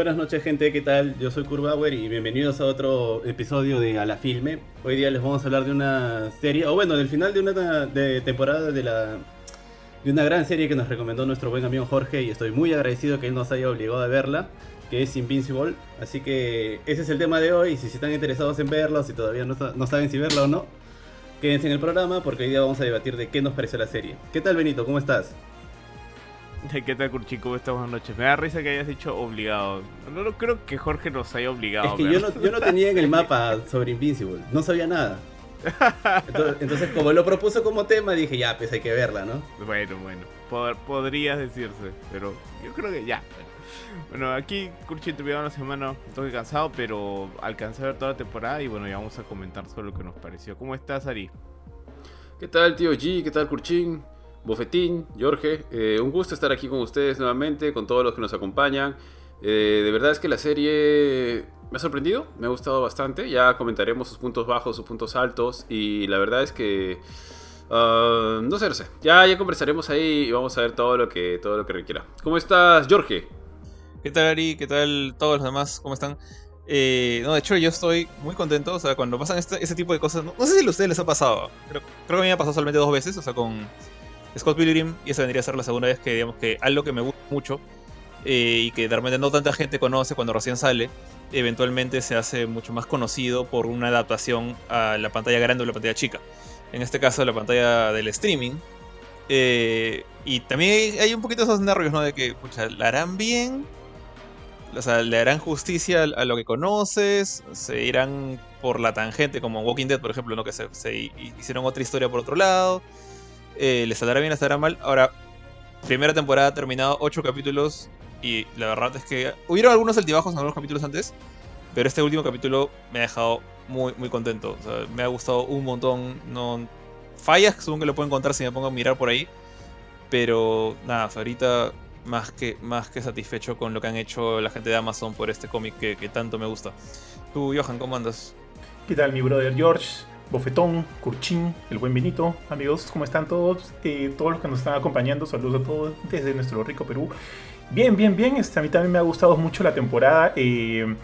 Buenas noches gente, ¿qué tal? Yo soy Kurbauer y bienvenidos a otro episodio de A la Filme. Hoy día les vamos a hablar de una serie, o bueno, del final de una de temporada de la de una gran serie que nos recomendó nuestro buen amigo Jorge y estoy muy agradecido que él nos haya obligado a verla, que es Invincible. Así que ese es el tema de hoy, si están interesados en verlo, si todavía no, no saben si verlo o no, quédense en el programa porque hoy día vamos a debatir de qué nos pareció la serie. ¿Qué tal Benito? ¿Cómo estás? ¿Qué tal, Curchi? ¿Cómo estás? Buenas noches. Me da risa que hayas dicho obligado. No, no creo que Jorge nos haya obligado. Es que yo no, yo no, tenía en el mapa sobre Invincible. No sabía nada. Entonces, como lo propuso como tema, dije, ya, pues hay que verla, ¿no? Bueno, bueno. podrías decirse, pero yo creo que ya. Bueno, aquí Curchi tuvieron una semana un toque cansado, pero alcancé a ver toda la temporada y bueno, ya vamos a comentar sobre lo que nos pareció. ¿Cómo estás, Ari? ¿Qué tal, tío G? ¿Qué tal, Curchín? Bofetín, Jorge, eh, un gusto estar aquí con ustedes nuevamente, con todos los que nos acompañan. Eh, de verdad es que la serie me ha sorprendido, me ha gustado bastante. Ya comentaremos sus puntos bajos, sus puntos altos. Y la verdad es que. Ah, no sé, no sé. Ya, ya conversaremos ahí y vamos a ver todo lo que, todo lo que requiera. ¿Cómo estás, Jorge? ¿Qué tal, Ari? ¿Qué tal todos los demás? ¿Cómo están? Eh, no, de hecho, yo estoy muy contento. O sea, cuando pasan este, ese tipo de cosas. No, sé si a ustedes les ha pasado. Creo, creo que a mí me ha pasado solamente dos veces. O sea, con Scott Pilgrim, y esa vendría a ser la segunda vez que digamos que algo que me gusta mucho eh, y que de repente no tanta gente conoce cuando recién sale, eventualmente se hace mucho más conocido por una adaptación a la pantalla grande o la pantalla chica. En este caso, la pantalla del streaming. Eh, y también hay un poquito esos nervios, ¿no? De que, pucha, ¿la harán bien? O sea, ¿le harán justicia a lo que conoces? ¿Se irán por la tangente, como Walking Dead, por ejemplo, ¿no? Que se, se hicieron otra historia por otro lado eh, ¿Le saldrá bien, le saldrá mal? Ahora, primera temporada terminado 8 capítulos y la verdad es que hubieron algunos altibajos en algunos capítulos antes, pero este último capítulo me ha dejado muy, muy contento. me ha gustado un montón. No, fallas, según que lo puedo encontrar si me pongo a mirar por ahí. Pero nada, ahorita más que, más que satisfecho con lo que han hecho la gente de Amazon por este cómic que, que tanto me gusta. Tú, Johan, ¿cómo andas? ¿Qué tal, mi brother George? Bofetón, Curchín, el buen Benito. Amigos, ¿cómo están todos? Eh, todos los que nos están acompañando, saludos a todos desde nuestro rico Perú. Bien, bien, bien. Este, a mí también me ha gustado mucho la temporada. Eh,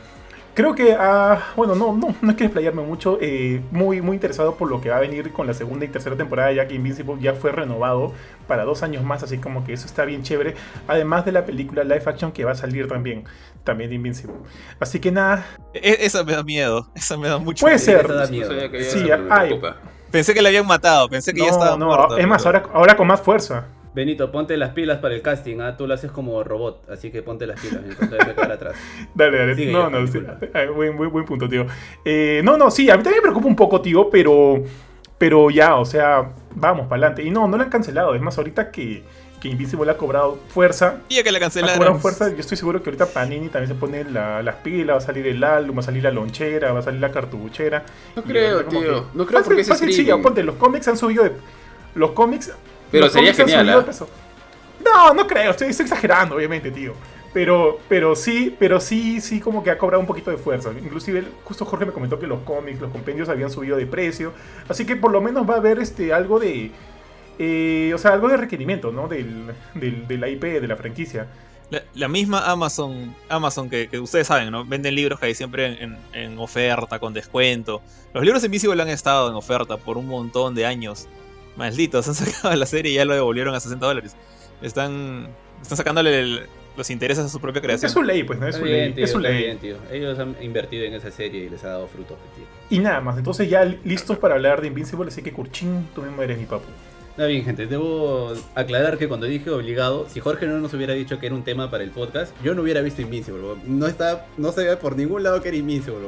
Creo que, ah, bueno, no, no, no hay que desplayarme mucho. Eh, muy, muy interesado por lo que va a venir con la segunda y tercera temporada, ya que Invincible ya fue renovado para dos años más, así como que eso está bien chévere. Además de la película live action que va a salir también, también de Invincible. Así que nada. E, esa me da miedo, esa me da mucho Puede ser. Sí, Pensé que la habían matado, pensé que ya estaba no, Es más, ahora, ahora con más fuerza. Benito, ponte las pilas para el casting, ¿ah? tú lo haces como robot, así que ponte las pilas mientras te atrás. dale, dale. no, no, sí. buen, buen, punto, tío. Eh, no, no, sí, a mí también me preocupa un poco, tío, pero, pero ya, o sea, vamos para adelante. Y no, no la han cancelado. Es más, ahorita que, que Invisible ha cobrado fuerza. Y que la cancelaron. Ha cobrado fuerza. Yo estoy seguro que ahorita Panini también se pone las pilas, va a salir el álbum, va a salir la lonchera, va a salir la cartuchera. No creo, tío. no creo porque fácil, sí, ponte, los cómics han subido de. Los cómics pero sería genial. ¿eh? No, no creo, estoy, exagerando, obviamente, tío. Pero, pero sí, pero sí, sí, como que ha cobrado un poquito de fuerza. Inclusive, justo Jorge me comentó que los cómics, los compendios habían subido de precio. Así que por lo menos va a haber este algo de. Eh, o sea, algo de requerimiento, ¿no? Del, del, de la IP, de la franquicia. La, misma Amazon, Amazon que, ustedes saben, ¿no? Venden libros que hay siempre en, en, oferta, con descuento. Los libros de Invisible han estado en oferta por un montón de años. Malditos, han sacado la serie y ya lo devolvieron a 60 dólares. Están, están sacándole los intereses a su propia creación. Es su ley, pues, ¿no? Es su ley. es su ley. Ellos han invertido en esa serie y les ha dado frutos. Y nada más, entonces ya listos para hablar de Invincible, así que Curchín, tú mismo eres mi papu. Está bien, gente, debo aclarar que cuando dije obligado, si Jorge no nos hubiera dicho que era un tema para el podcast, yo no hubiera visto Invincible, no está, no se ve por ningún lado que era Invincible,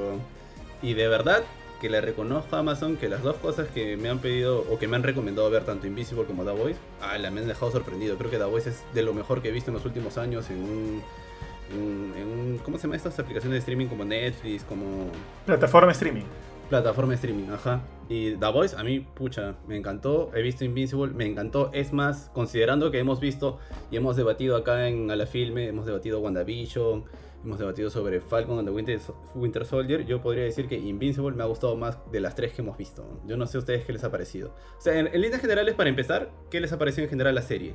y de verdad que le reconozco a Amazon que las dos cosas que me han pedido o que me han recomendado ver tanto Invisible como The Voice, ah, la me han dejado sorprendido. Creo que The Voice es de lo mejor que he visto en los últimos años en un, en, ¿cómo se llama estas aplicaciones de streaming como Netflix, como plataforma streaming. Plataforma streaming, ajá. Y The Voice, a mí, pucha, me encantó. He visto Invincible, me encantó. Es más, considerando que hemos visto y hemos debatido acá en A la Filme, hemos debatido WandaVision, hemos debatido sobre Falcon and the Winter, Soldier, yo podría decir que Invincible me ha gustado más de las tres que hemos visto. Yo no sé a ustedes qué les ha parecido. O sea, en, líneas generales, para empezar, ¿qué les ha parecido en general la serie?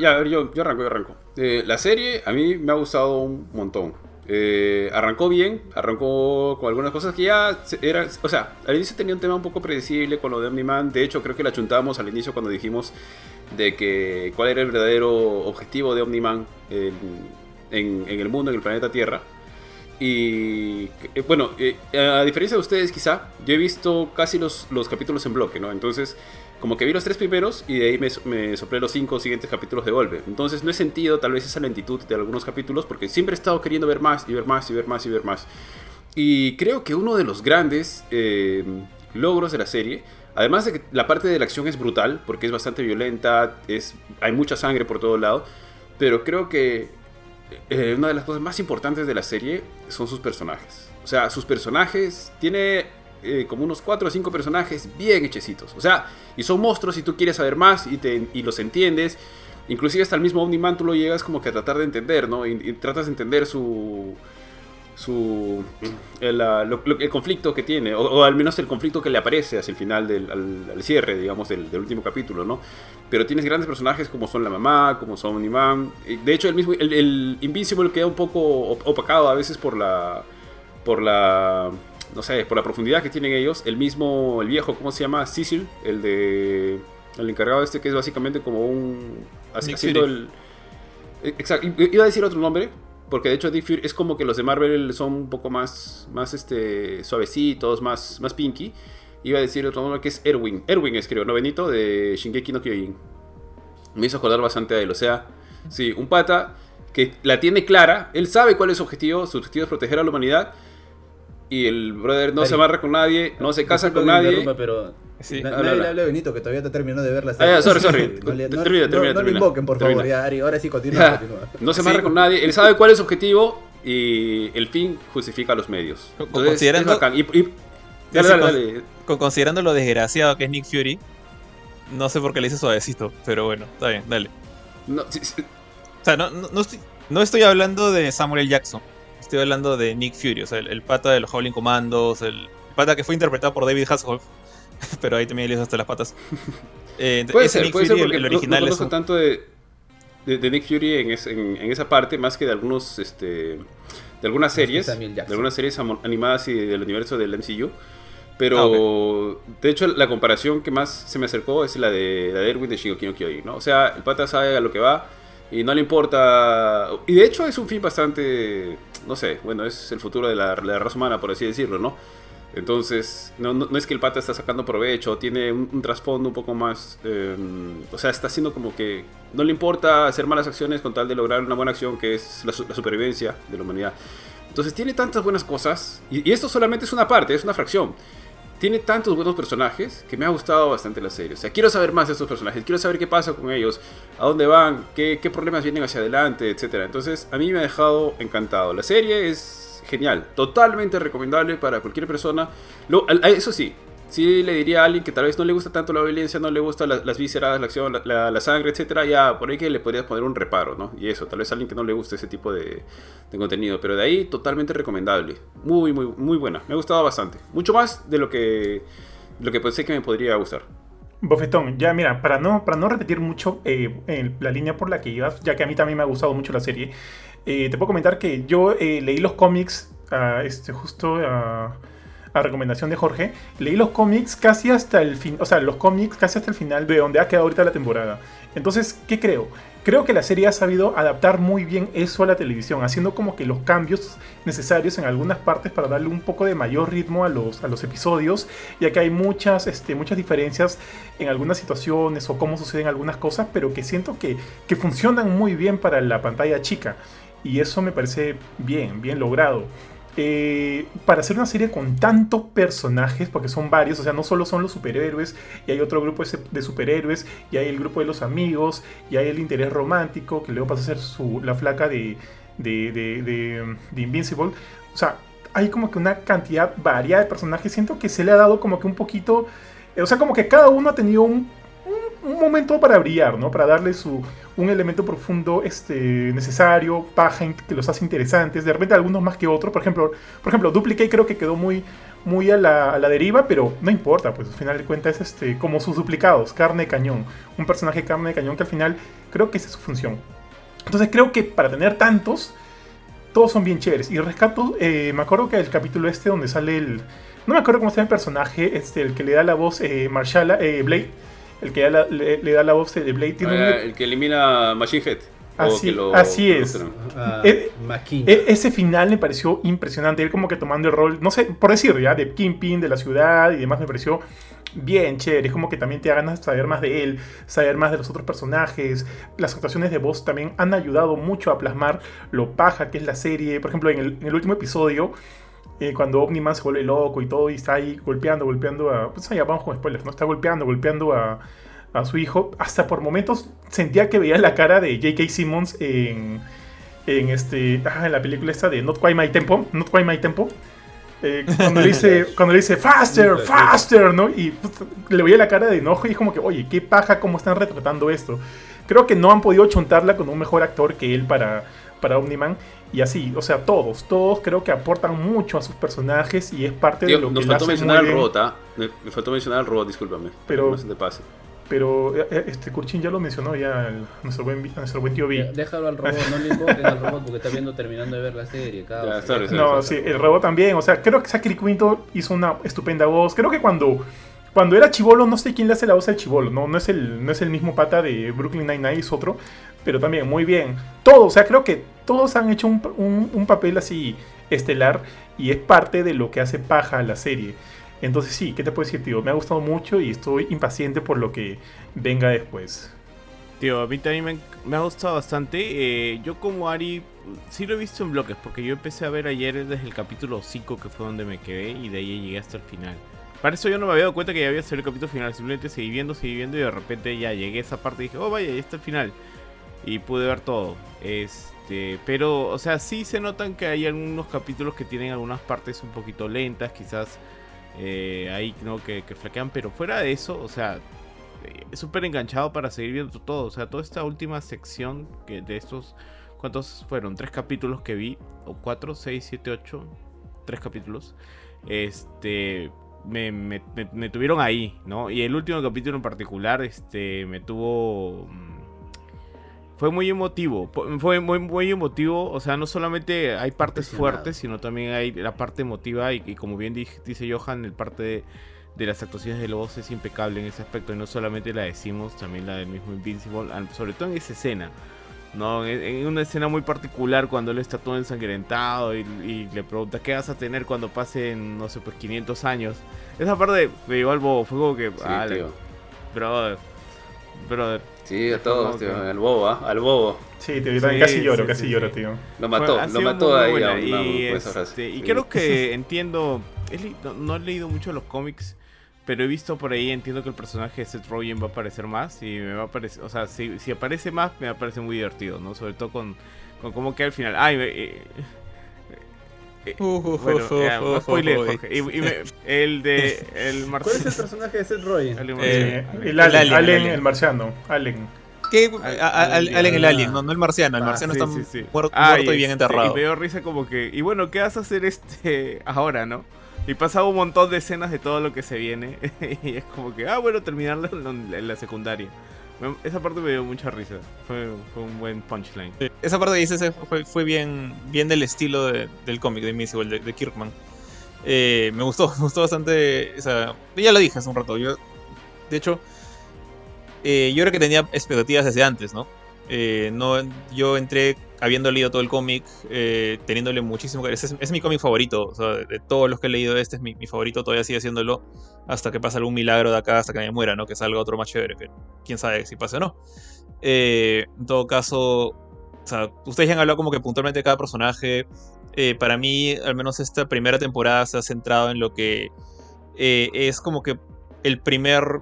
ya, a ver, yo, arranco, yo arranco. Eh, la serie a mí me ha gustado un montón. Eh, arrancó bien, arrancó con algunas cosas que ya era, o sea, al inicio tenía un tema un poco predecible con lo de Omni-Man, de hecho creo que la chuntamos al inicio cuando dijimos de que cuál era el verdadero objetivo de Omni-Man en- en el mundo, en el planeta Tierra. Y eh, bueno, eh, a diferencia de ustedes quizá, yo he visto casi los, los capítulos en bloque, ¿no? Entonces, como que vi los tres primeros y de ahí me, me soplé los cinco siguientes capítulos de golpe. Entonces no he sentido tal vez esa lentitud de algunos capítulos porque siempre he estado queriendo ver más y ver más y ver más y ver más. Y creo que uno de los grandes eh, logros de la serie, además de que la parte de la acción es brutal, porque es bastante violenta, es, hay mucha sangre por todo lado, pero creo que eh, una de las cosas más importantes de la serie son sus personajes. O sea, sus personajes tiene eh, como unos 4 o 5 personajes bien hechecitos. O sea, y son monstruos y tú quieres saber más y, te, y los entiendes. Inclusive hasta el mismo Omniman tú lo llegas como que a tratar de entender, ¿no? Y tratas de entender su... su el, lo- el conflicto que tiene, o, o al menos el conflicto que le aparece hacia el final del al, al cierre, digamos, del, del último capítulo, ¿no? Pero tienes grandes personajes como son la mamá, como son. Y De hecho, el mismo el, el Invincible queda un poco op- opacado a veces por la por la no sé, por la profundidad que tienen ellos. El mismo el viejo, ¿cómo se llama? Cecil, el de el encargado este que es básicamente como un haciendo el Exacto, iba a decir otro nombre, porque de hecho Nick Fury es como que los de Marvel son un poco más, más este, suavecitos, más, más pinky. Iba a decir otro nombre que es Erwin. Erwin es creo, ¿no? Benito de Shingeki no Kyojin. Me hizo acordar bastante a él, o sea, sí, un pata que la tiene clara, él sabe cuál es su objetivo, su objetivo es proteger a la humanidad. Y el brother no se amarra con nadie, no se casa con nadie. pero Sí. na- Habla, nadie habla. le habla a Benito, que todavía te terminó de ver la Ah, ya, sorry, sorry. No, le- no- Termina, no- termina, no lo invoquen, por favor. Ya, Ari, ahora sí, continúa, no se Sí. amarra con nadie, él sabe cuál es su objetivo y el fin justifica los medios. Con- considerando- es bacán. Y, y- Sí, dale, sí, dale, con- dale. Con- considerando lo desgraciado que es Nick Fury, no sé por qué le hice suavecito, pero bueno, está bien, dale. No, sí, sí, O sea, no, no, no estoy, no estoy hablando de Samuel L. Jackson, estoy hablando de Nick Fury, o sea, el, el pata de los Howling Commandos, el pata que fue interpretado por David Hasselhoff, pero ahí también le hizo hasta las patas. Eh, puede ser, Nick puede Fury, ser el- porque el, no- no, original es conozco un- tanto de, de, de Nick Fury en, es- en- en esa parte más que de algunos este de algunas series, de algunas series animadas y del universo del MCU. Pero Ah, de hecho la comparación que más se me acercó es la de la de Erwin de Shingeki no Kyojin, ¿no? O sea, el pata sabe a lo que va y no le importa y de hecho es un fin bastante no sé, bueno, es el futuro de la, la raza humana por así decirlo, ¿no? Entonces, no, no, no es que el pata está sacando provecho, tiene un, un trasfondo un poco más... eh, o sea, está haciendo como que no le importa hacer malas acciones con tal de lograr una buena acción que es la, la supervivencia de la humanidad. Entonces tiene tantas buenas cosas, y, y esto solamente es una parte, es una fracción. Tiene tantos buenos personajes que me ha gustado bastante la serie. O sea, quiero saber más de estos personajes, quiero saber qué pasa con ellos, a dónde van, qué, problemas vienen hacia adelante, etc. Entonces, a mí me ha dejado encantado. La serie es genial, totalmente recomendable para cualquier persona. Lo- eso sí, sí le diría a alguien que tal vez no le gusta tanto la violencia, no le gusta la- las vísceras, la acción, la, sangre, etcétera, ya por ahí que le podrías poner un reparo, ¿no? Y eso, tal vez a alguien que no le guste ese tipo de, contenido, pero de ahí totalmente recomendable. Muy, muy, muy buena. Me ha gustado bastante. Mucho más de lo que, lo que pensé que me podría gustar. Bofetón, ya mira, para no, para no repetir mucho eh, en la línea por la que ibas, ya que a mí también me ha gustado mucho la serie, eh, te puedo comentar que yo eh, leí los cómics, ah, este, justo a, a recomendación de Jorge, leí los cómics casi hasta el fin, o sea, los cómics casi hasta el final de donde ha quedado ahorita la temporada. Entonces, ¿qué creo? Creo que la serie ha sabido adaptar muy bien eso a la televisión, haciendo como que los cambios necesarios en algunas partes para darle un poco de mayor ritmo a los, a los episodios, ya que hay muchas, este, muchas diferencias en algunas situaciones o cómo suceden algunas cosas, pero que siento que, que funcionan muy bien para la pantalla chica. Y eso me parece bien, bien logrado. Eh, para hacer una serie con tantos personajes, porque son varios, o sea, no solo son los superhéroes, y hay otro grupo de superhéroes, y hay el grupo de los amigos, y hay el interés romántico, que luego pasa a ser su, la flaca de, de, de, de- de Invincible. O sea, hay como que una cantidad variada de personajes. Siento que se le ha dado como que un poquito. eh, O sea, como que cada uno ha tenido un, un- momento para brillar, ¿no? Para darle su, un elemento profundo este, necesario, paja, que los hace interesantes. De repente algunos más que otros. Por ejemplo, por ejemplo Duplicate creo que quedó muy, muy a, la, a la deriva, pero no importa, pues al final de cuentas es este, como sus duplicados, carne de cañón. Un personaje carne de cañón que al final creo que esa es su función. Entonces creo que para tener tantos, todos son bien chéveres. Y rescato, eh, me acuerdo que el capítulo este donde sale el... No me acuerdo cómo se llama el personaje, este, el que le da la voz, eh, eh, Blade. El que la- le, le da la voz de Blade. Tiene un- Ah, el que elimina Machine Head. Así- lo- así es. Ah, Eh. E- ese final me pareció impresionante. Él como que tomando el rol, no sé, por decir ya, de Kingpin, de la ciudad y demás, me pareció bien chévere. Es como que también te da ganas de saber más de él, saber más de los otros personajes. Las actuaciones de voz también han ayudado mucho a plasmar lo paja que es la serie. Por ejemplo, en el, en el último episodio, eh, cuando Omniman se vuelve loco y todo, y está ahí golpeando, golpeando a. Pues allá vamos con spoilers, ¿no? Está golpeando, golpeando a, a su hijo. Hasta por momentos sentía que veía la cara de J.K. Simmons en. En, este, ah, en la película esta de Not Quite My Tempo, Not Quite My Tempo, eh, cuando, le dice, cuando le dice faster, faster, ¿no? Y puta, le veía la cara de enojo y es como que, oye, qué paja cómo están retratando esto. Creo que no han podido chontarla con un mejor actor que él para, para Omniman. Y así, o sea, todos, todos creo que aportan mucho a sus personajes y es parte Tío, de lo nos que faltó mencionar al robot, ¿ah? Me, me faltó mencionar al robot, discúlpame. Pero- No se te pase. Pero eh, eh, este Kurchin ya lo mencionó ya el- nuestro, buen, nuestro buen tío Ya, B. Déjalo al robot, no le invoquen al robot porque está viendo terminando de ver la serie. Ya, causa. sorry, sorry. No, sí, el robot también. O sea, creo que Zachary Quinto hizo una estupenda voz. Creo que cuando, cuando era chivolo, no sé quién le hace la voz al chivolo. No, no, es el, no es el mismo pata de Brooklyn Nine-Nine, es otro. Pero también, muy bien. Todos, o sea, creo que todos han hecho un, un- papel así estelar y es parte de lo que hace paja a la serie. Entonces, sí, ¿qué te puedo decir, tío? Me ha gustado mucho y estoy impaciente por lo que venga después. Tío, a mí también me, me ha gustado bastante. Eh, yo como Ari, sí lo he visto en bloques, porque yo empecé a ver ayer desde el capítulo 5, que fue donde me quedé, y de ahí llegué hasta el final. Para eso yo no me había dado cuenta que ya había salido el capítulo final, simplemente seguí viendo, seguí viendo, y de repente ya llegué a esa parte y dije, oh vaya, ya está el final. Y pude ver todo. Este, pero, o sea, sí se notan que hay algunos capítulos que tienen algunas partes un poquito lentas, quizás eh, ahí no que, que flaquean, pero fuera de eso, o sea, eh, súper enganchado para seguir viendo todo. O sea, toda esta última sección que de estos. ¿Cuántos fueron? Tres capítulos que vi. O cuatro, seis, siete, ocho. Tres capítulos. Este. Me, me- me- me tuvieron ahí, ¿no? Y el último capítulo en particular, este. Me tuvo. mm, Fue muy emotivo. Fue muy, muy emotivo. O sea, no solamente hay partes fuertes, sino también hay la parte emotiva. Y, y como bien dice Johan, el parte de de las actuaciones de Lobos es impecable en ese aspecto. Y no solamente la decimos, también la del mismo Invincible, sobre todo en esa escena. No, en, una escena muy particular cuando él está todo ensangrentado y, y le pregunta qué vas a tener cuando pasen, no sé, pues 500 años. Esa parte me llevó al bobo, fue como que, Sí, ah, tío. brother, brother. Sí, a todos, tío. que- Al bobo, ¿ah? Al bobo. Sí, tío, también casi Sí, lloro, sí, casi sí, lloro, sí. tío. Lo mató, ha lo mató ahí buena, a una, y, frase. este, y Sí. creo que entiendo, he no, no he leído mucho los cómics, pero he visto por ahí, entiendo que el personaje de Seth Rogen va a aparecer más y me va a aparecer, o sea, si, si aparece más me va a parecer muy divertido, ¿no? Sobre todo con, con cómo queda al final. Ay, eh, eh, bueno, spoiler, Jorge. Y, y me- el de el ¿Cuál es el marciano. personaje de Seth Rogen? El Eh, marciano. el Alien, Allen, Alien. el marciano. Allen. ¿Qué? Al- Alien el ah. alien, no, no el marciano. El Ah, marciano sí, está sí, sí. muer- Ah, muerto y bien este, enterrado. Y me dio risa como que, y bueno, ¿qué vas a hacer este ahora, no? Y pasaba un montón de escenas de todo lo que se viene. y es como que, ah, bueno, terminarlo en, la- secundaria. Esa parte me dio mucha risa. Fue, un buen punchline. Esa parte que dices eh, fue, fue bien, bien del estilo de- del cómic de Invincible, de, de Kirkman. Eh, me gustó, me gustó bastante. esa- ya lo dije hace un rato. Yo, de hecho, eh, yo creo que tenía expectativas desde antes, ¿no? Eh, no yo entré habiendo leído todo el cómic, eh, teniéndole muchísimo. Es, mi cómic favorito. De, todos los que he leído, este es mi, favorito. Todavía sigue siéndolo hasta que pase algún milagro de acá, hasta que me muera, ¿no? Que salga otro más chévere. Que quién sabe si pase o no. Eh, en todo caso, o sea, ustedes ya han hablado como que puntualmente de cada personaje. Eh, para mí, al menos esta primera temporada se ha centrado en lo que es como que el primer.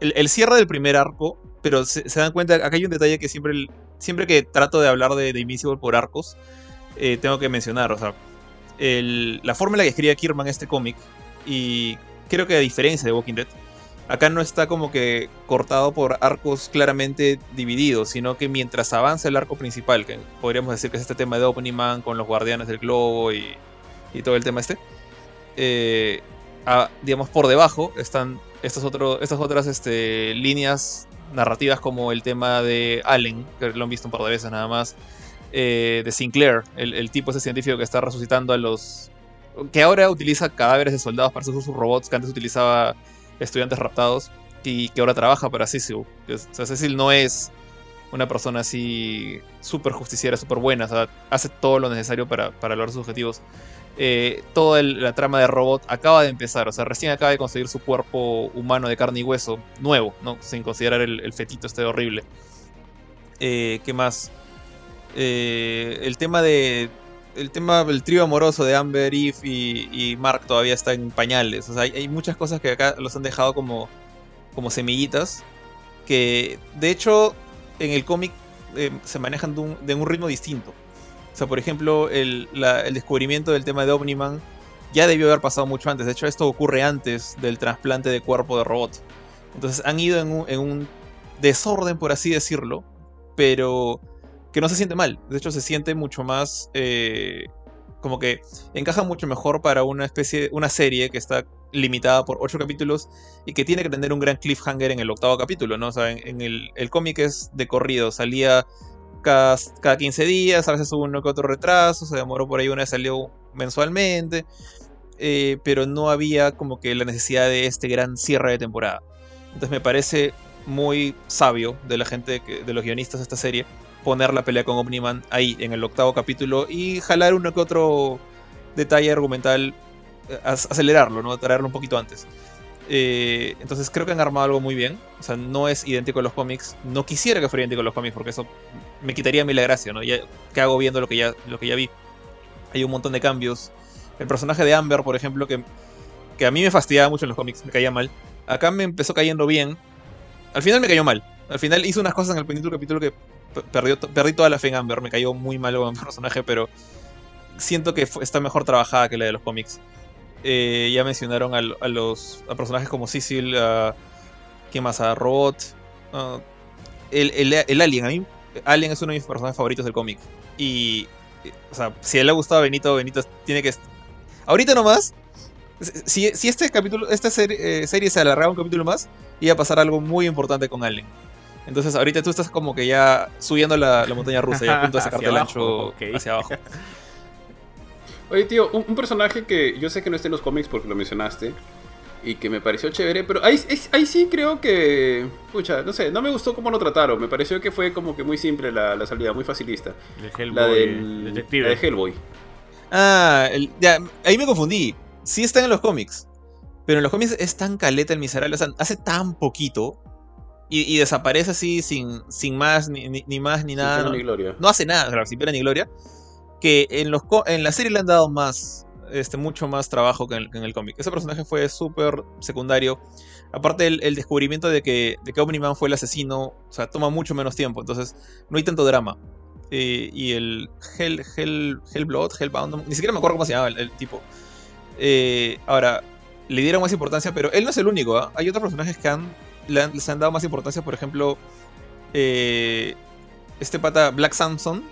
El, el cierre del primer arco, pero se dan cuenta, acá hay un detalle que siempre, siempre que trato de hablar de, de Invincible por arcos, eh, tengo que mencionar. O sea, la forma en la que escribe Kirman este cómic, y creo que a diferencia de Walking Dead, acá no está como que cortado por arcos claramente divididos, sino que mientras avanza el arco principal, que podríamos decir que es este tema de Opening Man con los guardianes del globo y, y todo el tema este, eh, digamos por debajo están estos otro, estas otras este, líneas narrativas como el tema de Allen, que lo han visto un par de veces nada más, eh, de Sinclair, el, tipo ese científico que está resucitando a los... que ahora utiliza cadáveres de soldados para hacer sus robots que antes utilizaba estudiantes raptados y que ahora trabaja para Cecil. O Cecil no es una persona así súper justiciera, súper buena, hace todo lo necesario para, para lograr sus objetivos. Eh, toda el- la trama de robot acaba de empezar, o sea, recién acaba de conseguir su cuerpo humano de carne y hueso, nuevo, ¿no? Sin considerar el, el fetito este horrible. Eh, ¿Qué más? Eh, el tema de. El tema del trío amoroso de Amber, Eve y, Mark todavía está en pañales. O sea, hay, muchas cosas que acá los han dejado como, como semillitas. Que de hecho en el cómic se manejan de un ritmo distinto. O sea, por ejemplo, el, el descubrimiento del tema de Omniman ya debió haber pasado mucho antes. De hecho, esto ocurre antes del trasplante de cuerpo de robot. Entonces han ido en un, en un desorden, por así decirlo, pero que no se siente mal. De hecho, se siente mucho más. eh, como que encaja mucho mejor para una especie, una serie que está limitada por ocho capítulos y que tiene que tener un gran cliffhanger en el octavo capítulo, ¿no? O sea, en el, el cómic es de corrido, salía cada, cada 15 días, a veces hubo uno que otro retraso, se demoró por ahí una vez salió mensualmente, eh, pero no había como que la necesidad de este gran cierre de temporada. Entonces me parece muy sabio de la gente, que, de los guionistas de esta serie, poner la pelea con Omniman ahí, en el octavo capítulo, y jalar uno que otro detalle argumental, eh, ac- acelerarlo, ¿no? Traerlo un poquito antes. Eh, entonces creo que han armado algo muy bien. O sea, no es idéntico a los cómics. No quisiera que fuera idéntico a los cómics porque eso me quitaría a mí la gracia, ¿no? Ya, ¿Qué hago viendo lo que, ya, lo que ya vi? Hay un montón de cambios. El personaje de Amber, por ejemplo, que, que a mí me fastidiaba mucho en los cómics, me caía mal. Acá me empezó cayendo bien. Al final me cayó mal. Al final hizo unas cosas en el penúltimo capítulo que perdió perdí toda la fe en Amber. Me cayó muy mal como personaje, pero siento que está mejor trabajada que la de los cómics. Eh, ya mencionaron al- a, los a personajes como Cecil, a, ¿quién más? A Robot. el, el- el Alien, a mí Alien es uno de mis personajes favoritos del cómic. Y, o sea, si a él le ha gustado Benito, Benito tiene que... Ahorita nomás, si, si este capítulo, esta serie, eh, serie se alargaba un capítulo más, iba a pasar algo muy importante con Alien. Entonces ahorita tú estás como que ya subiendo la, la montaña rusa, ya a punto de sacarte el ancho ok. hacia abajo. Oye, tío, un, un personaje que yo sé que no está en los cómics porque lo mencionaste y que me pareció chévere, pero ahí, ahí sí creo que. Pucha, no sé, no me gustó cómo lo trataron. Me pareció que fue como que muy simple la, la salida, muy facilista. El Hellboy, La del. detective. La de Hellboy. Ah, el- ya, ahí me confundí. Sí están en los cómics. Pero en los cómics es tan caleta el miserable. O sea, hace tan poquito. Y, y desaparece así sin, sin más, ni, ni- ni más, ni Sin nada. pena ¿no? ni gloria. no hace nada, claro, sin pena ni gloria. Que en, los, co- en la serie le han dado más, este, mucho más trabajo que en, el cómic. Ese personaje fue súper secundario. Aparte, el, descubrimiento de que, de que fue el asesino, o sea, toma mucho menos tiempo. Entonces, no hay tanto drama. Eh, y el Hell, Hell, Hellblood, Hellbound, ni siquiera me acuerdo cómo se llamaba el, tipo. Eh, ahora, le dieron más importancia, pero él no es el único. ¿ah? Hay otros personajes que han- les han dado más importancia, por ejemplo, eh, este pata Black Samson,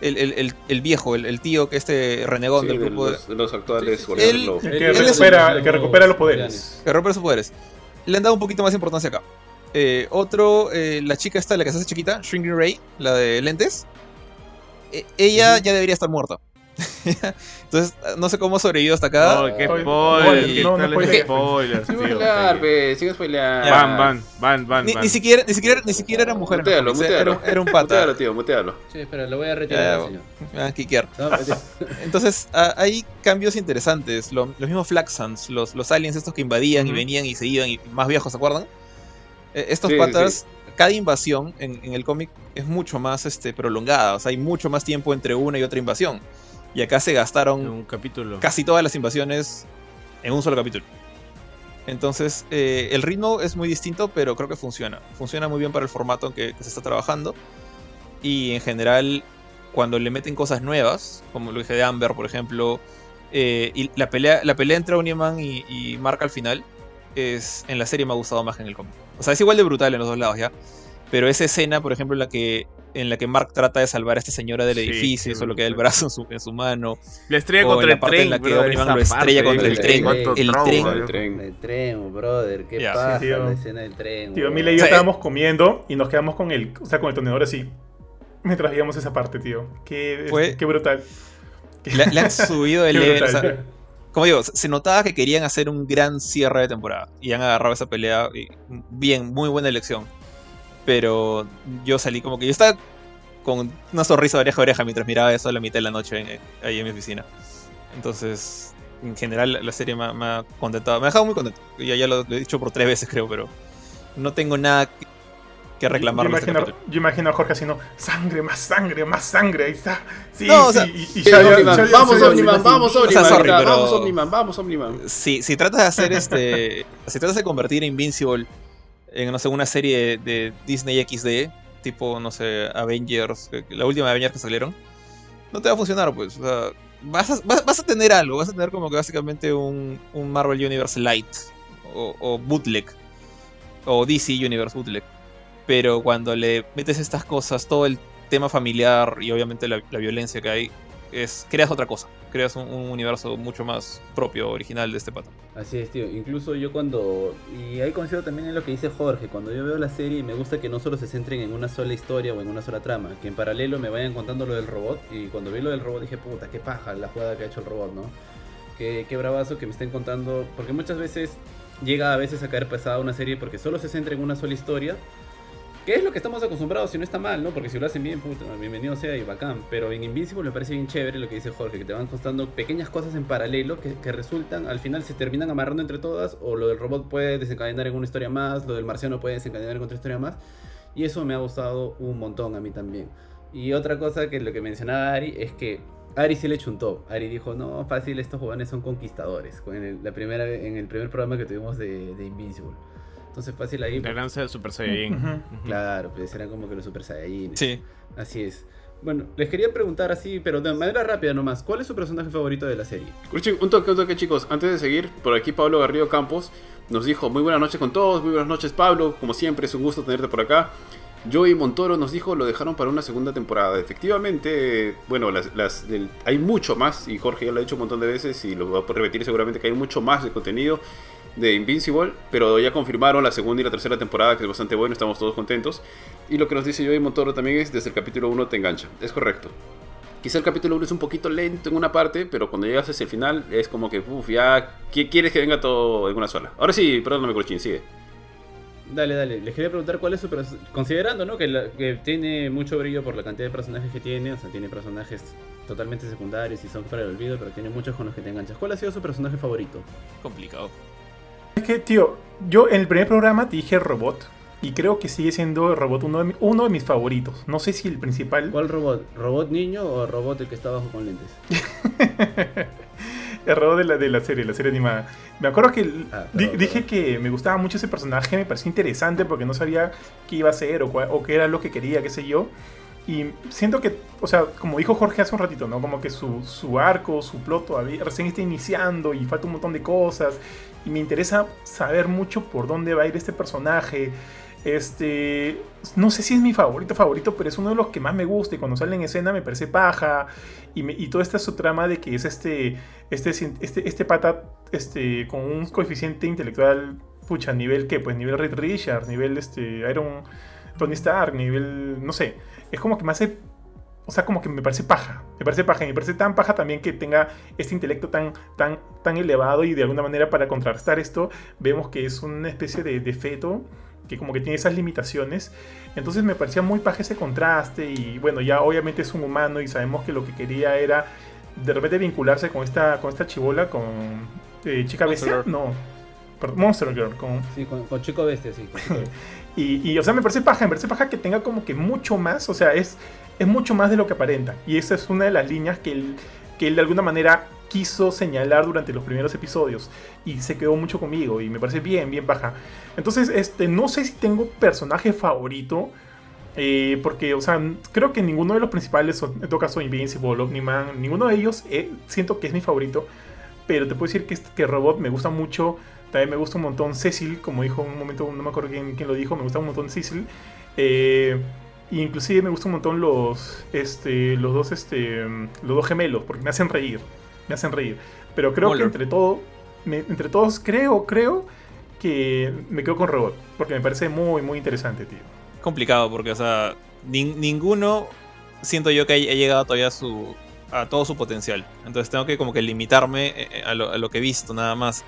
el, el- el- el viejo, el, el tío que este renegón Sí, del de grupo de- los, de los actuales Sí, sí. El que, recupera, el que recupera los poderes. que rompe sus poderes. Le han dado un poquito más importancia acá. Eh, otro, eh, la chica esta, la que se hace chiquita, Shrinking Ray, la de lentes. eh, ella ya debería estar muerta. Entonces, no sé cómo sobrevivió hasta acá. No, qué spoiler, qué no, no tales spoilees. spoilers, Sigue spoilear, pe, sigue spoilear. Van, van, van, van, ni, ni siquiera, ni siquiera, ni siquiera era mujer. Mutealo, eh, era, mutealo. era un pata. Mutealo, tío, mutealo. Sí, espera, lo voy a retirar, Ya. Me van a quiquear. No, mentira. Entonces, a- hay cambios interesantes. Lo- los mismos Flaxans, los, los aliens estos que invadían y Ujú. venían y se iban, y más viejos, ¿se acuerdan? Eh, estos Sí, sí, patas, cada invasión en, en el cómic es mucho más este, prolongada. O sea, hay mucho más tiempo entre una y otra invasión. Y acá se gastaron un capítulo. casi todas las invasiones en un solo capítulo. Entonces, eh, el ritmo es muy distinto, pero creo que funciona. Funciona muy bien para el formato en que, que se está trabajando. Y en general, cuando le meten cosas nuevas, como lo dije de Amber, por ejemplo, eh, y la pelea, la pelea entre Oniman y, y Mark al final, es, en la serie me ha gustado más que en el cómic. O sea, es igual de brutal en los dos lados, ¿ya? Pero esa escena, por ejemplo, en la que, en la que Mark trata de salvar a esta señora del Sí, edificio, solo queda el brazo en su, en su mano, La estrella o en contra la el parte tren, en la que brother, lo estrella parte, contra el tren. El trauma, tren. El tren. El tren, brother, qué Ya. pasa Sí, tío. la escena del tren. Tío. Mila y yo O sea, estábamos comiendo y nos quedamos con el, o sea, con el tenedor así. mientras veíamos esa parte, tío. Qué, Fue- qué brutal. Le, le han subido el level. o brutal. sea, como digo, se se notaba que querían hacer un gran cierre de temporada. Y han agarrado esa pelea. y bien, muy buena elección. Pero yo salí como que yo estaba con una sonrisa de oreja a oreja mientras miraba eso a la mitad de la noche en- ahí en mi oficina. Entonces, en general, la serie me, ha- me ha contentado. Me ha dejado muy contento. Ya, ya lo, lo he dicho por tres veces, creo, pero no tengo nada que, que reclamar yo, este yo imagino a Jorge haciendo sangre, más sangre, más sangre. Ahí está. Sí, No, o sí. sea, y, y ya Omniman, vamos Omniman, vamos O sea, Omniman, sorry, ahorita, pero- vamos Omniman, vamos Omniman. si, si tratas de hacer este. si tratas de convertir Invincible en, no sé, una serie de Disney XD, tipo, no sé, Avengers, que la última Avengers que salieron, no te va a funcionar, pues. Vas a, vas, vas a tener algo, vas a tener como que básicamente un, un Marvel Universe Light, o, o Bootleg, o DC Universe Bootleg. Pero cuando le metes estas cosas, todo el tema familiar y obviamente la, la violencia que hay, es, creas otra cosa. Creas un, un universo mucho más propio, original de este pato. Así es, tío. Incluso yo cuando... Y ahí coincido también en lo que dice Jorge. Cuando yo veo la serie me gusta que no solo se centren en una sola historia o en una sola trama. Que en paralelo me vayan contando lo del robot. Y cuando vi lo del robot dije, puta, qué paja la jugada que ha hecho el robot, ¿no? Qué, qué bravazo que me estén contando. Porque muchas veces llega a veces a caer pesada una serie porque solo se centra en una sola historia. Que es lo que estamos acostumbrados y no está mal, ¿no? Porque si lo hacen bien, bienvenido sea y bacán. Pero en Invincible me parece bien chévere lo que dice Jorge, que te van costando pequeñas cosas en paralelo que, que resultan, al final se terminan amarrando entre todas, o lo del robot puede desencadenar en una historia más, lo del marciano puede desencadenar en otra historia más. Y eso me ha gustado un montón a mí también. Y otra cosa que lo que mencionaba Ari es que Ari sí le chuntó. Ari dijo, no, fácil, estos jóvenes son conquistadores. En el, la primera, en el primer programa que tuvimos de, de Invincible. Entonces fácil ahí. La lanza de Super Saiyajin. Ujú. Ujú. Claro, pues eran como que los Super Saiyajines. Sí. Así es. Bueno, les quería preguntar así, pero de manera rápida nomás, ¿cuál es su personaje favorito de la serie? Un toque, un toque, chicos. Antes de seguir, por aquí Pablo Garrido Campos nos dijo: Muy buenas noches con todos, muy buenas noches, Pablo. Como siempre, es un gusto tenerte por acá. Joey Montoro nos dijo: Lo dejaron para una segunda temporada. Efectivamente, bueno, las, las- del- hay mucho más, y Jorge ya lo ha dicho un montón de veces, y lo va a repetir seguramente: que hay mucho más de contenido de Invincible, pero ya confirmaron la segunda y la tercera temporada, que es bastante bueno, estamos todos contentos. Y lo que nos dice Joey Montoro también es: desde el capítulo 1 te engancha. Es correcto. Quizá el capítulo 1 es un poquito lento en una parte, pero cuando llegas hacia el final es como que, uff, ya qui- quieres que venga todo en una sola. Ahora sí, perdóname, Colchín, sigue. Dale, dale, les quería preguntar cuál es su personaje. Considerando, ¿no? Que, la- que tiene mucho brillo por la cantidad de personajes que tiene, o sea, tiene personajes totalmente secundarios y son para el olvido, pero tiene muchos con los que te enganchas. ¿Cuál ha sido su personaje favorito? Complicado. Es que, tío, yo en el primer programa te dije robot. Y creo que sigue siendo el robot uno de, mi- uno de mis favoritos. No sé si el principal. ¿Cuál robot? ¿Robot niño o robot el que está abajo con lentes? el robot de la, de la serie, la serie animada. Me acuerdo que Ah, di- dije que me gustaba mucho ese personaje, me parecía interesante porque no sabía qué iba a hacer o, o qué era lo que quería, qué sé yo. Y siento que, o sea, como dijo Jorge hace un ratito, ¿no? Como que su, su arco, su plot todavía recién está iniciando y falta un montón de cosas. Y me interesa saber mucho por dónde va a ir este personaje. Este, no sé si es mi favorito favorito, pero es uno de los que más me gusta y cuando sale en escena me parece paja y, y toda esta su trama de que es este, este, este, este pata este, con un coeficiente intelectual, pucha, nivel que, pues nivel Reed Richards, nivel este, Iron Tony Stark, nivel, no sé, es como que me hace, o sea, como que me parece paja, me parece paja, me parece tan paja también que tenga este intelecto tan, tan, tan elevado y de alguna manera para contrarrestar esto vemos que es una especie de, de feto que como que tiene esas limitaciones. Entonces me parecía muy paja ese contraste y bueno, ya obviamente es un humano y sabemos que lo que quería era de repente vincularse con esta, con esta chivola, con eh, Chica Monster Bestia, Girl. no, perdón, Monster Girl, con, Sí, con, con Chico Bestia, sí. con Chico Bestia. y, y, o sea, me parece paja, me parece paja que tenga como que mucho más, o sea, es, es mucho más de lo que aparenta. Y esa es una de las líneas que él, que él de alguna manera quiso señalar durante los primeros episodios. Y se quedó mucho conmigo y me parece bien, bien paja. Entonces, este, no sé si tengo personaje favorito. eh, porque, o sea, creo que ninguno de los principales, en todo caso Invincible, Omniman, ninguno de ellos eh, siento que es mi favorito. Pero te puedo decir que, este- que Robot me gusta mucho. También me gusta un montón Cecil, como dijo en un momento, no me acuerdo quién, quién lo dijo, me gusta un montón Cecil. Eh, inclusive me gustan un montón los, este, los dos, este, los dos gemelos, porque me hacen reír, me hacen reír. Pero creo Moller. que entre todo, me- entre todos creo, creo que me quedo con Robot, porque me parece muy, muy interesante, tío. complicado porque, o sea, nin- ninguno siento yo que ha llegado todavía a su a todo su potencial. Entonces tengo que como que limitarme eh, eh, a lo, a lo que he visto nada más.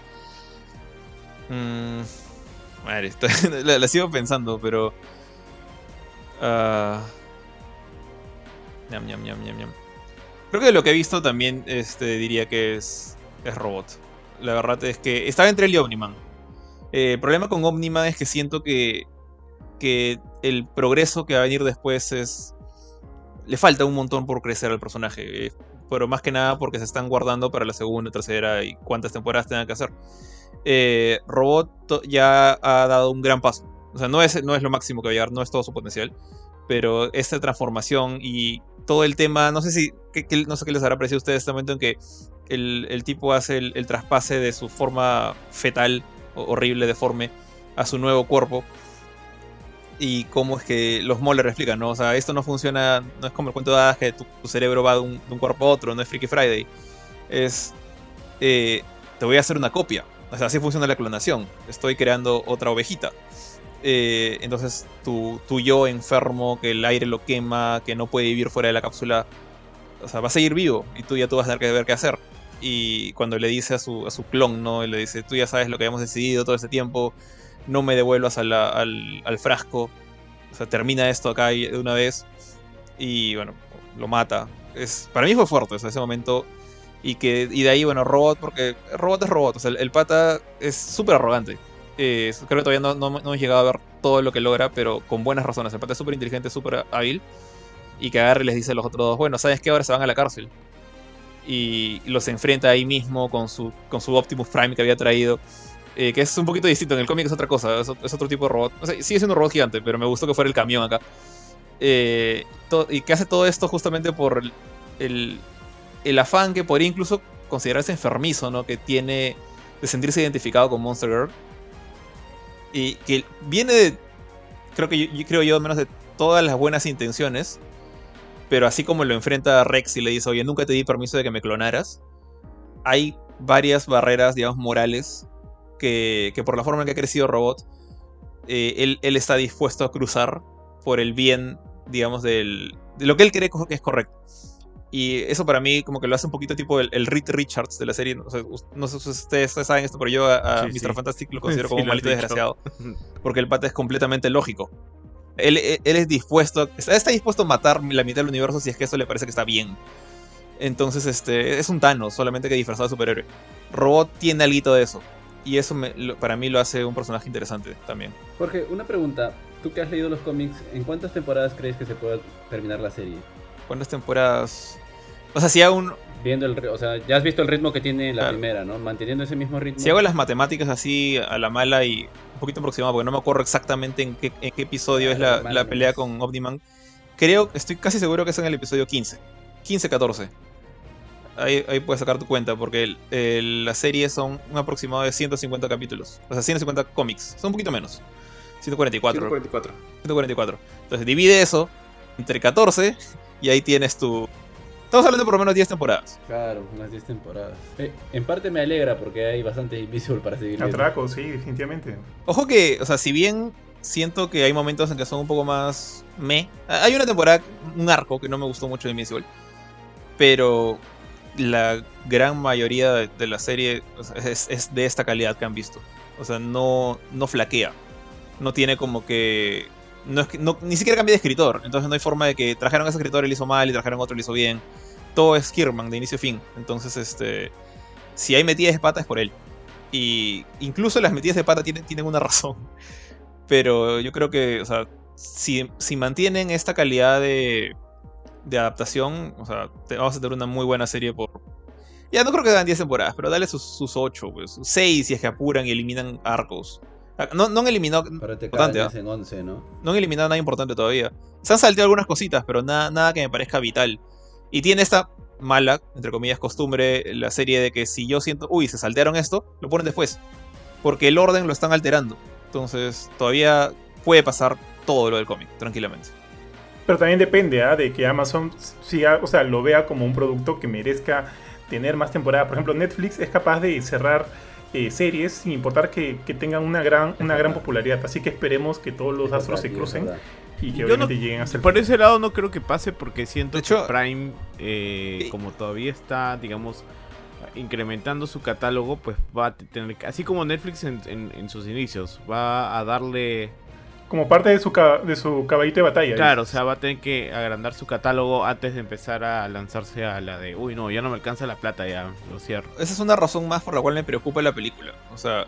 Mm, madre, estoy- la, la sigo pensando, pero... ah. Creo que de lo que he visto también este, diría que es, es Robot. La verdad es que estaba entre él y Omniman. Eh, el problema con Omniman es que siento que, que el progreso que va a venir después es... Le falta un montón por crecer al personaje. eh, pero más que nada porque se están guardando para la segunda, tercera y cuántas temporadas tengan que hacer. Eh, Robot ya ha dado un gran paso. O sea, no es, no es lo máximo que va a llegar, no es todo su potencial. Pero esta transformación y todo el tema, no sé si, no sé qué les habrá parecido a ustedes este momento en que el, el tipo hace el, el traspase de su forma fetal, horrible, deforme, a su nuevo cuerpo. Y cómo es que los Moller explican, ¿no? O sea, esto no funciona, no es como el cuento de hadas que tu, cerebro va de un, de un cuerpo a otro, no es Freaky Friday. Es, eh, te voy a hacer una copia. O sea, así funciona la clonación. Estoy creando otra ovejita. Eh, entonces, tu, yo enfermo, que el aire lo quema, que no puede vivir fuera de la cápsula, o sea, va a seguir vivo y tú ya tú vas a tener que ver qué hacer. Y cuando le dice a su, a su clon, ¿no? Y le dice, tú ya sabes lo que habíamos decidido todo este tiempo, no me devuelvas a la- al, al frasco. O sea, termina esto acá de una vez. Y bueno, lo mata. Es, para mí fue fuerte o ese momento. Y, que, y de ahí, bueno, robot, porque robot es robot. O sea, el, el pata es súper arrogante. Eh, creo que todavía no, hemos llegado a ver todo lo que logra, pero con buenas razones. El pata es súper inteligente, súper hábil. Y que agarre y les dice a los otros dos, bueno, ¿sabes qué? Ahora se van a la cárcel. Y los enfrenta ahí mismo con su, con su Optimus Prime que había traído. eh, que es un poquito distinto. En el cómic es otra cosa, es, otro tipo de robot. O sea, sigue siendo un robot gigante, pero me gustó que fuera el camión acá. Eh, y que hace todo esto justamente por el, el afán que podría incluso considerarse enfermizo, ¿no? Que tiene de sentirse identificado con Monster Girl. Y que viene de, creo que yo, yo- creo yo, menos de todas las buenas intenciones. Pero así como lo enfrenta Rex y le dice, oye, nunca te di permiso de que me clonaras. Hay varias barreras, digamos, morales que, que por la forma en que ha crecido Robot, eh, él, él está dispuesto a cruzar por el bien, digamos, del, de lo que él cree que es correcto. Y eso para mí como que lo hace un poquito tipo el, el Reed Richards de la serie. O sea, us- no sé si ustedes saben esto, pero yo a, a Sí, Mr. sí. Fantastic lo considero Sí, como un malito desgraciado. Porque el pata es completamente lógico. Él, él- él es dispuesto, está, está dispuesto a matar la mitad del universo si es que eso le parece que está bien. Entonces, este, es un Thanos, solamente que disfrazado de superhéroe. Robot tiene algo de eso. Y eso me- lo- para mí lo hace un personaje interesante también. Jorge, una pregunta. Tú que has leído los cómics, ¿en cuántas temporadas crees que se pueda terminar la serie? ¿Cuántas temporadas? O sea, si hago, un, Viendo el, o sea, ya has visto el ritmo que tiene la Claro. primera, ¿no? Manteniendo ese mismo ritmo. si hago las matemáticas así a la mala y un poquito aproximado, porque no me acuerdo exactamente en qué, en qué episodio Ah, es la, la pelea con Omniman, creo, estoy casi seguro que es en el episodio 15. 15-14. Ahí, ahí puedes sacar tu cuenta, porque el- el- la serie son un aproximado de 150 capítulos. O sea, 150 cómics. Son un poquito menos. 144. 144. 144. Entonces divide eso entre 14 y ahí tienes tu... Estamos hablando de por lo menos 10 temporadas. Claro, unas 10 temporadas. Eh, en parte me alegra porque hay bastante Invisible para seguir. Atraco, sí, definitivamente. Ojo que, o sea, si bien siento que hay momentos en que son un poco más me. Hay una temporada, un arco que no me gustó mucho de Invincible. Pero la gran mayoría de, de la serie o sea, es, es de esta calidad que han visto. O sea, no, no flaquea. No tiene como que. No no- ni siquiera cambia de escritor. Entonces no hay forma de que trajeron a ese escritor y lo hizo mal y trajeron otro y lo hizo bien. Todo es Kirman de inicio a fin. Entonces, este. Si hay metidas de pata es por él. Y incluso las metidas de pata tienen, tienen una razón. Pero yo creo que, o sea, si, si mantienen esta calidad de, de adaptación, o sea, te, vamos a tener una muy buena serie por... Ya no creo que dan 10 temporadas, pero dale sus, sus 8, pues, sus 6 si es que apuran y eliminan arcos. Ah, No, no han eliminado, Pero te Importante, caen en 11, ¿no? no han eliminado nada importante todavía. Se han salteado algunas cositas, pero nada, nada que me parezca vital. Y tiene esta mala, entre comillas, costumbre, la serie de que si yo siento, uy, se saltearon esto, lo ponen después. Porque el orden lo están alterando. Entonces, todavía puede pasar todo lo del cómic, tranquilamente. Pero también depende ¿ah? de que Amazon siga, o sea, lo vea como un producto que merezca tener más temporadas. Por ejemplo, Netflix es capaz de cerrar eh, series sin importar que, que tengan una gran, una gran popularidad. Así que esperemos que todos los Es astros verdad, se crucen y que Yo obviamente no- lleguen hasta el Por ese lado no creo que pase porque siento hecho- que Prime, eh, como todavía está, digamos, incrementando su catálogo, pues va a tener, que- así como Netflix en, en- en sus inicios, va a darle, Como parte de su, de su caballito de batalla. claro, o sea, va a tener que agrandar su catálogo antes de empezar a lanzarse a la de, uy, no, ya no me alcanza la plata, ya lo cierro. Esa es una razón más por la cual me preocupa la película. O sea,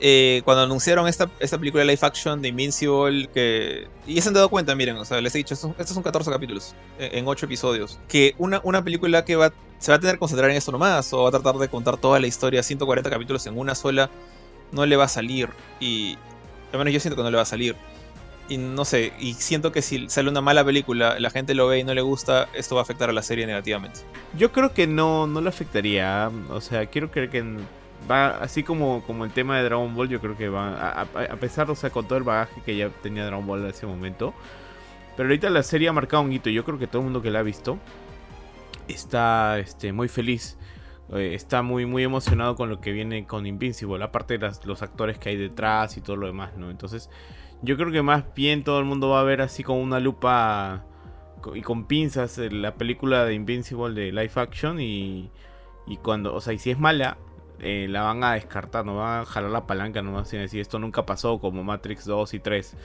eh, cuando anunciaron esta, esta película live action de Invincible, que. Y se han dado cuenta, miren, o sea, les he dicho, estos, estos son 14 capítulos, eh, en 8 episodios. Que una, una película que va, se va a tener que concentrar en esto nomás, o va a tratar de contar toda la historia, 140 capítulos en una sola, no le va a salir. Y. Al menos yo siento que no le va a salir. Y no sé, y siento que si sale una mala película, la gente lo ve y no le gusta, esto va a afectar a la serie negativamente. Yo creo que no, no le afectaría. O sea, quiero creer que va así como, como el tema de Dragon Ball. Yo creo que va a- a pesar, o sea, con todo el bagaje que ya tenía Dragon Ball en ese momento. Pero ahorita la serie ha marcado un hito. Yo creo que todo el mundo que la ha visto está este, muy feliz. Eh, está muy, muy emocionado con lo que viene con Invincible. Aparte de los actores que hay detrás y todo lo demás, ¿no? Entonces, yo creo que más bien todo el mundo va a ver así con una lupa y con pinzas eh, la película de Invincible de live action y, y cuando, o sea, y si es mala, eh, la van a descartar, no van a jalar la palanca nomás y decir esto nunca pasó como Matrix 2 y 3.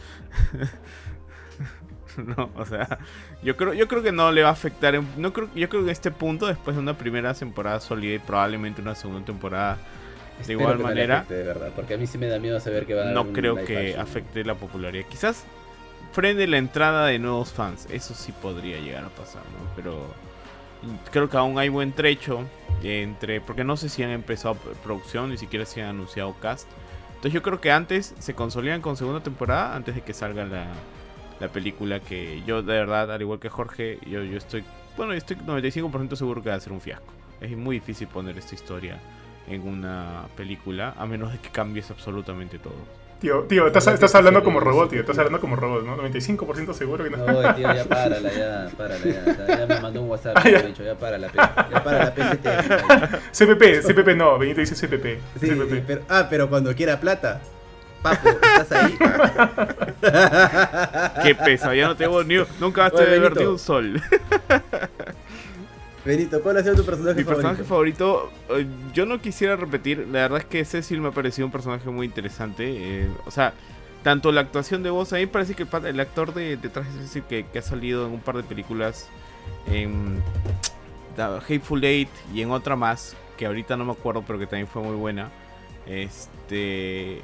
no, o sea, yo creo, yo creo que no le va a afectar, en- no creo, yo creo que en este punto, después de una primera temporada sólida y probablemente una segunda temporada de Espero igual que no manera, afecte, de verdad, porque a mí sí me da miedo saber que va a no creo que afecte la popularidad. Quizás frene la entrada de nuevos fans. Eso sí podría llegar a pasar, ¿no? Pero creo que aún hay buen trecho entre... Porque no sé si han empezado producción, ni siquiera si han anunciado cast. Entonces yo creo que antes se consolidan con segunda temporada, antes de que salga la, la película que yo de verdad, al igual que Jorge, yo, yo estoy... Bueno, yo estoy 95% seguro que va a ser un fiasco. Es muy difícil poner esta historia en una película, a menos de que cambies absolutamente todo. Tío, tío, estás, estás que hablando como robot, tío. Estás hablando como robot, ¿no? 95% seguro que no. No, tío, ya párala, ya, párala, ya. Ya me mandó un WhatsApp, Ah, ya. ha dicho, ya párala, ya para la PCT. CPP, CPP no, Benito dice CPP. Sí, CPP. sí, pero, ah, pero cuando quiera plata. Papo, ¿estás ahí? Qué peso, ya no tengo ni un- nunca vas a ver ni un sol. Benito, ¿cuál ha sido tu personaje Mi favorito? personaje favorito, eh, yo no quisiera repetir, la verdad es que Cecil me ha parecido un personaje muy interesante. eh, o sea, tanto la actuación de voz, a mí me parece que el, actor de detrás de Cecil que, que ha salido en un par de películas, en The Hateful Eight y en otra más, que ahorita no me acuerdo, pero que también fue muy buena. Este.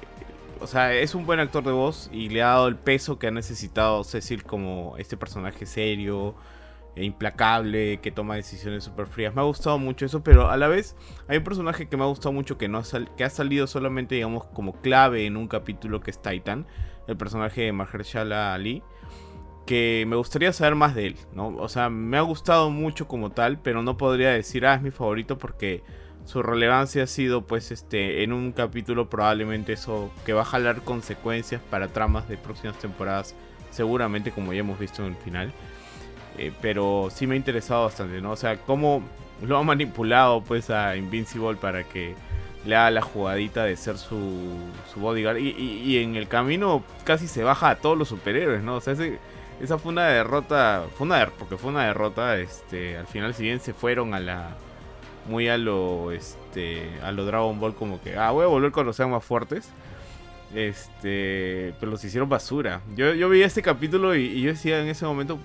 O sea, es un buen actor de voz y le ha dado el peso que ha necesitado Cecil como este personaje serio, e implacable, que toma decisiones súper frías. Me ha gustado mucho eso, pero a la vez hay un personaje que me ha gustado mucho que, no ha, sal- que ha salido solamente, digamos, como clave en un capítulo que es Titan, el personaje de Mahershala Ali, que me gustaría saber más de él, ¿no? O sea, me ha gustado mucho como tal, pero no podría decir, ah, es mi favorito porque su relevancia ha sido, pues, este, en un capítulo probablemente eso que va a jalar consecuencias para tramas de próximas temporadas, seguramente como ya hemos visto en el final. Eh, pero sí me ha interesado bastante, ¿no? O sea, cómo lo ha manipulado pues a Invincible para que le haga la jugadita de ser su, su bodyguard. Y, en el camino casi se baja a todos los superhéroes, ¿no? O sea, ese- esa fue una derrota, fue una porque fue una derrota, este, al final si bien se fueron a la, muy a lo, este, a lo Dragon Ball como que, ah, voy a volver cuando sean más fuertes. Este, pero los hicieron basura. Yo, yo vi este capítulo y, y yo decía en ese momento,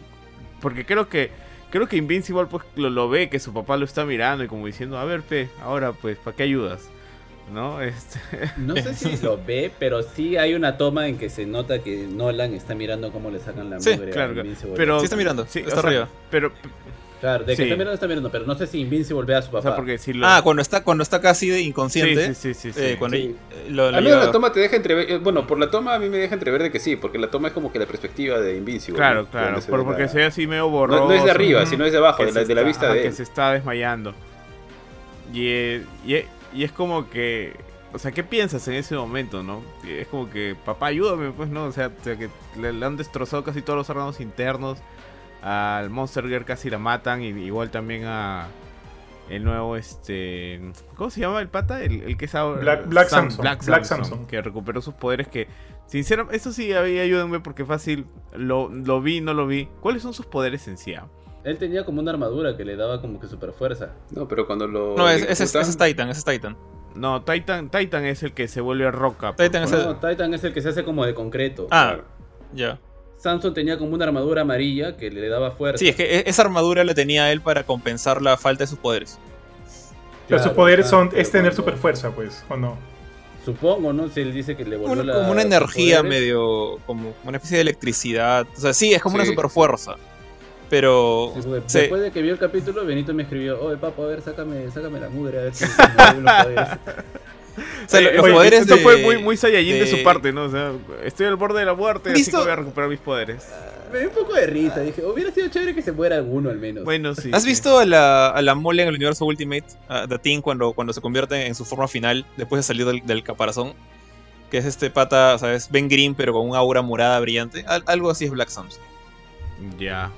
porque creo que creo que Invincible pues lo, lo ve, que su papá lo está mirando y como diciendo, a ver, pe, ahora pues, ¿para qué ayudas? ¿No? Este, No sé si lo ve, pero sí hay una toma en que se nota que Nolan está mirando cómo le sacan la Sí, mugre claro, Invincible. pero Sí está mirando, sí, está sea, arriba. Pero, Claro, de que sí. está mirando, está mirando, pero no sé si Invincible ve a su o papá. sea, porque si lo... Ah, cuando está, cuando está casi de inconsciente. Sí, sí, sí, sí, eh, sí. cuando Sí. eh, lo, lo Al menos lleva- la toma te deja entrever. eh, Bueno, por la toma a mí me deja entrever de que sí, porque la toma es como que la perspectiva de Invincible. Claro, ¿no? claro, se por- ve porque la- se ve así medio borroso. no es de arriba, sino es de abajo, que de la, de vista ajá, de que él. se está desmayando. Y, y, y es como que, o sea, ¿qué piensas en ese momento, no? Es como que, papá, ayúdame, pues, ¿no? O sea, o sea, que le, le han destrozado casi todos los órganos internos. Al Monster Girl casi la matan. Y igual también a el nuevo, este... ¿Cómo se llama el pata? El, el que es ahora... Black- Black Sam- Samson, Black Black Samson, Samson. Que recuperó sus poderes que... Sinceramente, eso sí, ahí ayúdenme porque fácil. Lo, lo vi, no lo vi. ¿Cuáles son sus poderes en sí? ah? Él tenía como una armadura que le daba como que super fuerza. No, pero cuando lo. No, ese ese es, es Titan, ese es Titan. No, Titan, Titan es el que se vuelve roca. Titan es el- No, Titan es el que se hace como de concreto. Ah, ya. Samson tenía como una armadura amarilla que le daba fuerza. Sí, es que e- esa armadura la tenía él para compensar la falta de sus poderes. Pero sus poderes ah, son, pero es tener super fuerza, pues, ¿o no? Supongo, ¿no? Si él dice que le volvió Como, la, como una energía medio. como una especie de electricidad. O sea, sí, es como una super fuerza. Pero. Sí, sí. Después de que vio el capítulo, Benito me escribió, oye papo, a ver, sácame, sácame la mugre, a ver si me vuelven los poderes". O sea, Eh, los oye, poderes esto de- fue muy, muy Saiyajin de... de- su parte, ¿no? O sea, estoy al borde de la muerte, así ¿Listo? que voy a recuperar mis poderes. Me dio un poco de risa, dije, hubiera sido chévere que se muera alguno al menos. Bueno, sí. ¿Has sí. visto a la, a la mole en el universo Ultimate, a The Thing, cuando, cuando se convierte en su forma final, después de salir del, del caparazón? Que es este pata, ¿sabes? Ben Green, pero con un aura morada brillante. Al- algo así es Black Samson. Ya.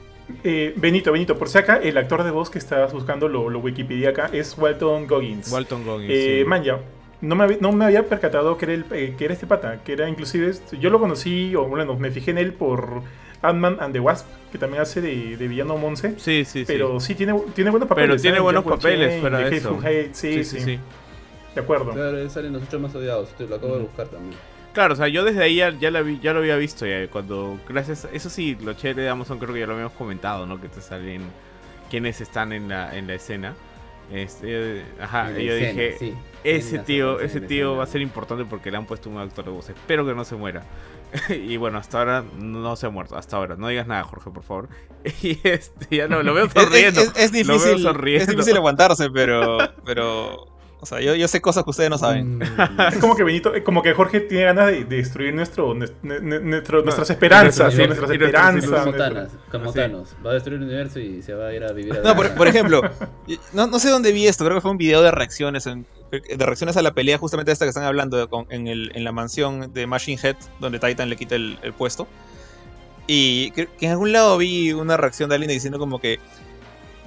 Eh, Benito, Benito, por si acá, el actor de voz que estás buscando, lo, lo Wikipedia acá, es Walton Goggins. Walton Goggins. Eh, sí. man, ya, no me, había, no me había percatado que era, el, eh, que era este pata, que era inclusive, yo lo conocí, o bueno, me fijé en él por Ant-Man and the Wasp, que también hace de, de villano Monse. Sí, sí, sí. Pero sí, tiene, tiene buenos papeles. Pero tiene buenos Jack papeles fuera de eso. Hateful Eight, sí, sí, de acuerdo. Claro, él sale en los ocho más odiados, te lo acabo de buscar también. Claro, o sea, yo desde ahí ya, ya, la vi- ya lo había visto. Ya, cuando, gracias. Eso sí, lo chévere de Amazon creo que ya lo habíamos comentado, ¿no? Que te salen quienes están en la, en la escena. Este, ajá, yo escena, dije, sí. Ese tío, ese tío va a ser importante porque le han puesto un actor de voz. Espero que no se muera. y bueno, hasta ahora no se ha muerto. Hasta ahora. No digas nada, Jorge, por favor. y este, ya lo, lo veo Es, es- sonriendo. es- es Lo veo difícil, es difícil aguantarse, pero. pero o sea, yo, yo sé cosas que ustedes no saben. Mm. Es como que Benito, eh, como que Jorge tiene ganas de, de destruir nuestro, nues- ne- ne- nuestro- nuestras esperanzas, nuestras esperanzas. como nuestro- Thanos, como Sí. Thanos. Va a destruir el universo y se va a ir a vivir a No, por, por ejemplo, no, no sé dónde vi esto, creo que fue un video de reacciones, en- de reacciones a la pelea justamente esta que están hablando con- en, el- en la mansión de Machine Head, donde Titan le quita el, el puesto. Y que, que en algún lado vi una reacción de alguien diciendo como que,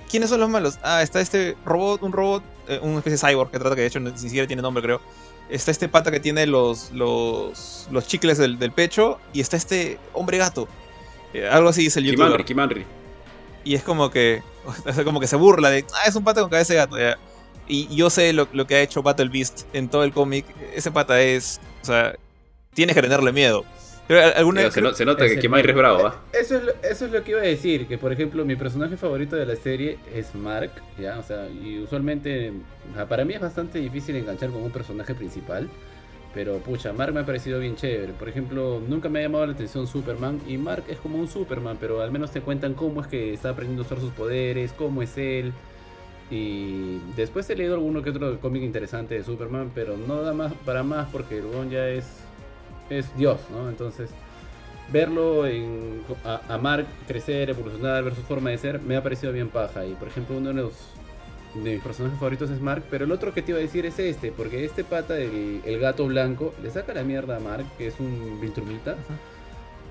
¿quiénes son los malos? Ah, está este robot, un robot, eh, una especie de cyborg que trata que de hecho ni siquiera tiene nombre creo. Está este pata que tiene los, los, los chicles del, del pecho y está este hombre gato. Eh, algo así dice el youtuber. Kimanri, Kimanri. Y es como que. O sea, como que se burla de. Ah, es un pata con cabeza de gato. ya". Y yo sé lo, lo que ha hecho Battle Beast en todo el cómic. Ese pata es. O sea, tienes que tenerle miedo. Pero alguna Mira, se, no- se nota es que el Kimanri es bravo, ¿ah? Eso es, lo, eso es lo que iba a decir, que por ejemplo mi personaje favorito de la serie es Mark, ya, o sea, y usualmente para mí es bastante difícil enganchar con un personaje principal, pero pucha, Mark me ha parecido bien chévere. Por ejemplo, nunca me ha llamado la atención Superman y Mark es como un Superman, pero al menos te cuentan cómo es que está aprendiendo a usar sus poderes, cómo es él. Y después he leído alguno que otro cómic interesante de Superman, pero no da más para más porque el weón ya es es Dios, ¿no? Entonces verlo en, a, a Mark crecer, evolucionar, ver su forma de ser, me ha parecido bien paja. Y por ejemplo, uno de los de mis personajes favoritos es Mark, pero el otro que te iba a decir es este, porque este pata, el, el gato blanco, le saca la mierda a Mark, que es un Viltrumita.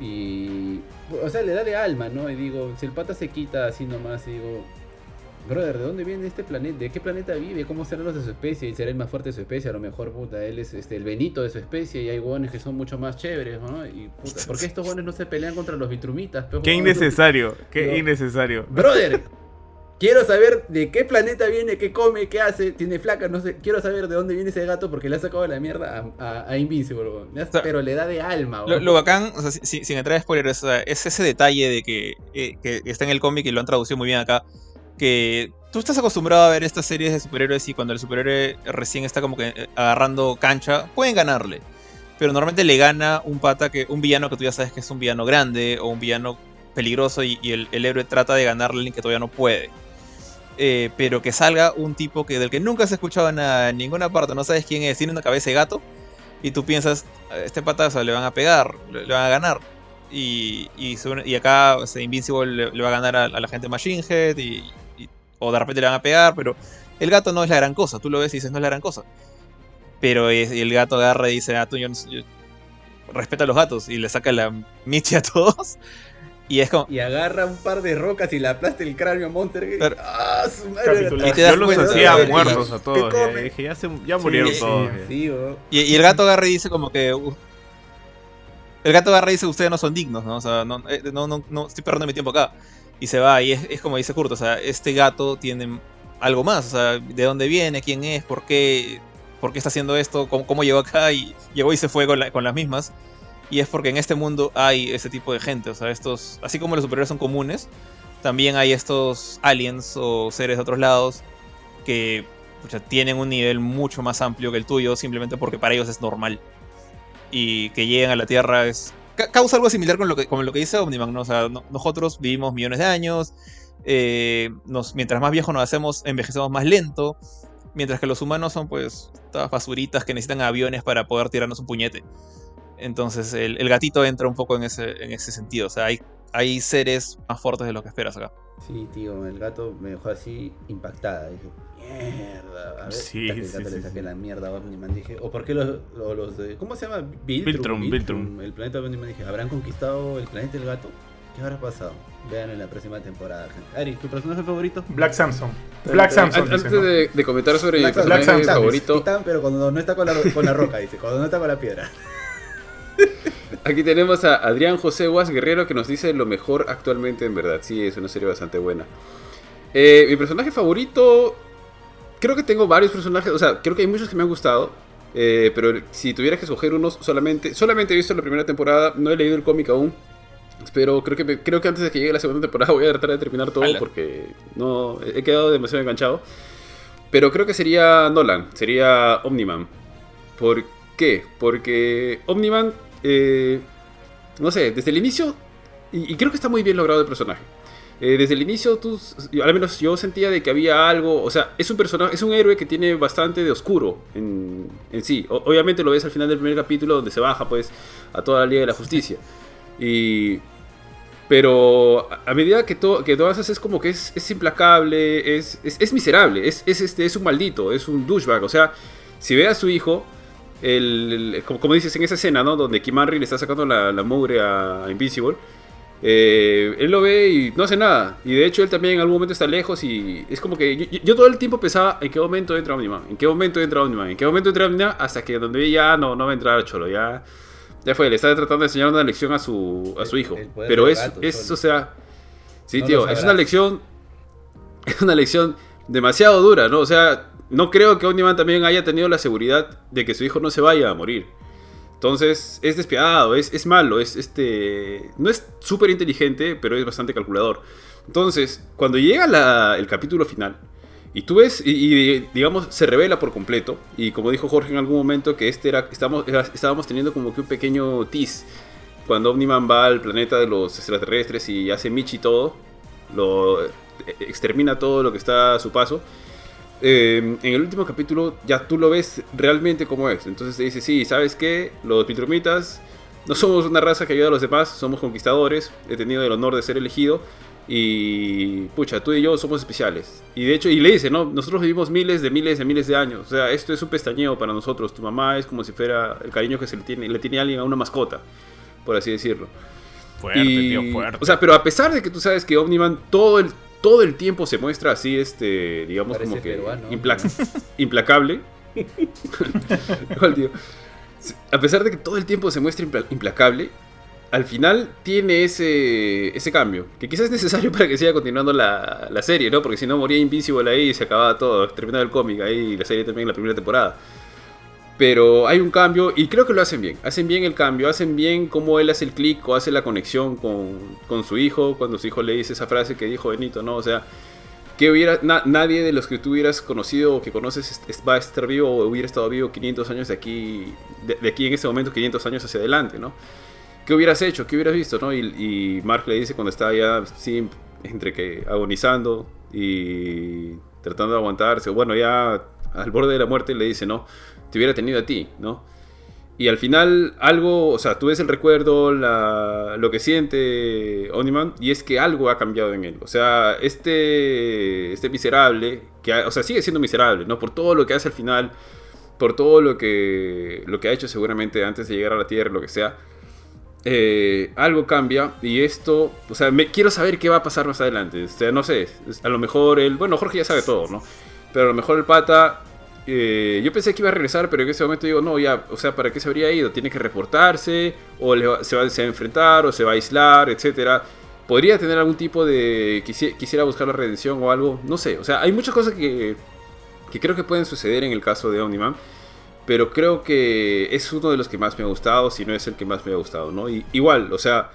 Y, o sea, le da de alma, ¿no? Y digo, si el pata se quita así nomás, y digo, brother, ¿de dónde viene este planeta? ¿De qué planeta vive? ¿Cómo serán los de su especie? ¿Y será el más fuerte de su especie? A lo mejor, puta, él es este, el Benito de su especie y hay hueones que son mucho más chéveres, ¿no? Y, puta, ¿por qué estos hueones no se pelean contra los Vitrumitas? pe, Qué innecesario, qué No. innecesario. Brother, quiero saber de qué planeta viene, qué come, qué hace, tiene flaca, no sé. Quiero saber de dónde viene ese gato porque le ha sacado la mierda a, a, a Invincible, sea, pero le da de alma, Lo, lo bacán, o sea, si- si- sin entrar a spoilers, o sea, es ese detalle de que, eh, que está en el cómic y lo han traducido muy bien acá. Que tú estás acostumbrado a ver estas series de superhéroes y cuando el superhéroe recién está como que eh, agarrando cancha, pueden ganarle. Pero normalmente le gana un pata que, un villano que tú ya sabes que es un villano grande o un villano peligroso y, el, héroe trata de ganarle a alguien que todavía no puede. Eh, pero que salga un tipo que del que nunca has escuchado en ninguna parte, no sabes quién es, tiene una cabeza de gato y tú piensas, "A este pata o sea, le van a pegar, le, van a ganar. Y, y, acá o sea, Invincible le, va a ganar a, la gente Machine Head y- o de repente le van a pegar, pero el gato no es la gran cosa, tú lo ves y dices no es la gran cosa. Pero es- el gato agarra y dice, ah, tú yo, yo- respeta a los gatos y le saca la michi a todos. Y es como. Y agarra un par de rocas y le aplasta el cráneo a Monster. Pero- ¡Ah, su madre! Capitulazo. Y te das Yo los hacía muertos a ¿Qué todos. Ya, dije, ya, se, ya murieron Sí, todos. sí, ya. sí, weón. Y, y el gato agarra y dice como que. uh, el gato agarra y dice, ustedes no son dignos, ¿no? O sea, no, eh, no, no, no estoy perdiendo mi tiempo acá. Y se va, y es, es como dice Kurt, o sea, este gato tiene algo más, o sea, de dónde viene, quién es, por qué, por qué está haciendo esto, cómo, cómo llegó acá, y llegó y se fue con, la- con las mismas. Y es porque en este mundo hay ese tipo de gente, o sea, estos, así como los superiores son comunes, también hay estos aliens o seres de otros lados que tienen un nivel mucho más amplio que el tuyo, simplemente porque para ellos es normal. Y que lleguen a la Tierra es. Ca- causa algo similar con lo que, con lo que dice Omniman, ¿no? O sea, no- nosotros vivimos millones de años. eh, nos, mientras más viejos nos hacemos, envejecemos más lento. Mientras que los humanos son, pues, todas basuritas que necesitan aviones para poder tirarnos un puñete. Entonces, el, el gatito entra un poco en ese, en ese sentido. O sea, hay, hay seres más fuertes de lo que esperas acá. Sí, tío, el gato me dejó así impactada. Dije, mierda. A ver, Sí, sí, gato sí, le saqué la mierda a Omniman. Dije, ¿o por qué los, o los de. ¿Cómo se llama? Viltrum, Viltrum. El planeta de Omniman. Dije, ¿habrán conquistado el planeta del gato? ¿Qué habrá pasado? Vean en la próxima temporada, gente. Ari, ¿tu personaje favorito? Black Samson. Black Samson. Antes de, de comentar sobre mi Black personaje Samson. favorito, Titán, pero cuando no está con la, con la roca, dice. Cuando no está con la piedra. aquí tenemos a Adrián José Guas Guerrero que nos dice lo mejor actualmente en verdad. Sí, es una serie bastante buena. Eh, mi personaje favorito, creo que tengo varios personajes, o sea, creo que hay muchos que me han gustado. eh, pero si tuviera que escoger unos solamente, solamente he visto la primera temporada, no he leído el cómic aún. Pero creo que, me- creo que antes de que llegue la segunda temporada voy a tratar de terminar todo porque no he quedado demasiado enganchado. Pero creo que sería Nolan, sería Omniman. ¿Por qué? Porque Omniman, eh, no sé, desde el inicio, y, y creo que está muy bien logrado el personaje. Eh, desde el inicio, tú, al menos yo sentía de que había algo, o sea, es un personaje, es un héroe que tiene bastante de oscuro en, sí. Obviamente lo ves al final del primer capítulo donde se baja pues a toda la Liga de la Justicia. Y pero a- medida que, to- que avanzas es como que es, implacable, es, es, miserable, es, es, este, es un maldito, es un douchebag. O sea, si ve a su hijo, el, como, dices en esa escena, ¿no? Donde Kim le está sacando la, la mugre a Invisible. Eh, él lo ve y no hace nada. Y de hecho él también en algún momento está lejos y es como que yo, todo el tiempo pensaba en qué momento entra Omniman, en qué momento entra Omniman, en qué momento entra Omniman, hasta que donde ya no, no va a entrar Cholo, ya... Ya fue, le está tratando de enseñar una lección a su, a su hijo. Pero es, gato, es o sea... Sí, No tío, es una lección... Es una lección demasiado dura, ¿no? O sea, no creo que Omniman también haya tenido la seguridad de que su hijo no se vaya a morir. Entonces, es despiadado, es, es malo, es este... No es súper inteligente, pero es bastante calculador. Entonces, cuando llega el capítulo final, y tú ves, y, digamos, se revela por completo, y como dijo Jorge en algún momento, que este era, estamos, era- estábamos teniendo como que un pequeño tease, cuando Omniman va al planeta de los extraterrestres y hace Michi todo, lo eh, extermina todo lo que está a su paso. Eh, en el último capítulo ya tú lo ves realmente como es. Entonces te dice, sí, ¿sabes qué? Los Pitrumitas no somos una raza que ayuda a los demás, somos conquistadores. He tenido el honor de ser elegido. Y pucha, tú y yo somos especiales. Y de hecho, y le dice, ¿no? Nosotros vivimos miles de miles de miles de años. O sea, esto es un pestañeo para nosotros. Tu mamá es como si fuera el cariño que se le tiene, le tiene alguien a una mascota, por así decirlo. Fuerte, Y- tío, fuerte. O sea, pero a pesar de que tú sabes que Omniman todo el, todo el tiempo se muestra así, este, digamos, Parece como que peruano. implac- implacable. A pesar de que todo el tiempo se muestra impla- implacable, al final tiene ese, ese cambio, que quizás es necesario para que siga continuando la, la serie, ¿no? Porque si no moría Invincible ahí y se acababa todo, terminaba el cómic ahí y la serie también en la primera temporada. Pero hay un cambio y creo que lo hacen bien. Hacen bien el cambio, hacen bien cómo él hace el clic o hace la conexión con, con su hijo. Cuando su hijo le dice esa frase que dijo Benito, ¿no? O sea, que hubiera na- nadie de los que tú hubieras conocido o que conoces va a estar vivo o hubiera estado vivo 500 años de aquí, de, aquí en este momento, 500 años hacia adelante, ¿no? ¿Qué hubieras hecho? ¿Qué hubieras visto, no? Y, y Mark le dice cuando está ya sí, entre que agonizando y tratando de aguantarse, bueno, ya al borde de la muerte le dice, no, te hubiera tenido a ti, ¿no? Y al final algo, o sea, tú ves el recuerdo, la- lo que siente Omniman y es que algo ha cambiado en él. O sea, este, este miserable, que, ha- o sea, sigue siendo miserable, ¿no? Por todo lo que hace al final, por todo lo que, lo que ha hecho seguramente antes de llegar a la Tierra, lo que sea. eh, algo cambia y esto, o sea, me, quiero saber qué va a pasar más adelante. O sea, no sé, a lo mejor el, bueno, Jorge ya sabe todo, ¿no? Pero a lo mejor el pata, eh, yo pensé que iba a regresar, pero en ese momento digo, no, ya, o sea, ¿para qué se habría ido? Tiene que reportarse, o se, va, a enfrentar, o se va a aislar, etcétera. Podría tener algún tipo de, quisi- quisiera buscar la redención o algo, no sé, o sea, hay muchas cosas que, que creo que pueden suceder en el caso de Omniman. Pero creo que es uno de los que más me ha gustado, si no es el que más me ha gustado, ¿no? Y, igual, o sea,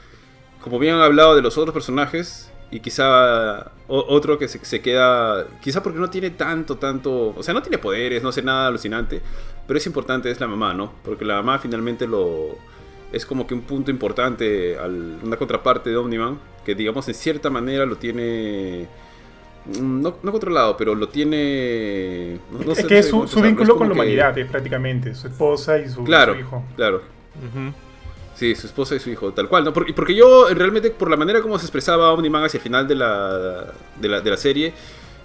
como bien han hablado de los otros personajes, y quizá otro que se, se queda, quizá porque no tiene tanto, tanto, o sea, no tiene poderes, no hace nada alucinante, pero es importante, es la mamá, ¿no? Porque la mamá finalmente lo... Es como que un punto importante, al, una contraparte de Omniman, que digamos en cierta manera lo tiene... mm, No, no controlado, pero lo tiene... no- no es sé- que no es su, su es vínculo con la humanidad, es prácticamente. Su esposa y su, Claro, su hijo. claro. Ujú. Sí, su esposa y su hijo, tal cual, ¿no? Porque, porque yo eh, realmente, por la manera como se expresaba Omniman hacia el final de la, de la, de la serie,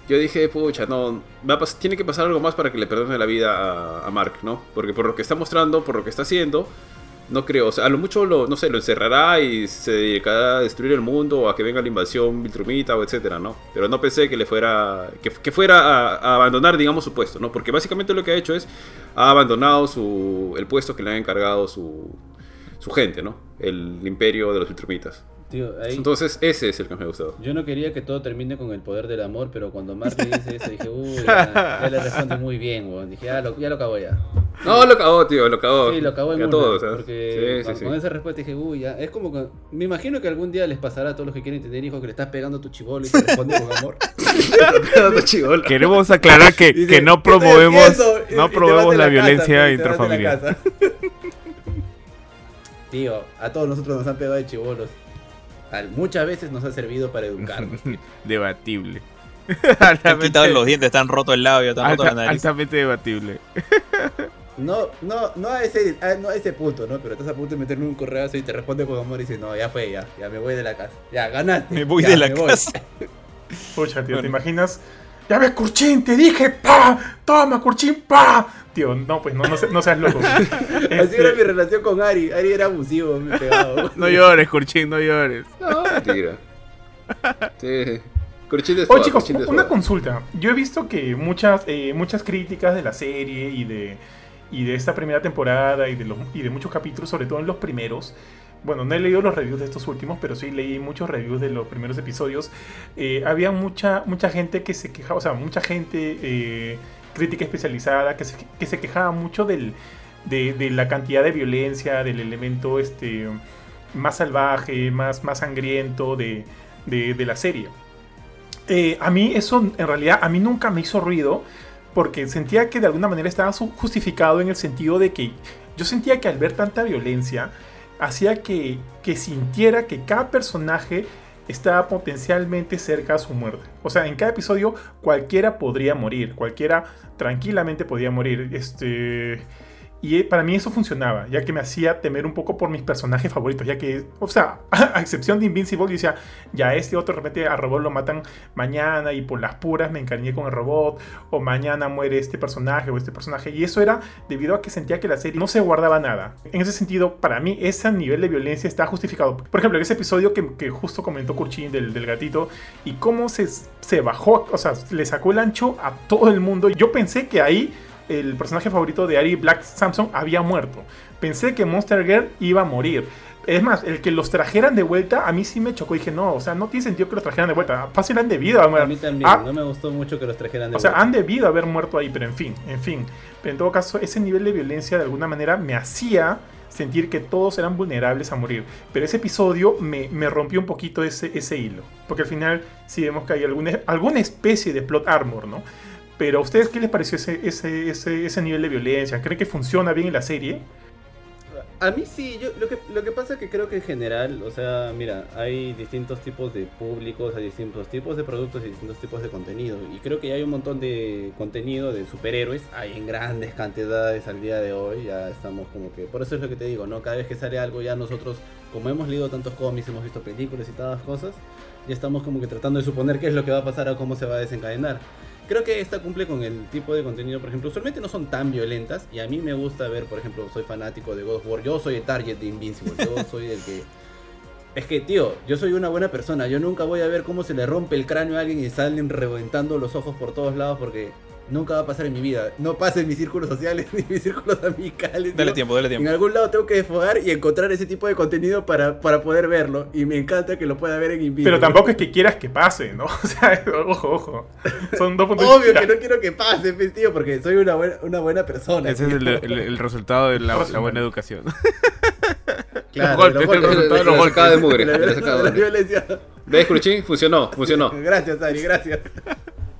yo dije, pucha, no, va a tiene que pasar algo más para que le perdone la vida a, Mark, ¿no? Porque por lo que está mostrando, por lo que está haciendo, no creo, o sea, a lo mucho, lo, no sé, lo encerrará y se dedicará a destruir el mundo o a que venga la invasión Viltrumita o etcétera, ¿no? Pero no pensé que le fuera, que, fuera a, a abandonar, digamos, su puesto, ¿no? Porque básicamente lo que ha hecho es, ha abandonado su, el puesto que le ha encargado su, su gente, ¿no? El imperio de los Viltrumitas. Tío, ahí Entonces, ese es el que me ha gustado. yo no quería que todo termine con el poder del amor, pero cuando Mark le dice eso dije, uy, ya, ya le responde muy bien, weón. Dije, ya lo, ya lo acabó ya. No, lo cagó, tío, lo cagó. Sí, lo acabó en una, todos, ¿sabes? Porque Sí, con, sí, sí. con esa respuesta dije, uy, ya. Es como que. Me imagino que algún día les pasará a todos los que quieren tener hijos que le estás pegando a tu chivolo y te responde con amor. Queremos aclarar que, Dice, que no "¿Qué estoy promovemos, haciendo?" Y- y no promovemos la, casa, violencia intrafamiliar. Tío, a todos nosotros nos han pegado de chivolos. Muchas veces nos ha servido para educarnos. Debatible. Te han quitado los dientes, te han roto el labio, roto Alta- la nariz. altamente debatible. No, no, no a ese, a- no a ese punto, ¿no? Pero estás a punto de meterle un correazo y te responde con amor y dice, no, ya fue, ya, ya me voy de la casa. Ya, ganaste. Me voy ya, de la me voy". casa. Pucha, tío, ¿te imaginas? Ya ves, Kurchin, te dije, pa, toma, Kurchin, pa. Tío, no, pues no, no, se- no seas loco. Así Este, era mi relación con Ari. Ari era abusivo, me pegaba. No llores, Kurchin, no llores. No, mentira. Sí. Corchín de Oye chicos, de una consulta. Yo he visto que muchas, eh, muchas críticas de la serie y de, y de esta primera temporada y de, los, y de muchos capítulos, sobre todo en los primeros. Bueno, no he leído los reviews de estos últimos, pero sí leí muchos reviews de los primeros episodios. Eh, había mucha, mucha gente que se quejaba, o sea, mucha gente, eh, crítica especializada, que se, que se quejaba mucho del, de, la cantidad de violencia, del elemento este, más salvaje, más, más sangriento de, de, la serie. Eh, a mí eso en realidad a mí nunca me hizo ruido porque sentía que de alguna manera estaba justificado en el sentido de que yo sentía que al ver tanta violencia hacía que, que sintiera que cada personaje estaba potencialmente cerca a su muerte. O sea, en cada episodio cualquiera podría morir, cualquiera tranquilamente podía morir. Este, y para mí eso funcionaba, ya que me hacía temer un poco por mis personajes favoritos, ya que, o sea, a excepción de Invincible, yo decía, ya este otro de repente a robot lo matan mañana y por las puras me encariñé con el robot, o mañana muere este personaje o este personaje, y eso era debido a que sentía que la serie no se guardaba nada. En ese sentido, para mí, ese nivel de violencia está justificado. Por ejemplo, en ese episodio que, que justo comentó Kurchin del, del gatito, y cómo se, se bajó, o sea, le sacó el ancho a todo el mundo. Yo pensé que ahí el personaje favorito de Ari Black Samson había muerto. Pensé que Monster Girl iba a morir. Es más, el que los trajeran de vuelta a mí sí me chocó. Dije, no, o sea, no tiene sentido que los trajeran de vuelta. Fácil han debido haber A mí también, Ah, no me gustó mucho que los trajeran de o sea, vuelta. han debido haber muerto ahí, pero en fin, en fin. Pero en todo caso, ese nivel de violencia de alguna manera me hacía sentir que todos eran vulnerables a morir. Pero ese episodio me, me rompió un poquito ese, ese hilo. Porque al final sí vemos que hay alguna, alguna especie de plot armor, ¿no? Pero a ustedes, ¿qué les pareció ese, ese, ese, ese nivel de violencia? ¿Creen que funciona bien en la serie? A mí sí, yo lo que, lo que pasa es que creo que en general, o sea, mira, hay distintos tipos de públicos, hay distintos tipos de productos y distintos tipos de contenido. Y creo que ya hay un montón de contenido de superhéroes, hay en grandes cantidades al día de hoy, ya estamos como que, por eso es lo que te digo, ¿no? Cada vez que sale algo ya nosotros, como hemos leído tantos cómics, hemos visto películas y todas cosas, ya estamos como que tratando de suponer qué es lo que va a pasar o cómo se va a desencadenar. Creo que esta cumple con el tipo de contenido, por ejemplo, usualmente no son tan violentas y a mí me gusta ver, por ejemplo, soy fanático de God of War, yo soy el target de Invincible, yo soy el que... Es que, tío, yo soy una buena persona, yo nunca voy a ver cómo se le rompe el cráneo a alguien y salen reventando los ojos por todos lados porque nunca va a pasar en mi vida. No pasa en mis círculos sociales ni en mis círculos amicales. Dale ¿no? tiempo, dale En tiempo. algún lado tengo que desfogar y encontrar ese tipo de contenido para, para poder verlo. Y me encanta que lo pueda ver en Invincible. Pero tampoco es que quieras que pase, ¿no? O sea, ojo, ojo. Son dos puntos Obvio que no quiero que pase, pues, tío, porque soy una buena, una buena persona. Ese es el, tío. el- el resultado de la, la buena educación. Claro, los golpes, los el resultado de los golpes. de mugre. la, violencia. ¿Ves, Cruchín? Funcionó, funcionó. Gracias, Ari, gracias.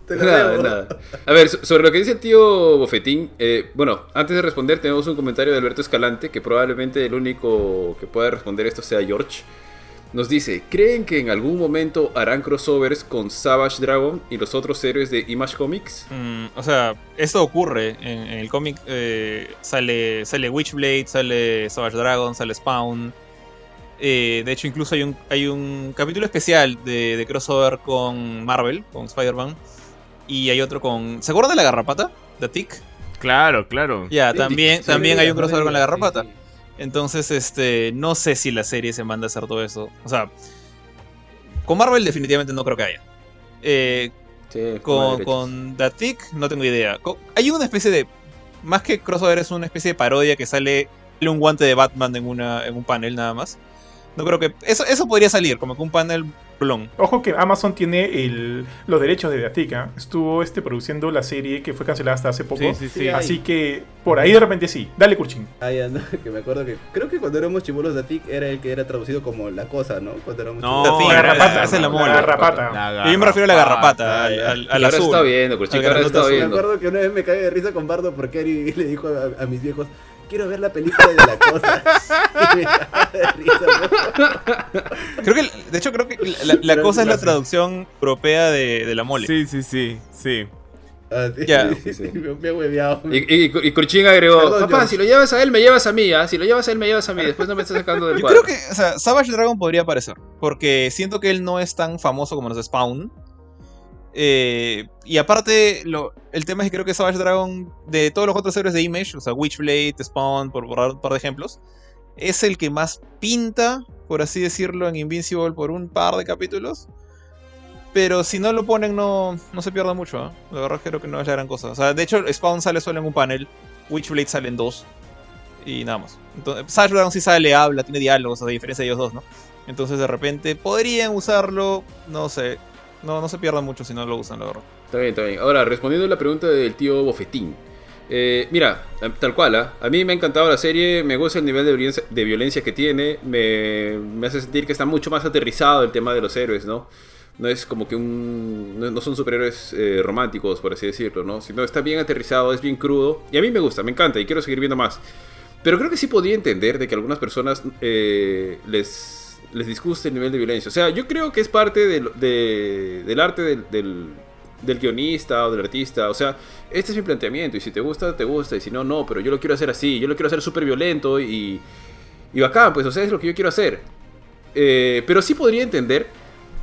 Te Nada, nada. A ver, so- sobre lo que dice el tío Bofetín, eh, bueno, antes de responder tenemos un comentario de Alberto Escalante, que probablemente el único que pueda responder esto sea George. Nos dice, ¿creen que en algún momento harán crossovers con Savage Dragon y los otros héroes de Image Comics? Mm, o sea, esto ocurre en, en el cómic. eh, sale, sale Witchblade, sale Savage Dragon, sale Spawn. Eh, de hecho, incluso hay un, hay un capítulo especial de, de crossover con Marvel, con Spider-Man. Y hay otro con. ¿Se acuerdan de la garrapata? ¿The Tick? Claro, claro. Ya, también, sí, también sí, hay un sí, crossover con la garrapata. sí. Entonces, este, no sé si la serie se manda a hacer todo eso. O sea, con Marvel definitivamente no creo que haya. Eh, Sí, con, con The Tick no tengo idea. Hay una especie de, más que crossover es una especie de parodia que sale un guante de Batman en una en un panel nada más. No creo que eso eso podría salir como que un panel blon. Ojo que Amazon tiene el, los derechos de Datica. Estuvo este, produciendo la serie que fue cancelada hasta hace poco. Sí, sí, sí. Sí, Así que por ahí de repente sí. Dale, Kurchin. Ah, ya, no, que me acuerdo que. Creo que cuando éramos chibolos de TIC era el que era traducido como la cosa, ¿no? Cuando éramos No, chibolos. La garrapata. esa es la La mole. garrapata. La Yo me refiero a la garrapata, garrapata, al, al, al ahora azul. está viendo, Cruchín, Al ahora está grandote Me viendo. acuerdo que una vez me caí de risa con Bardo porque Ari le dijo a, a mis viejos, quiero ver la película de la cosa. Creo que de hecho creo que la, cosa es la traducción europea de, de la mole. Sí, sí, sí, sí. Sí. me, me he hueveado. Y, y, y Cruchín agregó, Perdón, papá, George. si lo llevas a él, me llevas a mí, ¿ah? Si lo llevas a él, me llevas a mí. Después no me estás sacando del Yo cuadro. creo que, o sea, Savage Dragon podría aparecer. Porque siento que él no es tan famoso como los de Spawn. Eh, y aparte, lo, el tema es que creo que Savage Dragon, de todos los otros héroes de Image, o sea, Witchblade, Spawn, por borrar un par de ejemplos, es el que más pinta, por así decirlo, en Invincible por un par de capítulos. Pero si no lo ponen, no, no se pierde mucho. ¿ah? La verdad creo que no es la gran cosa. O sea, de hecho, Spawn sale solo en un panel, Witchblade sale en dos. Y nada más. Entonces, Savage Dragon sí sale, habla, tiene diálogos, a diferencia de ellos dos, ¿no? Entonces de repente podrían usarlo, no sé. No, no se pierda mucho si no lo usan, la verdad. Está bien, está bien. Ahora, respondiendo a la pregunta del tío Bofetín. Eh, mira, tal cual, ¿ah? a mí me ha encantado la serie, me gusta el nivel de violencia, de violencia que tiene, me, me hace sentir que está mucho más aterrizado el tema de los héroes, ¿no? No es como que un... No, no son superhéroes eh, románticos, por así decirlo, ¿no? Sino está bien aterrizado, es bien crudo. Y a mí me gusta, me encanta y quiero seguir viendo más. Pero creo que sí podía entender de que algunas personas eh, les, les disguste el nivel de violencia. O sea, yo creo que es parte del, de- del arte del, del, del guionista o del artista. O sea, este es mi planteamiento y si te gusta, te gusta y si no, no. Pero yo lo quiero hacer así, yo lo quiero hacer súper violento y, y bacán, pues o sea, es lo que yo quiero hacer. Eh, pero sí podría entender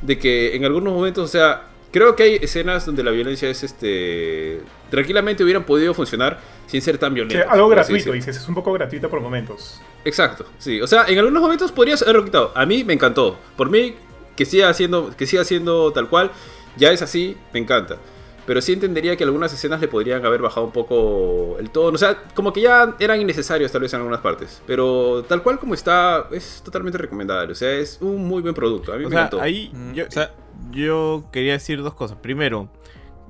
de que en algunos momentos, o sea, creo que hay escenas donde la violencia es este... Tranquilamente hubieran podido funcionar sin ser tan O violenta. sea, algo gratuito, dices. Es un poco gratuita por momentos. Exacto, sí. O sea, en algunos momentos podrías haberlo quitado. A mí me encantó. Por mí, que siga haciendo, que siga siendo tal cual, ya es así, me encanta. Pero sí entendería que algunas escenas le podrían haber bajado un poco el tono. O sea, como que ya eran innecesarios tal vez en algunas partes. Pero tal cual como está, es totalmente recomendable. O sea, es un muy buen producto. A mí O me sea, encantó. ahí Mm, yo, o sea- yo quería decir dos cosas. Primero,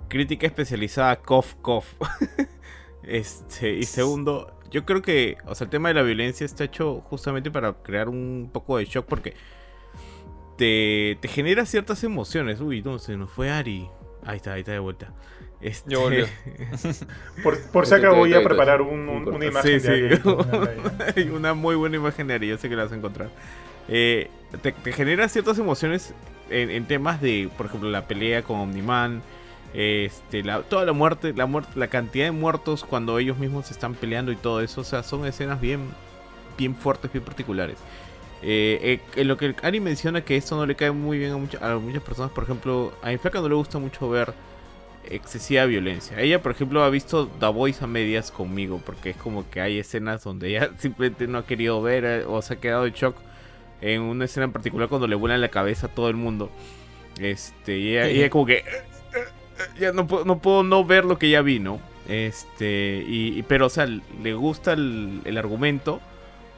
crítica especializada cough cough. este, y segundo, yo creo que, o sea, el tema de la violencia está hecho justamente para crear un poco de shock porque te, te genera ciertas emociones. Uy, no, se nos fue Ari. Ahí está, ahí está de vuelta. Este, Ya volvió. Por, por si Está acá bien, voy a preparar un- un- una imagen Sí, de sí. una- Hay una muy buena imagen de Ari, yo sé que la vas a encontrar. Eh, te, te genera ciertas emociones en, en temas de, por ejemplo, la pelea con Omniman, este, la, toda la muerte, la muerte, la cantidad de muertos cuando ellos mismos se están peleando y todo eso, o sea, son escenas bien, bien fuertes, bien particulares. Eh, eh, en lo que Ari menciona que esto no le cae muy bien a, mucha- a muchas personas, por ejemplo, a mi no le gusta mucho ver excesiva violencia. Ella, por ejemplo, ha visto The Voice a medias conmigo, porque es como que hay escenas donde ella simplemente no ha querido ver eh, o se ha quedado en shock en una escena en particular cuando le vuelan la cabeza a todo el mundo. Este, y ella, y ella como que "Eh, eh, eh, ya no puedo, no puedo no ver lo que ya vi, ¿no? Este, y, pero o sea, le gusta el argumento,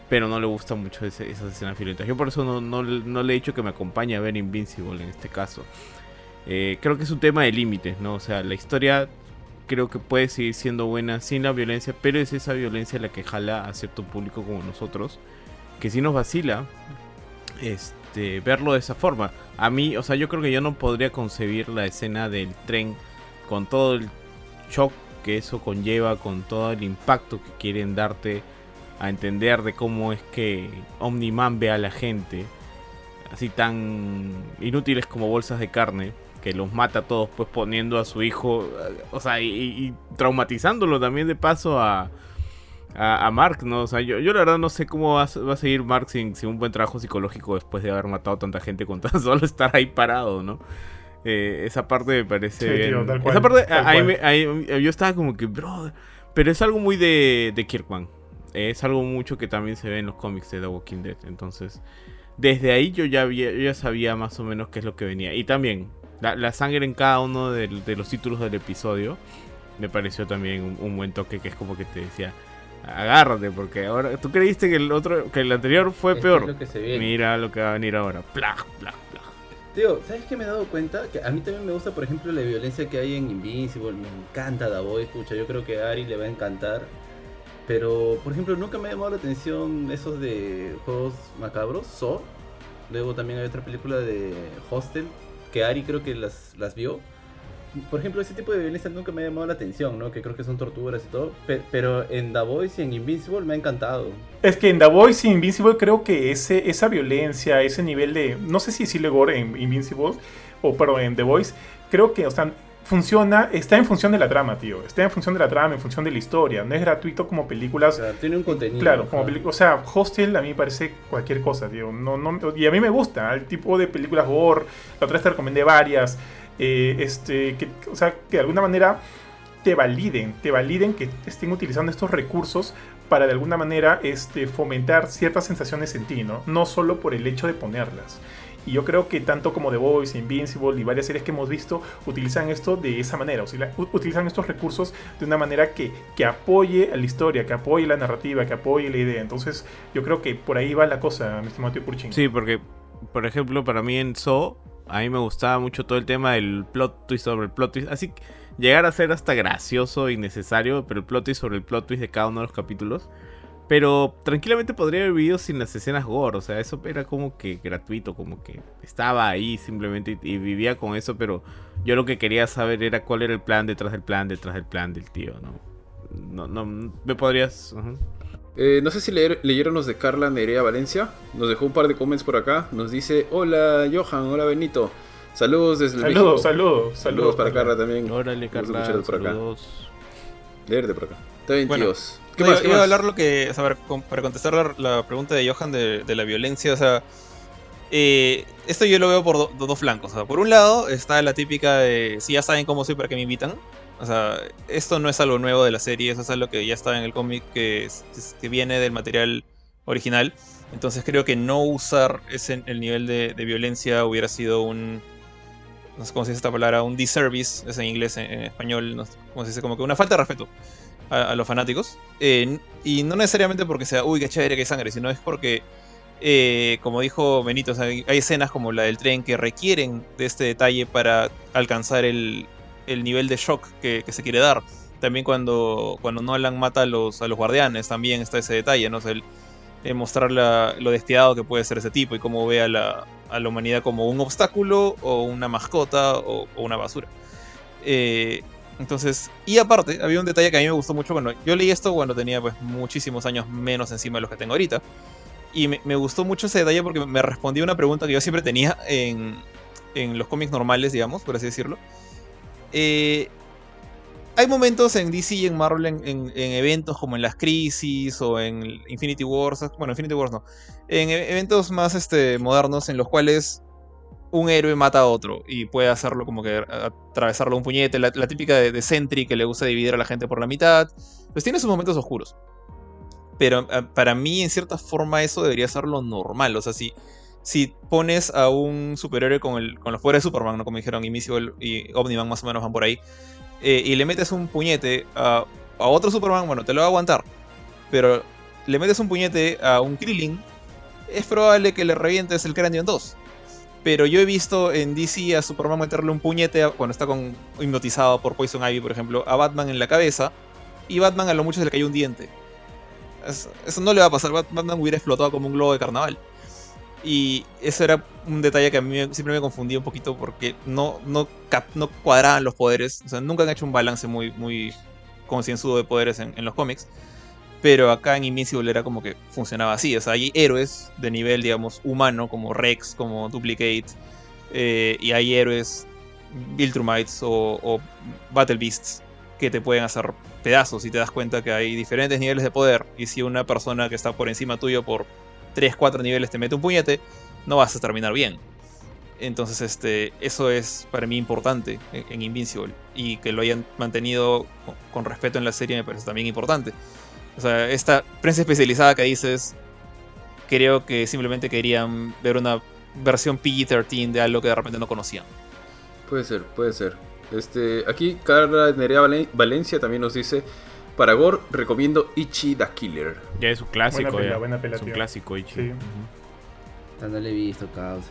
pero no le gusta mucho ese- esas escenas violentas. Yo por eso no, le he dicho que me acompañe a ver Invincible en este caso. Eh, creo que es un tema de límites, ¿no? O sea, la historia creo que puede seguir siendo buena sin la violencia, pero es esa violencia la que jala a cierto público como nosotros, que si nos vacila este, verlo de esa forma. A mí, o sea, yo creo que yo no podría concebir la escena del tren con todo el shock que eso conlleva, con todo el impacto que quieren darte a entender de cómo es que Omniman ve a la gente, así tan inútiles como bolsas de carne, que los mata a todos, pues poniendo a su hijo, o sea, y, y traumatizándolo también de paso a, a, a Mark, ¿no? O sea, yo, yo la verdad no sé cómo va, a- va a seguir Mark sin, sin un buen trabajo psicológico después de haber matado a tanta gente con tan solo estar ahí parado, ¿no? Eh, esa parte me parece Sí, bien. tío, tal cual, esa parte, ahí ahí- yo estaba como que, bro, pero es algo muy de, de Kirkman. Es algo mucho que también se ve en los cómics de The Walking Dead. Entonces, desde ahí yo ya, había- yo ya sabía más o menos qué es lo que venía. Y también, la, la sangre en cada uno de, los títulos del episodio me pareció también un, un buen toque que es como que te decía, agárrate, porque ahora tú creíste que el otro, que el anterior fue peor. lo que se. Mira lo que va a venir ahora. Tío, ¿sabes qué me he dado cuenta? Que a mí también me gusta, por ejemplo, la violencia que hay en Invincible. Me encanta Da Boy, escucha. Yo creo que a Ari le va a encantar. Pero, por ejemplo, nunca me ha llamado la atención esos de juegos macabros. So. Luego también hay otra película de Hostel. Que Ari creo que las, las vio. Por ejemplo, ese tipo de violencia nunca me ha llamado la atención, ¿no? Que creo que son torturas y todo. Pe- pero en The Voice y en Invincible me ha encantado. Es que en The Voice y Invincible creo que ese, esa violencia, ese nivel de. No sé si decirle gore en Invincible, o pero en The Voice, creo que o sea, funciona, está en función de la trama, tío. Está en función de la trama, en función de la historia. No es gratuito como O películas. sea, tiene un contenido. Claro, como o sea, Hostel a mí me parece cualquier cosa, tío. No, no, y a mí me gusta el tipo de películas gore. La otra vez te recomendé varias. eh, este, que, o sea, que de alguna manera te validen, te validen que estén utilizando estos recursos para de alguna manera este, fomentar ciertas sensaciones en ti, ¿no? No solo por el hecho de ponerlas. Y yo creo que tanto como The Voice, Invincible y varias series que hemos visto utilizan esto de esa manera, o sea, utilizan estos recursos de una manera que, que apoye a la historia, que apoye la narrativa, que apoye la idea. Entonces yo creo que por ahí va la cosa, mi estimado tío Kurchin. Sí, porque, por ejemplo, para mí en So, a mí me gustaba mucho todo el tema del plot twist sobre el plot twist. Así que llegar a ser hasta gracioso y necesario, pero el plot twist sobre el plot twist de cada uno de los capítulos. Pero tranquilamente podría haber vivido sin las escenas gore. O sea, eso era como que gratuito, como que estaba ahí simplemente y, y vivía con eso. Pero yo lo que quería saber era cuál era el plan detrás del plan, detrás del plan del tío, ¿no? No, no, me podrías... Eh, no sé si leer- leyeron los de Carla Nerea Valencia. Nos dejó un par de comments por acá. Nos dice: Hola Johan, hola Benito. Saludos desde Saludos, México. saludos, Saludos para Carla también. Órale, Carla, escucharlos saludos. Leerte por acá. Está Bueno. ¿Qué más? iba- ¿Qué iba a más? hablar lo que. o sea, para, con- para contestar la, la pregunta de Johan de, de la violencia, o sea. eh, esto yo lo veo por do- do- dos flancos. O sea, por un lado está la típica de. Si ya saben cómo soy, ¿para qué me invitan? O sea, esto no es algo nuevo de la serie, eso es algo que ya estaba en el cómic que, que viene del material original. Entonces creo que no usar ese, el nivel de, de violencia hubiera sido un. No sé cómo se dice esta palabra, un disservice, es en inglés, en, español, no sé se dice, como que una falta de respeto a, los fanáticos. Eh, y no necesariamente porque sea, uy, qué chévere, qué sangre, sino es porque, eh, como dijo Benito, hay, escenas como la del tren que requieren de este detalle para alcanzar el, el nivel de shock que, se quiere dar. También cuando, cuando Nolan mata a los, a los guardianes, también está ese detalle, ¿no? O el- eh, mostrar lo despiadado que puede ser ese tipo y cómo ve a la, a la humanidad como un obstáculo o una mascota o, una basura. Eh, entonces, y aparte, había un detalle que a mí me gustó mucho cuando yo leí esto cuando tenía pues muchísimos años menos encima de los que tengo ahorita. Y me, me gustó mucho ese detalle porque me respondió una pregunta que yo siempre tenía en, en los cómics normales, digamos, por así decirlo. Eh, hay momentos en DC y en Marvel, en, en- en eventos como en las crisis o en Infinity Wars, bueno, Infinity Wars no, en e- eventos más este, modernos en los cuales un héroe mata a otro y puede hacerlo como que atravesarlo un puñete, la, típica de, Sentry que le gusta dividir a la gente por la mitad. Pues tiene sus momentos oscuros. Pero ah, para mí, en cierta forma, eso debería ser lo normal. O sea, si, si pones a un superhéroe con, el, con los poderes de Superman, ¿no? como dijeron, Invisible y Omniman más o menos van por ahí, eh, y le metes un puñete a, a otro Superman, bueno, te lo va a aguantar. Pero le metes un puñete a un Krillin, es probable que le revientes el cráneo en dos. Pero yo he visto en DC a Superman meterle un puñete cuando está con, hipnotizado por Poison Ivy, por ejemplo, a Batman en la cabeza. Y Batman a lo mucho se le cayó un diente. Eso, no le va a pasar. Batman hubiera explotado como un globo de carnaval. Y eso era un detalle que a mí siempre me confundía un poquito porque no, no, no cuadraban los poderes. O sea, nunca han hecho un balance muy, muy concienzudo de poderes en, los cómics. Pero acá en Invincible era como que funcionaba así. O sea, hay héroes de nivel, digamos, humano, como Rex, como Duplicate. Eh, y hay héroes Viltrumites o, o Battle Beasts que te pueden hacer pedazos y te das cuenta que hay diferentes niveles de poder y si una persona que está por encima tuyo por 3, 4 niveles te mete un puñete, no vas a terminar bien. Entonces, este, eso es para mí importante en, Invincible. Y que lo hayan mantenido con, respeto en la serie me parece también importante. O sea, esta prensa especializada que dices, creo que simplemente querían ver una versión PG-13 de algo que de repente no conocían. Puede ser, puede ser. Este, aquí Carla Nerea Valencia también nos dice, para Gore recomiendo Ichi the Killer. Ya es un clásico, ya. es un clásico Ichi. Sí. No le he visto, caos.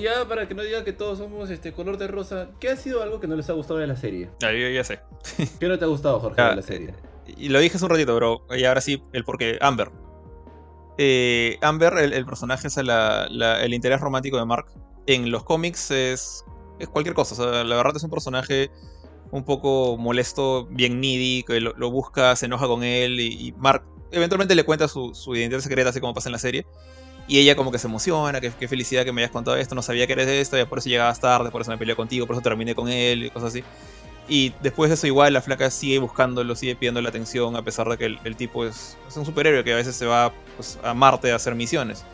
ya para que no digan que todos somos este color de rosa, ¿qué ha sido algo que no les ha gustado de la serie? Ya, yo ya sé. ¿Qué no te ha gustado, Jorge, de la serie? Y lo dije hace un ratito, pero y ahora sí, el porqué. Amber. Eh, Amber, el, personaje es el interés romántico de Mark. En los cómics es es cualquier cosa. O sea, la verdad es un personaje un poco molesto, bien needy, que lo, busca, se enoja con él y, Mark eventualmente le cuenta su, identidad secreta, así como pasa en la serie. Y ella como que se emociona, que qué felicidad que me hayas contado esto, no sabía que eres esto, y por eso llegabas tarde, por eso me peleé contigo, por eso terminé con él y cosas así. Y después de eso igual la flaca sigue buscándolo, sigue pidiendo la atención, a pesar de que el, tipo es, un superhéroe que a veces se va pues, a Marte a hacer misiones.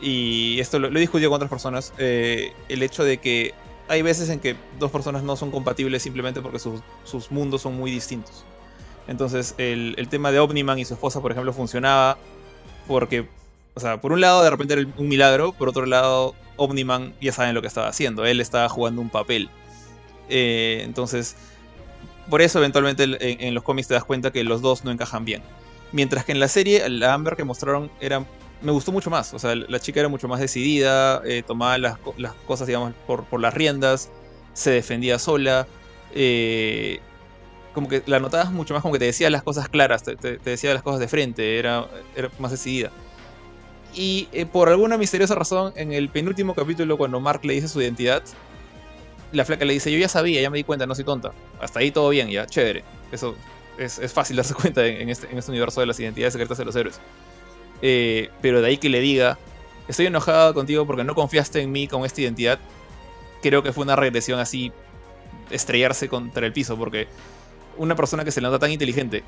Y esto lo, he discutido con otras personas, eh, el hecho de que hay veces en que dos personas no son compatibles simplemente porque sus, mundos son muy distintos. Entonces, el, tema de Omniman y su esposa, por ejemplo, funcionaba porque, o sea, por un lado de repente era un milagro, por otro lado, Omniman ya saben lo que estaba haciendo, él estaba jugando un papel. Eh, entonces, por eso eventualmente en, los cómics te das cuenta que los dos no encajan bien. Mientras que en la serie, la Amber que mostraron era me gustó mucho más. O sea, la chica era mucho más decidida, eh, tomaba las, cosas, digamos, por, las riendas, se defendía sola. Eh, como que la notabas mucho más, como que te decía las cosas claras, te, decía las cosas de frente, era, más decidida. Y eh, por alguna misteriosa razón, en el penúltimo capítulo, cuando Mark le dice su identidad, la flaca le dice: Yo ya sabía, ya me di cuenta, no soy tonta. Hasta ahí todo bien, ya, chévere. Eso es, fácil darse cuenta en este, en este universo de las identidades secretas de los héroes. Eh, pero de ahí que le diga, estoy enojado contigo porque no confiaste en mí con esta identidad, creo que fue una regresión así, estrellarse contra el piso, porque una persona que se le nota tan inteligente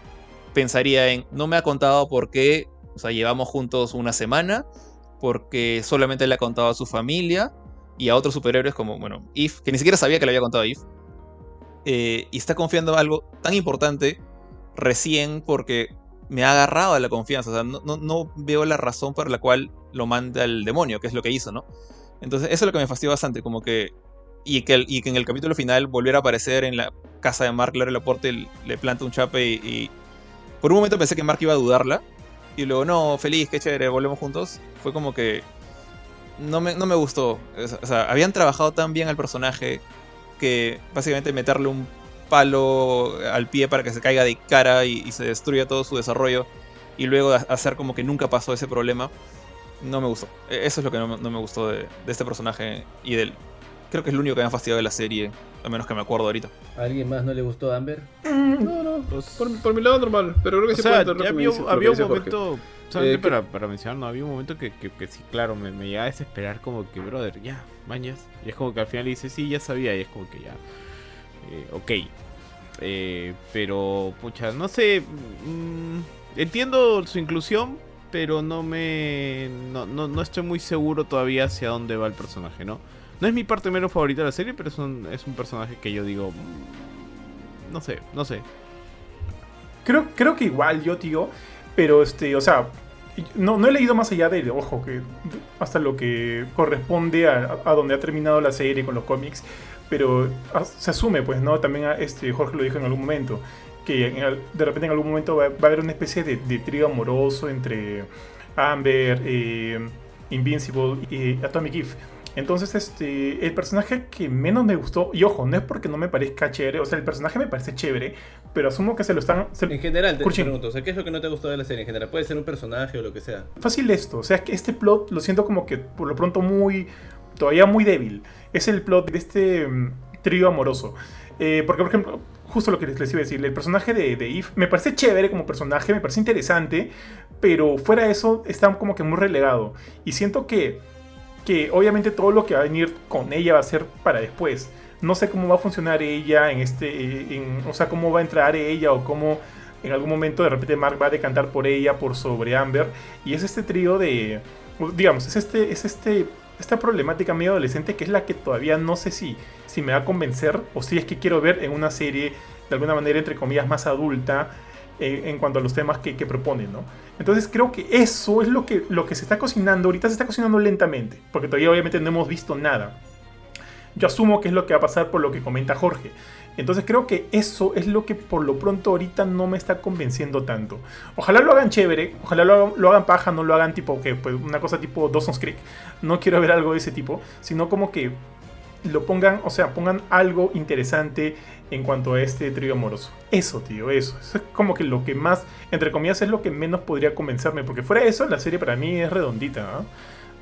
pensaría en, no me ha contado por qué, o sea, llevamos juntos una semana, porque solamente le ha contado a su familia y a otros superhéroes como, bueno, If, que ni siquiera sabía que le había contado a If, eh, y está confiando en algo tan importante recién porque me ha agarrado a la confianza. O sea, no, veo la razón por la cual lo manda el demonio, que es lo que hizo, ¿no? Entonces, eso es lo que me fastidió bastante, como que. Y que, y que en el capítulo final volviera a aparecer en la casa de Mark, la puerta y le planta un chape y, Por un momento pensé que Mark iba a dudarla. Y luego, no, feliz, qué chévere, volvemos juntos. Fue como que. No me, no me gustó. O sea, habían trabajado tan bien al personaje que básicamente meterle un palo al pie para que se caiga de cara y, se destruya todo su desarrollo y luego hacer como que nunca pasó ese problema, no me gustó. E, eso es lo que no, me gustó de, este personaje y del... Creo que es lo único que me ha fastidiado de la serie, al menos que me acuerdo ahorita. ¿A alguien más no le gustó Amber? Mm, no, no, pues, por, mi lado normal, pero creo que se puede había, había un momento, eh, para, para, mencionar, no, había un momento que, que, sí, claro, me, me llegaba a desesperar como que, brother, ya, bañas. Y es como que al final dice, sí, ya sabía, y es como que ya, eh, ok. Eh, pero, pucha, no sé. Mm, entiendo su inclusión, pero no me. No, no, estoy muy seguro todavía hacia dónde va el personaje, ¿no? No es mi parte menos favorita de la serie, pero es un, es un personaje que yo digo. mm, No sé, no sé. Creo, creo que igual yo, tío. Pero este, o sea, no, no he leído más allá de, ojo, que hasta lo que corresponde a, a donde ha terminado la serie con los cómics. Pero ah, se asume, pues, ¿no? También ah, este, Jorge lo dijo en algún momento. Que de repente en algún momento va, va a haber una especie de, de trío amoroso entre Amber, eh, Invincible y Atomic Eve. Entonces, este, el personaje que menos me gustó, y ojo, no es porque no me parezca chévere, o sea, el personaje me parece chévere, pero asumo que se lo están... se- En general, te Kurchin. pregunto, o sea, ¿qué es lo que no te gustado de la serie en general? Puede ser un personaje o lo que sea. fácil esto. O sea, es que este plot lo siento como que por lo pronto muy. todavía muy débil. Es el plot de este mm, trío amoroso. Eh, porque, por ejemplo, justo lo que les, iba a decir, el personaje de, de Eve me parece chévere como personaje, me parece interesante, pero fuera de eso está como que muy relegado. Y siento que, que obviamente todo lo que va a venir con ella va a ser para después. No sé cómo va a funcionar ella en este. eh, o sea, cómo va a entrar ella o cómo en algún momento de repente Mark va a decantar por ella, por sobre Amber. Y es este trío de. Digamos, es este. Es este. Esta problemática medio adolescente que es la que todavía no sé si, si me va a convencer o si es que quiero ver en una serie de alguna manera, entre comillas, más adulta eh, en cuanto a los temas que, que proponen, ¿no? Entonces creo que eso es lo que, lo que se está cocinando. Ahorita se está cocinando lentamente, porque todavía obviamente no hemos visto nada. Yo asumo que es lo que va a pasar por lo que comenta Jorge. Entonces creo que eso es lo que por lo pronto ahorita no me está convenciendo tanto. Ojalá lo hagan chévere, ojalá lo lo hagan paja, no lo hagan tipo que pues, una cosa tipo Dawson's Creek. No quiero ver algo de ese tipo, sino como que lo pongan, o sea, pongan algo interesante en cuanto a este trío amoroso. Eso, tío, eso. Eso es como que lo que más, entre comillas, es lo que menos podría convencerme, porque fuera de eso, la serie para mí es redondita. ¿ah?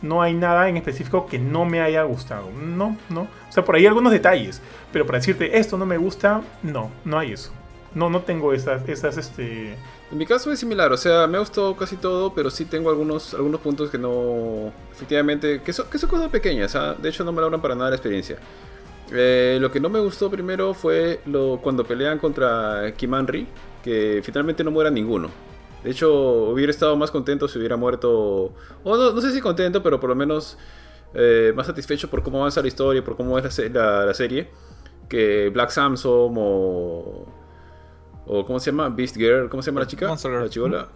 No hay nada en específico que no me haya gustado. No, no. O sea, por ahí algunos detalles, pero para decirte esto no me gusta, no, no hay eso. No, no tengo esas, esas, este... En mi caso es similar, o sea, me ha casi todo, pero sí tengo algunos, algunos puntos que no. Efectivamente, que son, que son cosas pequeñas, ¿ah? de hecho no me logran para nada la experiencia. Eh, lo que no me gustó primero fue lo, cuando pelean contra Kimanri, que finalmente no muera ninguno. De hecho, hubiera estado más contento si hubiera muerto. O no, no sé si contento, pero por lo menos eh, más satisfecho por cómo avanza la historia, por cómo es la, se- la- la serie, que Black Samson o. O ¿cómo se llama? Beast Girl, ¿cómo se llama la chica? Monster Girl. La chivola.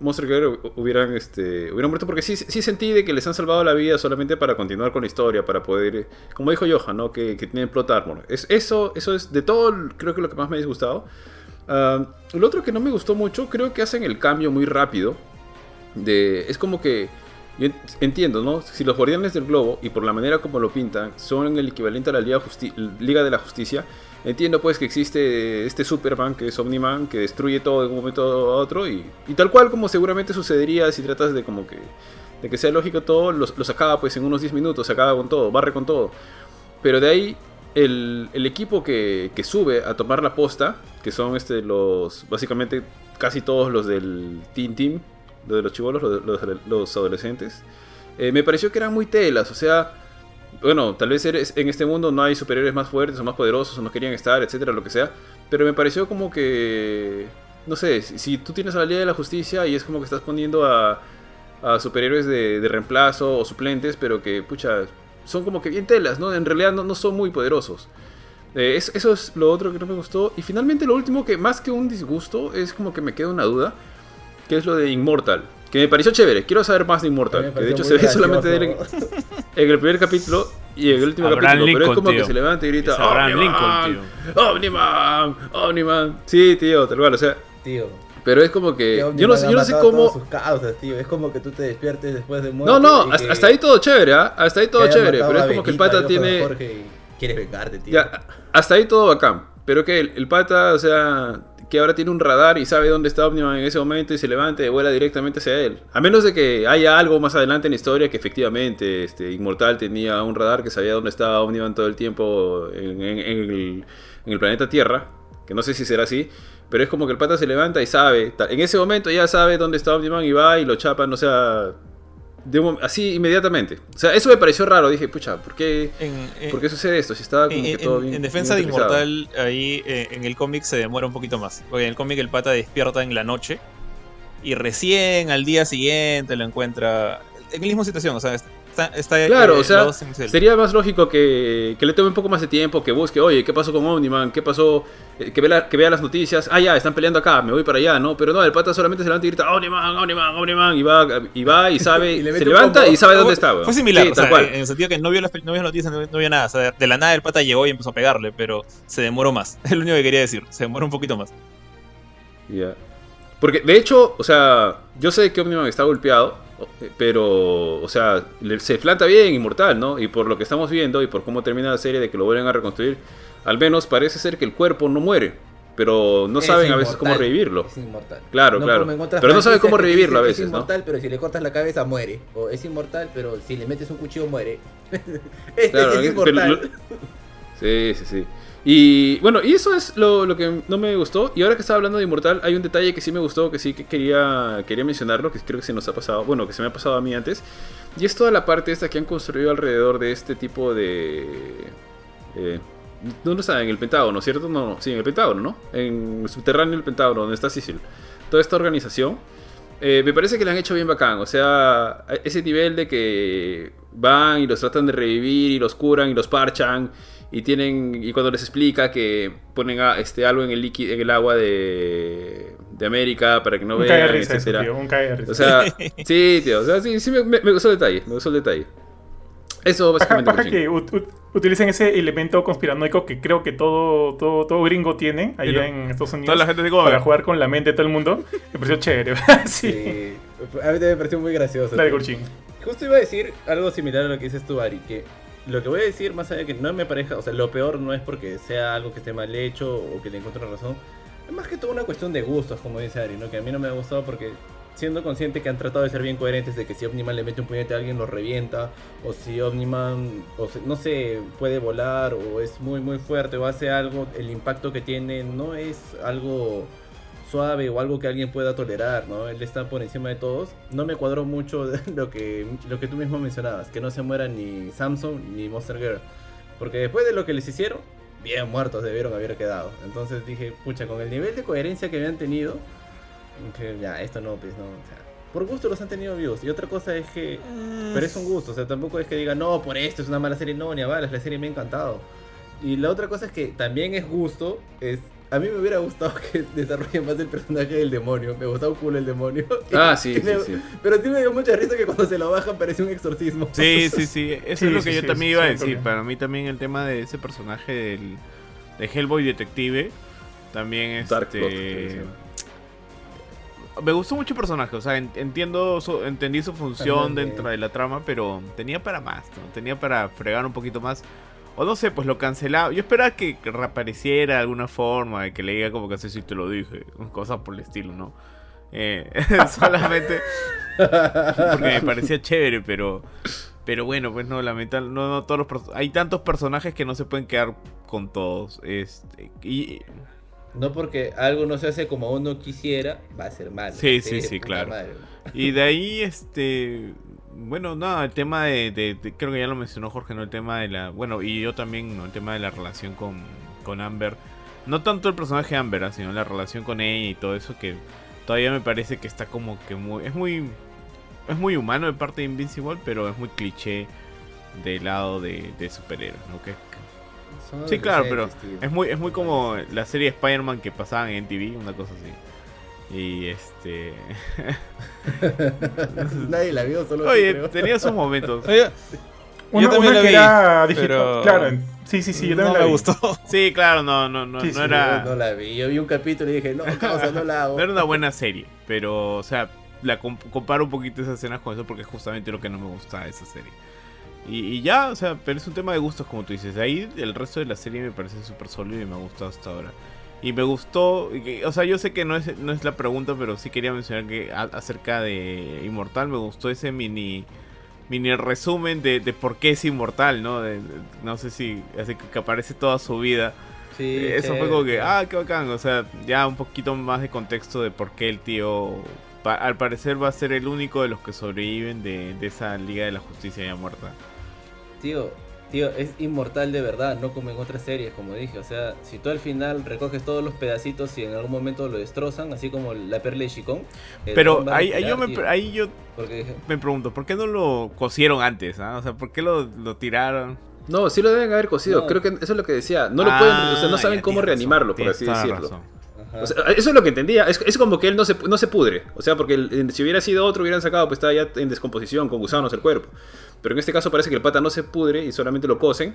Monster Girl hu- hubieran, este, hubieran muerto porque sí, sí sentí de que les han salvado la vida solamente para continuar con la historia, para poder, como dijo Johan, ¿no? que, que tienen plot armor. Es, eso, eso es de todo, creo que lo que más me ha disgustado. Ah, lo otro que no me gustó mucho, creo que hacen el cambio muy rápido. Es como que, entiendo, ¿no? Si los guardianes del globo, y por la manera como lo pintan, son el equivalente a la Liga, de la Justicia, entiendo pues que existe este Superman, que es Omniman, que destruye todo de un momento a otro, y, y tal cual como seguramente sucedería si tratas de como que, de que sea lógico todo, los, los acaba pues en unos 10 minutos, se acaba con todo, barre con todo. Pero de ahí el, equipo que, sube a tomar la posta, que son este, los básicamente casi todos los del Team Team, los de los chivolos, los, adolescentes, eh, me pareció que eran muy telas, o sea, bueno, tal vez en este mundo no hay superiores más fuertes o más poderosos o no querían estar, etcétera, lo que sea, pero me pareció como que, no sé, si, si tú tienes a la Liga de la Justicia y es como que estás poniendo a, a superhéroes de, de reemplazo o suplentes, pero que, pucha, son como que bien telas, ¿no? En realidad no, no son muy poderosos. Eh, es- eso es lo otro que no me gustó. Y finalmente lo último que más que un disgusto es como que me queda una duda, que es lo de Immortal. Que me pareció chévere, quiero saber más de me Que de hecho se ve solamente de él en, en el primer capítulo y en el último Abraham capítulo. pero es Lincoln, como tío. que se levanta y grita: ¡Omniman! Lincoln, ¡Omniman! ¡Omniman! Sí, tío, tal cual, o sea. Tío. Pero es como que. Yo no, sé- yo no sé cómo. todas sus causas, tío. Es como que tú te despiertes después de. No, no, hasta, que- hasta ahí todo chévere, ¿ah? Hasta ahí todo chévere. Pero es como que el pata tiene. Jorge, y quieres vengarte, tío. Ya, hasta ahí todo bacán. Pero que el, el pata, o sea, que ahora tiene un radar y sabe dónde está Omniman en ese momento y se levanta y vuela directamente hacia él. A menos de que haya algo más adelante en la historia que efectivamente este, Inmortal tenía un radar que sabía dónde estaba Omniman todo el tiempo en, en- en el, en el planeta Tierra. Que no sé si será así. Pero es como que el pata se levanta y sabe. En ese momento ya sabe dónde está Omniman y va y lo chapan, o sea. de un así inmediatamente. O sea, eso me pareció raro. Dije, pucha, ¿por qué, En, en- ¿por qué sucede esto? Si estaba como en- que todo bien. en defensa de bien aterrizado. Inmortal, ahí eh, en el cómic se demora un poquito más. Porque en el cómic el pata despierta en la noche y recién al día siguiente lo encuentra. En la misma situación, o sea, está, está Claro, eh, o sea, sería más lógico que, que le tome un poco más de tiempo, que busque, oye, ¿qué pasó con Omniman? ¿Qué pasó? Eh, Que vea, que vea las noticias, ah, ya, están peleando acá, me voy para allá, ¿no? Pero no, el pata solamente se levanta y grita, Omniman, Omniman, Omniman, y va, y va y sabe, Y le se levanta combo. y sabe dónde está. Fue similar, Sí, o tal sea, cual. en el sentido que no vio las, no vio las noticias, no, no vio nada. O sea, de la nada el pata llegó y empezó a pegarle, pero se demoró más. Es lo único que quería decir, se demoró un poquito más. Ya. Porque, de hecho, o sea, yo sé que Omniman está golpeado, eh, pero, o sea, se planta bien, inmortal, ¿no? Y por lo que estamos viendo y por cómo termina la serie de que lo vuelven a reconstruir, al menos parece ser que el cuerpo no muere, pero no Es saben a veces cómo revivirlo. Es inmortal. Claro, claro. Pero no saben cómo revivirlo a veces, Es ¿no? inmortal, pero si le cortas la cabeza muere. O es inmortal, pero si le metes un cuchillo muere. este Claro, es inmortal. Sí, sí, sí. Y bueno, y eso es lo, lo que no me gustó. Y ahora que estaba hablando de Inmortal, hay un detalle que sí me gustó, que sí que quería, quería mencionarlo, que creo que se nos ha pasado, bueno, que se me ha pasado a mí antes. Y es toda la parte esta que han construido alrededor de este tipo de... Eh, ¿Dónde está? En el Pentágono, ¿cierto? No, no, sí, en el Pentágono, ¿no? En el subterráneo del Pentágono, donde está Cecil. Toda esta organización. Eh, me parece que la han hecho bien bacán. O sea, ese nivel de que van y los tratan de revivir y los curan y los parchan. Y tienen. Y cuando les explica que ponen a- este, algo en el líquido, en el agua de, de América para que no un de vean, risa eso, etcétera. tío, un de risa. O sea, sí, tío. O sea, sí, sí me, me- me gustó el detalle. Me gustó el detalle. Eso Paja, básicamente. paja Cochín. que ut- ut- utilicen ese elemento conspiranoico que creo que todo, todo, todo gringo tiene allá no- en Estados Unidos. Toda la gente come. para jugar con la mente de todo el mundo. Me pareció chévere. sí. Sí. A mí también me pareció muy gracioso. Dale, tío. Kurchin. Justo iba a decir algo similar a lo que dices tú, Ari, que lo que voy a decir, más allá de que no me parezca, o sea, lo peor no es porque sea algo que esté mal hecho o que le encuentre razón, es más que todo una cuestión de gustos, como dice Ari, ¿no? Que a mí no me ha gustado porque siendo consciente que han tratado de ser bien coherentes de que si Omniman le mete un puñete a alguien lo revienta, o si Omniman, o se- no sé, puede volar o es muy muy fuerte o hace algo, el impacto que tiene no es algo suave o algo que alguien pueda tolerar, ¿no? Él está por encima de todos. No me cuadró mucho lo que, lo que tú mismo mencionabas, que no se mueran ni Samsung ni Monster Girl. Porque después de lo que les hicieron, bien muertos debieron haber quedado. Entonces dije, pucha, con el nivel de coherencia que habían tenido, que ya, esto no, pues no. o sea, por gusto los han tenido vivos. Y otra cosa es que pero es un gusto, o sea, tampoco es que diga, no, por esto es una mala serie, no, ni a balas, la serie me ha encantado. Y la otra cosa es que también es gusto, es... A mí me hubiera gustado que desarrollen más el personaje del demonio, me gustaba un culo el demonio. Ah, sí, sí, me- sí. Pero sí me dio mucha risa que cuando se lo bajan parece un exorcismo. Sí, sí, sí. Eso Sí, es lo sí, que yo sí, también sí, iba a decir. Para mí también el tema de ese personaje del, de Hellboy Detective también Dark este, llama. me gustó mucho el personaje, o sea, en- entiendo su- entendí su función También, dentro de la trama, pero tenía para más, ¿no? Tenía para fregar un poquito más. O no sé, pues lo cancelaba. Yo esperaba que reapareciera de alguna forma, de que le diga como que así sí te lo dije, cosas por el estilo, ¿no? Eh, solamente porque me parecía chévere, pero pero bueno, pues no, lamentable, no, no todos los hay tantos personajes que no se pueden quedar con todos. Este, y No porque algo no se hace como uno quisiera, va a ser malo. Sí, sí, sí, claro. madre. Y de ahí, este. Bueno, nada, el tema de, de- de- Creo que ya lo mencionó Jorge, ¿no? El tema de la. Bueno, y yo también, ¿no? El tema de la relación con, con Amber. No tanto el personaje Amber, ¿ah? sino la relación con ella y todo eso que todavía me parece que está como que muy. Es muy. Es muy humano de parte de Invincible, pero es muy cliché del lado de, de superhéroes, ¿no? Que, Sí, claro, pero es muy, es muy como la serie de Spider-Man que pasaban en TV, una cosa así. Y este. Nadie la vio, solo Oye, creo. tenía sus momentos. Oye, Una, también una la que vi, era digital. pero- Claro, sí, sí, sí, yo también no la me vi. gustó. Sí, claro, no, no, no, Sí, no sí, era. No la vi. Yo vi un capítulo y dije, no, causa, no la hago. No era una buena serie, pero, o sea, la com- comparo un poquito esas escenas con eso porque es justamente lo que no me gusta de esa serie. Y, y ya, o sea, pero es un tema de gustos, como tú dices. Ahí el resto de la serie me parece súper sólido y me ha gustado hasta ahora. Y me gustó, o sea, yo sé que no es, no es la pregunta, pero sí quería mencionar que a- acerca de Inmortal me gustó ese mini mini resumen de, de por qué es inmortal, ¿no? De- de- no sé si, así que, que aparece toda su vida. Sí, Eh, Eso fue como que, ah, qué bacán. O sea, ya un poquito más de contexto de por qué el tío, pa- al parecer, va a ser el único de los que sobreviven de, de esa Liga de la Justicia ya muerta. Tío, tío, es inmortal de verdad, no como en otras series, como dije. O sea, si tú al final recoges todos los pedacitos y en algún momento lo destrozan, así como la perla de Chicón. Pero ahí, ahí yo me, tío. ahí yo Porque Me pregunto, ¿por qué no lo cosieron antes? ah? O sea, ¿por qué lo, lo tiraron? No, sí lo deben haber cocido. No. Creo que eso es lo que decía. No lo Ah, pueden, o sea, no saben ya, cómo reanimarlo, por así decirlo. O sea, eso es lo que entendía. Es, es como que él no se, no se pudre. O sea, porque el- si hubiera sido otro, hubieran sacado, pues estaba ya en descomposición, con gusanos el cuerpo. Pero en este caso parece que el pata no se pudre y solamente lo cosen.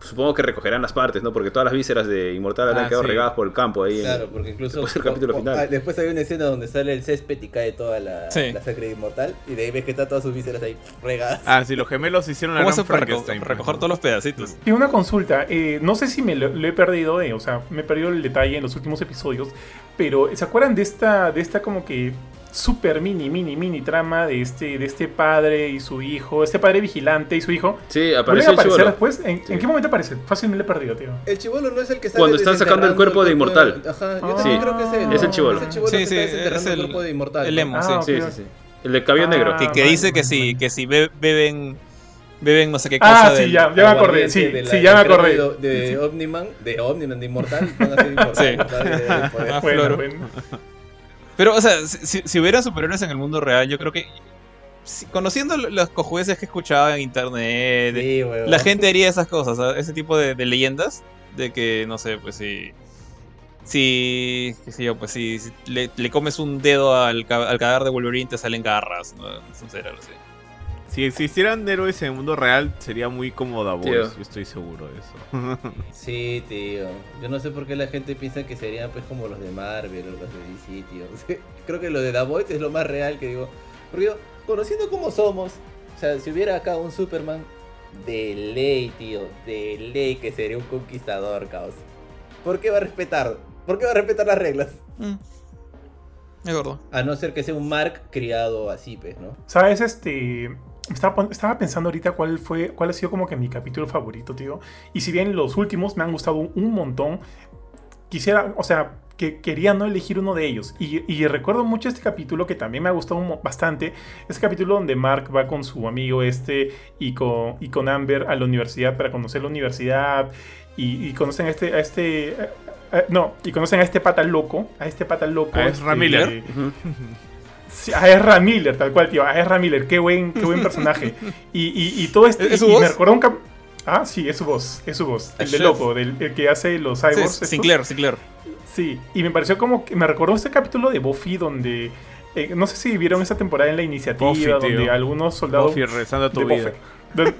Supongo que recogerán las partes, ¿no? Porque todas las vísceras de Inmortal Ah, han quedado sí. regadas por el campo ahí. en- Claro, porque incluso Después del capítulo o- final. ah, después hay una escena donde sale el césped y cae toda la, Sí. la sangre de inmortal y de ahí ves que está todas sus vísceras ahí regadas. Ah, sí, los gemelos hicieron la ¿Cómo gran reco- Frankenstein, recoger todos los pedacitos? Y una consulta, eh, no sé si me lo, lo he perdido, eh, o sea, me he perdido el detalle en los últimos episodios, pero ¿se acuerdan de esta, de esta como que super mini, mini, mini trama de este, de este padre y su hijo, este padre vigilante y su hijo? Sí, ¿Vuelven apareció a el aparecer chivolo. después? ¿En, Sí. ¿en qué momento aparece? Fácil me lo he perdido, tío. El chivolo no es el que sale Cuando están sacando el cuerpo de Inmortal. Ajá, yo Ah. también creo que es él. Es el chibolo. Es el chibolo Sí, que sí, está desenterrando el, el- cuerpo de inmortal. el ¿no? emo, Ah, sí. Sí, sí, sí. El de cabello Ah, negro. Que, que vale, dice que si, vale. que si be- beben, beben no sé qué cosa Ah, sí, del- ya, ya me acordé, sí, la- sí, ya me acordé. De, de Omniman, de Omniman, de Inmortal, van a ser Inmortal. Sí. Inmortal de- de poder. Ah, Bueno, bueno. Pero, o sea, si, si- hubiera superhéroes en el mundo real, yo creo que. si- conociendo lo- los cojudeces que he escuchado en internet, Sí, la gente haría esas cosas, ese tipo de, de leyendas. De que, no sé, pues si. Si. qué sé yo, pues si, si le, le comes un dedo al, al cadáver de Wolverine, te salen garras. ¿no? Es un cerebro, sí. Si existieran héroes en el mundo real, sería muy como Davos. Tío. Yo estoy seguro de eso. Sí, tío. Yo no sé por qué la gente piensa que serían pues como los de Marvel o los de DC, tío. Creo que lo de The Voice es lo más real que digo. Porque yo, conociendo cómo somos, o sea, si hubiera acá un Superman, de ley, tío, de ley que sería un conquistador, caos. ¿Por qué va a respetar? ¿Por qué va a respetar las reglas? Mm. Es gordo. A no ser que sea un Mark criado así, pues, ¿no? ¿Sabes? Este. Estaba, estaba pensando ahorita cuál fue. cuál ha sido como que mi capítulo favorito, tío. Y si bien los últimos me han gustado un, un montón, quisiera, o sea, que quería no elegir uno de ellos. Y, y recuerdo mucho este capítulo que también me ha gustado bastante. Ese capítulo donde Mark va con su amigo este y con, y con Amber a la universidad para conocer la universidad. Y, y conocen a este. A este eh, eh, no, y conocen a este pata loco. A este pata loco. A este, Miller. Ujú. Sí, a Ezra Miller, tal cual, tío. A Ezra Miller, qué buen, qué buen personaje. Y, y, y todo esto. ¿Es su y voz? me recordó un cap- Ah, sí, es su voz. Es su voz. El de Chef. loco, del, el que hace los Sí, cyborgs. estos. Sinclair, Sinclair. Sí, y me pareció como que me recordó este capítulo de Buffy donde. eh, no sé si vieron esa temporada en la iniciativa Buffy, donde algunos soldados. Buffy rezando a tu vida. Buffy.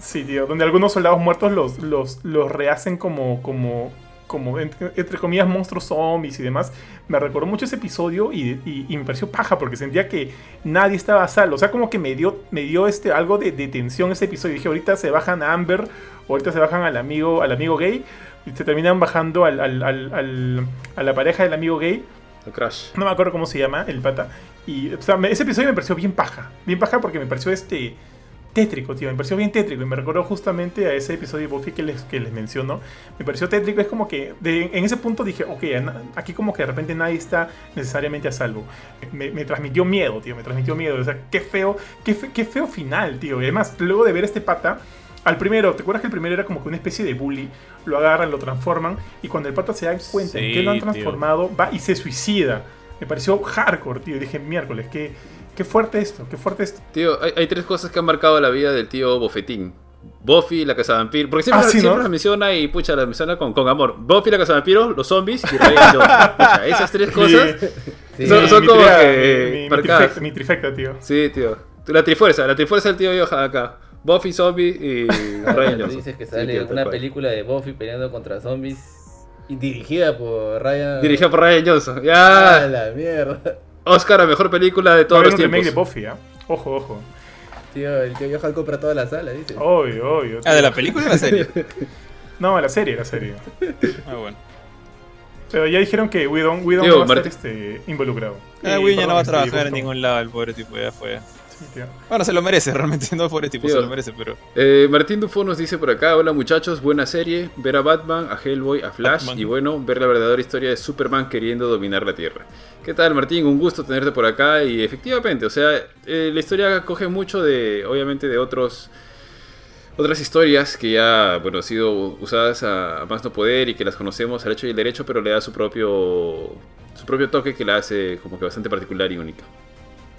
Sí, tío. Donde algunos soldados muertos los, los, los rehacen como. como como entre, entre comillas monstruos zombies y demás, me recordó mucho ese episodio y, y- y me pareció paja porque sentía que nadie estaba a salvo. O sea, como que me dio, me dio este, algo de, de tensión ese episodio. Dije, ahorita se bajan a Amber, ahorita se bajan al amigo, al amigo gay, y se terminan bajando al, al- al- a la pareja del amigo gay. El Crash. No me acuerdo cómo se llama, el pata. Y o sea, me- ese episodio me pareció bien paja. Bien paja porque me pareció este tétrico, tío. Me pareció bien tétrico. Y me recordó justamente a ese episodio de Buffy que les, que les menciono. Me pareció tétrico. Es como que de- en ese punto dije, ok, aquí como que de repente nadie está necesariamente a salvo. Me, me transmitió miedo, tío. Me transmitió miedo. O sea, qué feo, qué, fe- qué feo final, tío. Y además, luego de ver este pata. Al primero, ¿te acuerdas que el primero era como que una especie de bully? Lo agarran, lo transforman y cuando el pata se da cuenta en Sí, que lo han tío. transformado, va y se suicida. Me pareció hardcore, tío. Y dije, miércoles, qué, qué fuerte esto, qué fuerte esto. Tío, hay, hay tres cosas que han marcado la vida del tío Bofetín. Buffy, la casa vampiro. Porque siempre, Ah, sí, siempre ¿no? la menciona y pucha, la menciona con, con amor. Buffy, la casa vampiro, los zombies y Ryan Johnson. Pucha, esas tres cosas. Sí. Son- son mi como tria- que mi, trifecta, mi trifecta, tío. Sí, tío. La trifuerza, la trifuerza del tío Johan acá. Buffy, zombie y Ah, Ryan Johnson. dices que Sí, sale tío, una película de Buffy peleando contra zombies y dirigida por Ryan. Dirigida por Ryan Johnson. ¡Ah, Ya. la mierda! Oscar a mejor película de todos los remake de tiempos. Buffy, ¿ah? Ojo, ojo. Tío, el tío Johan compra toda la sala, dice. Obvio, obvio. Ah, de la película o de la serie. No, la serie, la serie. Ah, bueno. Pero ya dijeron que Whedon, Whedon Tío, no va a estar este, involucrado. Ah, Eh, Win ya no va a este, trabajar en ningún lado, el pobre tipo, ya fue. Bueno, se lo merece, realmente, no pobre tipo, Tío. se lo merece, pero. Eh, Martín Dufo nos dice por acá, hola muchachos, buena serie, ver a Batman, a Hellboy, a Flash Batman. y bueno, ver la verdadera historia de Superman queriendo dominar la Tierra. ¿Qué tal Martín? Un gusto tenerte por acá y efectivamente, o sea, eh, la historia coge mucho de, obviamente, de otros... Otras historias que ya, bueno, han sido usadas a, a más no poder y que las conocemos al hecho y el derecho, pero le da su propio, su propio toque que la hace como que bastante particular y única.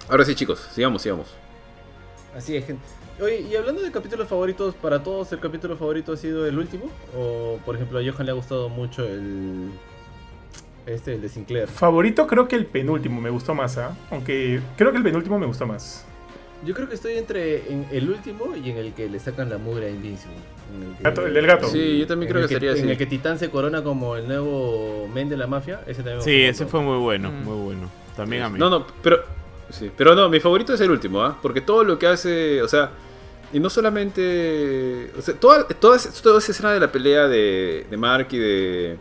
Ahora sí, chicos, sigamos, sigamos. Así es, gente. Oye, y hablando de capítulos favoritos, ¿para todos el capítulo favorito ha sido el último? O, por ejemplo, a Johan le ha gustado mucho el. Este, el de Sinclair. Favorito creo que el penúltimo me gustó más, ¿ah? Aunque creo que el penúltimo me gustó más. Yo creo que estoy entre en el último y en el que le sacan la mugre a Invincible. En el, que- Gato- el del gato. Sí, yo también en creo que sería En así. el que Titán se corona como el nuevo men de la mafia. Ese también me Sí, ese fue muy bueno, Mm. muy bueno. También a mí. No, no, pero. Sí, pero no, mi favorito es el último, ¿ah? Porque todo lo que hace. O sea. Y no solamente. Toda, toda, toda esa escena de la pelea de, de Mark y de.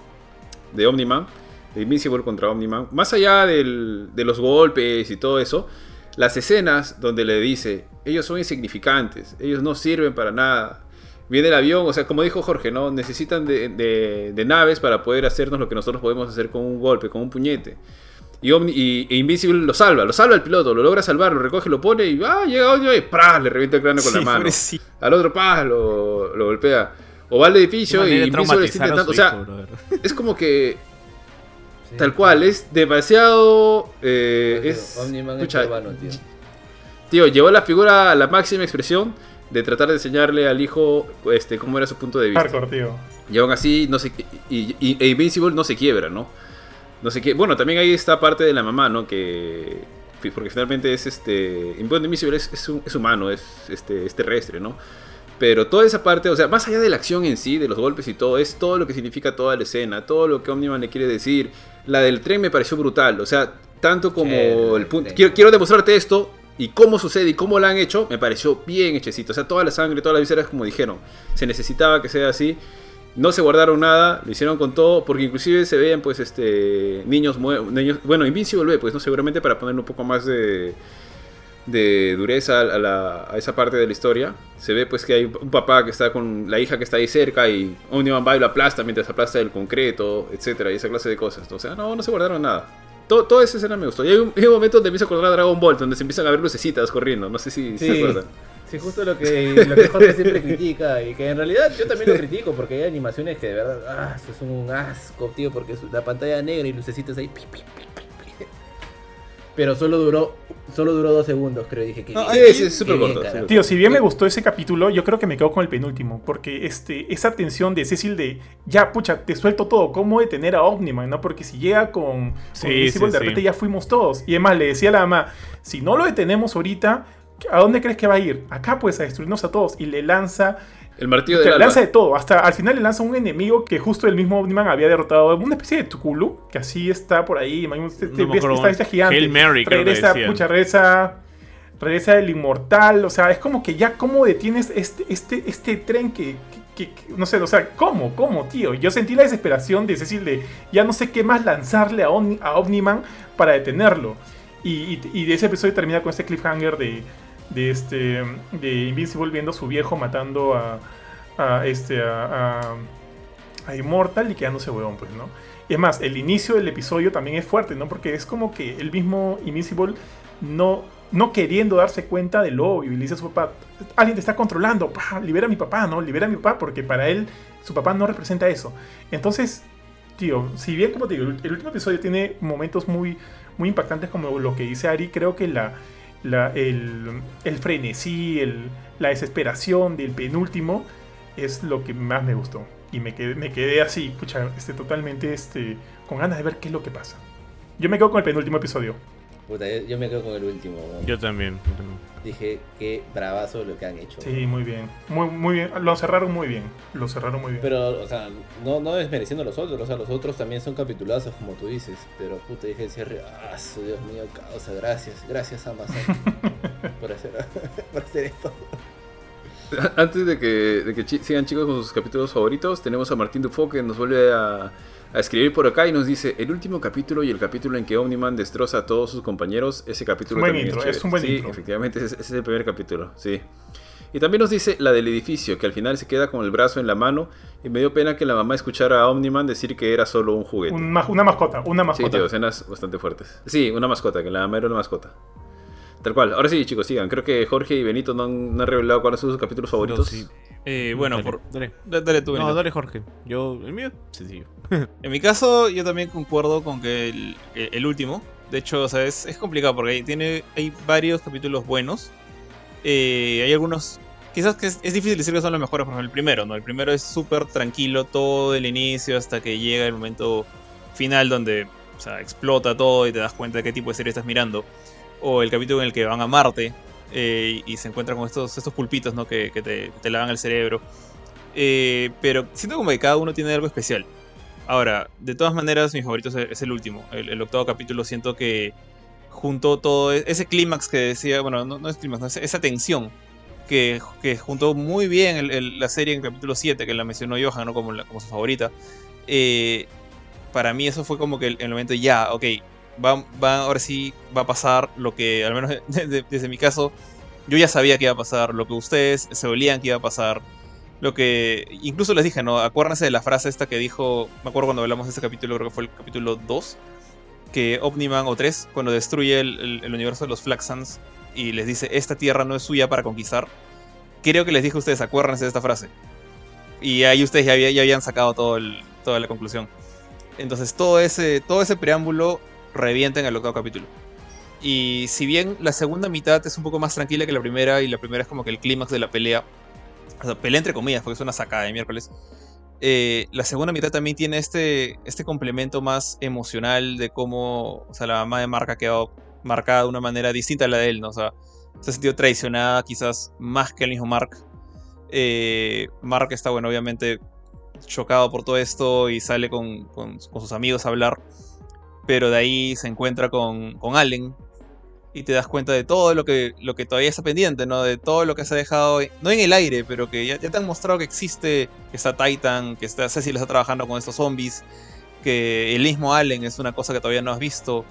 De Omniman. De Invincible contra Omniman. Más allá del- de los golpes y todo eso. Las escenas donde le dice. Ellos son insignificantes. Ellos no sirven para nada. Viene el avión, o sea, como dijo Jorge, ¿no? Necesitan de- de naves para poder hacernos lo que nosotros podemos hacer con un golpe, con un puñete. Y, Omni- y- e Invincible lo salva, lo salva el piloto, lo logra salvar, lo recoge, lo pone y ah, llega Omni y ¡prá! le revienta el cráneo con la mano. Al otro ¡pah! lo, lo golpea. O va al edificio y Invincible está intentando. O sea, brother. es como que Sí. tal cual, es demasiado. eh, Pero es, Omniman tío. Tío, llevó la figura a la máxima expresión de tratar de enseñarle al hijo este, cómo era su punto de vista. Hardcore, tío. Y aún así, no se, y, y- e Invincible no se quiebra, ¿no? No sé qué. Bueno, también hay esta parte de la mamá, ¿no? Que. Porque finalmente es este. Bueno, Invincible es, es, es humano, es, este, es terrestre, ¿no? Pero toda esa parte, o sea, más allá de la acción en sí, de los golpes y todo, es todo lo que significa toda la escena, todo lo que Omniman le quiere decir. La del tren me pareció brutal, o sea, tanto como la el del punto. Quiero, quiero demostrarte esto y cómo sucede y cómo lo han hecho, me pareció bien hechecito. O sea, toda la sangre, todas las vísceras, como dijeron, se necesitaba que sea así. No se guardaron nada, lo hicieron con todo, porque inclusive se veían pues este niños, niños bueno, Invincible pues no seguramente para ponerle un poco más de de dureza a, la- a esa parte de la historia. Se ve pues que hay un papá que está con la hija que está ahí cerca y Omniman va y lo aplasta mientras aplasta el concreto, etcétera, y esa clase de cosas. O sea, no, no se guardaron nada. Todo, toda esa escena me gustó. Y hay un, hay un momento donde empieza a acordar a Dragon Ball, donde se empiezan a ver lucecitas corriendo. No sé si se acuerdan. Sí, justo lo que, lo que Jorge siempre critica y que en realidad yo también lo critico porque hay animaciones que de verdad ah, eso es un asco, tío, porque es la pantalla negra y lucecitas ahí. pi, pi, pi, pi, pi. Pero solo duró solo duró dos segundos, creo. Dije que No, bien, Sí, ahí- sí, es súper bien, corto. súper Tío, si bien me gustó ese capítulo, yo creo que me quedo con el penúltimo. Porque este, esa tensión de Cecil de ya, pucha, te suelto todo. ¿Cómo detener a Omniman? ¿no? Porque si llega con, con Sí, sí, de sí. repente ya fuimos todos. Y además le decía a la mamá: si no lo detenemos ahorita, ¿a dónde crees que va a ir? Acá, pues, a destruirnos a todos. Y le lanza El martillo del le lanza de todo. Hasta al final le lanza un enemigo que justo el mismo Omniman había derrotado. Una especie de Tukulu, que así está por ahí. Este, No me acuerdo. está esta gigante. Hail Mary, regresa, decían. pucha, regresa. Regresa el inmortal. O sea, es como que ya, ¿cómo detienes este, este, este tren que. que- que- no sé, o sea, ¿cómo? ¿Cómo, tío? Yo sentí la desesperación de Cecil de ya no sé qué más lanzarle a, Omni- a Omniman para detenerlo. Y, y- y de ese episodio termina con este cliffhanger de, de este de Invincible viendo a su viejo matando a, a este a, a, Immortal y quedándose huevón, pues, ¿no? Es más, el inicio del episodio también es fuerte, ¿no? Porque es como que el mismo Invincible no, no queriendo darse cuenta del obvio y le dice a su papá, alguien te está controlando, libera a mi papá, ¿no? Libera a mi papá porque para él su papá no representa eso. Entonces, tío, si bien como te digo, el último episodio tiene momentos muy, muy impactantes como lo que dice Ari, creo que la, la- el, el frenesí, el- la desesperación del penúltimo es lo que más me gustó. Y me quedé, me quedé así, pucha, este, totalmente este, con ganas de ver qué es lo que pasa. Yo me quedo con el penúltimo episodio. Puta, yo, yo me quedo con el último. Yo también. yo también. Dije qué bravazo lo que han hecho. Sí, muy bien. Muy, muy bien. Lo cerraron muy bien. Lo cerraron muy bien. Pero, o sea, no, no desmereciendo a los otros, o sea, los otros también son capitulazos, como tú dices. Pero, puta, dije el cierre, ah, su Dios mío, causa, gracias, gracias Amazon por hacer, por hacer esto. Antes de que, de que sigan chicos con sus capítulos favoritos, tenemos a Martín Dufo que nos vuelve a, a escribir por acá y nos dice, el último capítulo y el capítulo en que Omniman destroza a todos sus compañeros, ese capítulo Es un buen también intro, chévere". es un buen Sí, intro. efectivamente, ese, ese es el primer capítulo, sí. Y también nos dice la del edificio, que al final se queda con el brazo en la mano y me dio pena que la mamá escuchara a Omniman decir que era solo un juguete. Un ma- una mascota, una Sí, mascota. tío, escenas bastante fuertes. Sí, una mascota, que la mamá era una mascota. Tal cual. Ahora sí, chicos, sigan. Creo que Jorge y Benito no han, no han revelado cuáles son sus capítulos favoritos. Sí. Eh, bueno, Dale, por... dale. da- Dale tú, No, dale Jorge. Yo, el mío, sencillo. En mi caso, yo también concuerdo con que el, el último, De hecho, o sea, es, es complicado porque hay- tiene, hay varios capítulos buenos. Eh, hay algunos. Quizás que es, es difícil decir que son los mejores, por ejemplo, el primero, ¿no? El primero es súper tranquilo todo el inicio hasta que llega el momento final donde o sea, explota todo y te das cuenta de qué tipo de serie estás mirando. O el capítulo en el que van a Marte eh, y se encuentran con estos, estos pulpitos, ¿no? Que, que te, lavan el cerebro. Eh, pero siento como que cada uno tiene algo especial. Ahora, de todas maneras, mi favorito es el, último. El, octavo capítulo siento que juntó todo e- ese clímax que decía, bueno, no, no es clímax, es- esa tensión que, que juntó muy bien la serie en el capítulo 7, que la mencionó Johan, ¿no? como, como su favorita. Eh, para mí eso fue como que el, el momento ya, ok, va, ahora sí va a pasar lo que, al menos de- de- desde mi caso, yo ya sabía que iba a pasar, lo que ustedes se olían que iba a pasar. Lo que incluso les dije, ¿no? Acuérdense de la frase esta que dijo, me acuerdo cuando hablamos de este capítulo, creo que fue el capítulo 2, que Omniman o 3, cuando destruye el, el- universo de los Flaxans y les dice, esta tierra no es suya para conquistar, creo que les dije a ustedes, acuérdense de esta frase. Y ahí ustedes ya, ya habían sacado todo toda la conclusión. Entonces todo ese, todo ese preámbulo revienta en el octavo capítulo. Y si bien la segunda mitad es un poco más tranquila que la primera, y la primera es como que el clímax de la pelea, o sea, pelea entre comillas, porque es una sacada de miércoles, eh, la segunda mitad también tiene este, este complemento más emocional de cómo o sea, la mamá de Mark ha quedado marcada de una manera distinta a la de él, ¿no? O sea, se ha sentido traicionada quizás más que el mismo Mark. Eh, Mark está, bueno, obviamente chocado por todo esto y sale con, con- con sus amigos a hablar, pero de ahí se encuentra con, con Allen y te das cuenta de todo lo que, lo que todavía está pendiente, ¿no? De todo lo que se ha dejado, no en el aire, pero que ya, ya te han mostrado que existe, que está Titan, que está Cecil está trabajando con estos zombies, que el mismo Allen es una cosa que todavía no has visto.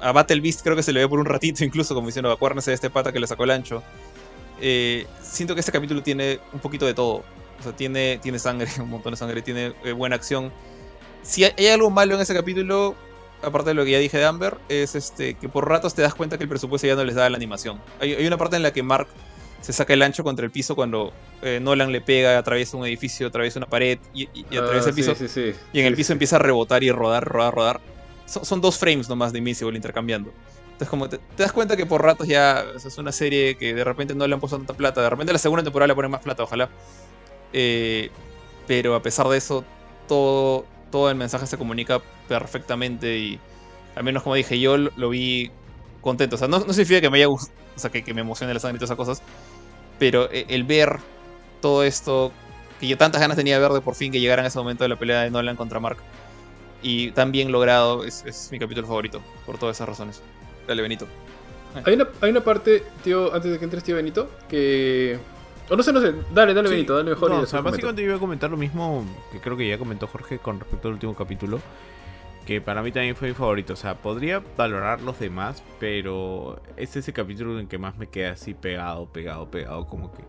A Battle Beast creo que se le ve por un ratito incluso, como diciendo, acuérdense de este pata que le sacó el ancho. Eh, siento que este capítulo tiene un poquito de todo. O sea, tiene, tiene sangre, un montón de sangre, tiene eh, buena acción. Si hay, hay algo malo en ese capítulo, aparte de lo que ya dije de Amber, es este que por ratos te das cuenta que el presupuesto ya no les da la animación. Hay, hay una parte en la que Mark se saca el ancho contra el piso cuando eh, Nolan le pega, atraviesa un edificio, atraviesa una pared y, y- y atraviesa Ah, el piso. Sí, sí, sí. Y en el piso empieza a rebotar y rodar, rodar, rodar. Son, son dos frames nomás de Invincible intercambiando. Entonces, como te, te das cuenta que por ratos ya o sea, es una serie que de repente no le han puesto tanta plata. De repente la segunda temporada le ponen más plata, ojalá. Eh, pero a pesar de eso, todo, todo el mensaje se comunica perfectamente y al menos como dije, yo lo, vi contento. O sea, no, no significa que me haya gustado, o sea, que, que me emocione la sangre y todas esas cosas, pero eh, el ver todo esto que yo tantas ganas tenía de ver de por fin que llegaran ese momento de la pelea de Nolan contra Mark. Y tan bien logrado, es, es mi capítulo favorito, por todas esas razones. Dale, Benito. Hay una, hay una parte, tío, antes de que entres, tío Benito, que. O no sé, no sé. Dale, dale, Sí, Benito, dale mejor. no, y o sea, básicamente yo iba a comentar lo mismo que creo que ya comentó Jorge con respecto al último capítulo. Que para mí también fue mi favorito. O sea, podría valorar los demás, pero es ese capítulo en que más me queda así pegado, pegado, pegado. Como que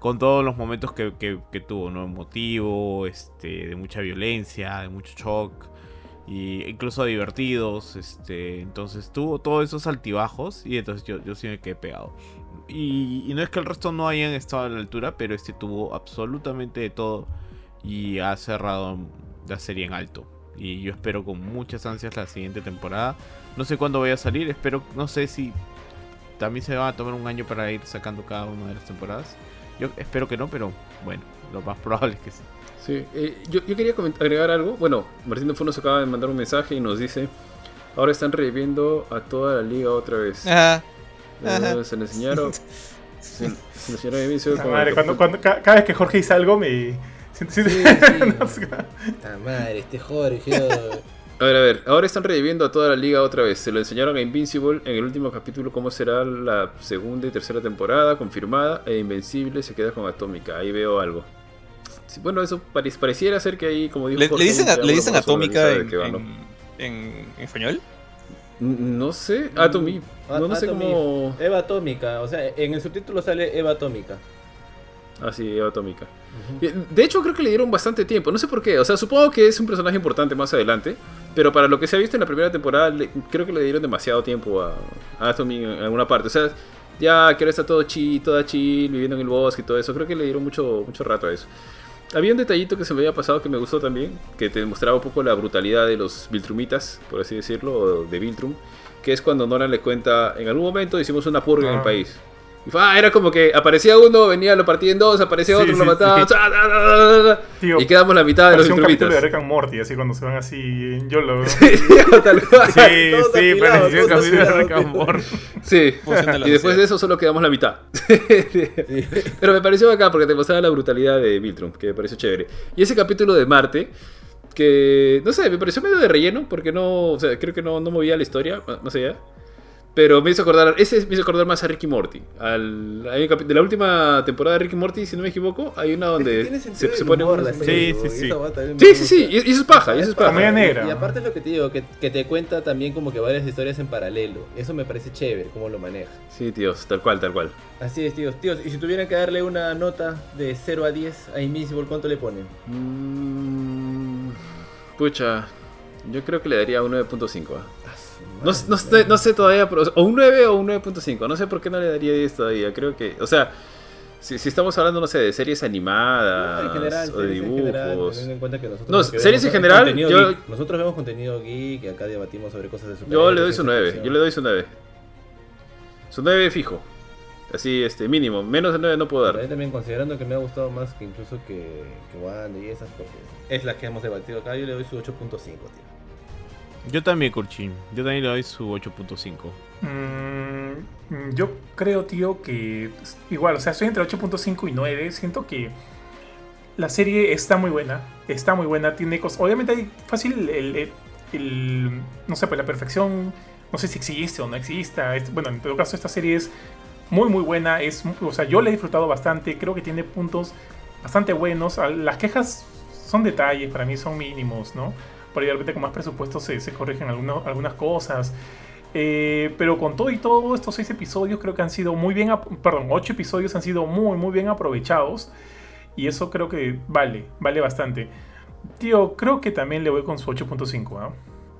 con todos los momentos que, que- que tuvo, ¿no? Emotivo, este, de mucha violencia, de mucho shock. Y incluso divertidos. Este, entonces tuvo todos esos altibajos. Y entonces yo, yo sí me quedé pegado. Y, no es que el resto no hayan estado a la altura, pero este tuvo absolutamente de todo y ha cerrado la serie en alto. Y yo espero con muchas ansias la siguiente temporada. No sé cuándo vaya a salir, espero, no sé si también se va a tomar un año para ir sacando cada una de las temporadas. Yo espero que no, pero bueno, lo más probable es que sí. Sí, eh, yo, yo quería agregar algo. Bueno, Martín de nos acaba de mandar un mensaje y nos dice: Ahora están reviviendo a toda la liga otra vez. Ajá. Eh, ajá. se le enseñaron. Se, se le enseñaron a madre, el cuando, cada vez que Jorge dice algo me. siento- siento- Sí, madre, este Jorge. A ver, a ver, ahora están reviviendo a toda la liga otra vez. Se lo enseñaron a Invincible en el último capítulo cómo será la segunda y tercera temporada, confirmada, e Invencible se queda con Atómica. Ahí veo algo. Sí, bueno, eso pare- pareciera ser que ahí, como dijo ¿Le, Jorge, le dicen, a- le dicen atómica en, en, en- en español? No sé, Atomy. No, no sé Atomy. cómo. Eva Atómica, o sea, en el subtítulo sale Eva Atómica. Ah, sí, Atómica. De hecho, creo que le dieron bastante tiempo. No sé por qué. O sea, supongo que es un personaje importante más adelante. Pero para lo que se ha visto en la primera temporada, le- creo que le dieron demasiado tiempo a, a Atomy en alguna parte. O sea, ya que ahora está todo chill, toda chill, viviendo en el bosque y todo eso. Creo que le dieron mucho, mucho rato a eso. Había un detallito que se me había pasado que me gustó también, que te demostraba un poco la brutalidad de los Viltrumitas, por así decirlo, o de Viltrum. que es cuando Nolan le cuenta, en algún momento hicimos una purga en el país. Y fue, ah, era como que aparecía uno, venía, lo partía en dos, aparecía Sí, otro, sí, lo mataba, sí. Tío, y quedamos la mitad de los un capítulo de. Rick and Morty, así cuando se van así en YOLO. Tal cual. Sí, Todos sí, apilados, pareció todos casi de Rick and. Morty. Sí. Y después de eso solo quedamos la mitad. Pero me pareció acá porque te mostraba la brutalidad de Viltrum, que me pareció chévere. Y ese capítulo de Marte, que no sé, me pareció medio de relleno, porque no, o sea, creo que no, no movía la historia, más allá. Pero me hizo acordar, ese me hizo acordar más a Ricky Morty. Al, hay un capi- de la última temporada de Ricky Morty, si no me equivoco, hay una donde se, se pone humor un- Sí, sí, sí. Sí, sí, sí, y, eso es paja, y eso es paja. Comedia negra. Y aparte es lo que te digo, que, que te cuenta también como que varias historias en paralelo. Eso me parece chévere, cómo lo maneja. Sí, tíos, tal cual, tal cual. Así es, tíos. Tíos, y si tuvieran que darle una nota de 0 a 10 a Invincible, ¿cuánto le ponen? Mm, pucha, yo creo que le daría un 9.5. ¿ah? No, no, sé, no sé todavía, pero, o un 9 o un 9.5. No sé por qué no le daría 10 todavía. Creo que, o sea, si, si estamos hablando, no sé, de series animadas en general, o de series en general, dibujos. en cuenta que nosotros No, series en general, yo- geek. Nosotros vemos contenido geek y acá debatimos sobre cosas de super yo le doy su 9. Yo le doy su 9. Su 9 fijo. Así, este, mínimo. Menos de 9 no puedo dar. también considerando que me ha gustado más que incluso que, que Wanda y esas, porque es la que hemos debatido acá, yo le doy su 8.5, tío. Yo también, Kurchin. Yo también le doy su 8.5. Mm, yo creo, tío, que igual, o sea, estoy entre 8.5 y 9. Siento que la serie está muy buena. Está muy buena. Tiene cosas. Obviamente hay fácil el, el- no sé, pues la perfección. No sé si existe o no exista. Es- bueno, en todo caso, esta serie es muy, muy buena. Es, o sea, yo la he disfrutado bastante. Creo que tiene puntos bastante buenos. Las quejas son detalles, para mí son mínimos, ¿no? Por ahí de repente con más presupuesto se, se corrigen algunas algunas cosas. Eh, pero con todo y todo, estos seis episodios creo que han sido muy bien, perdón, ocho episodios han sido muy, muy bien aprovechados. Y eso creo que vale, vale bastante. Tío, creo que también le voy con su 8.5, ¿ah?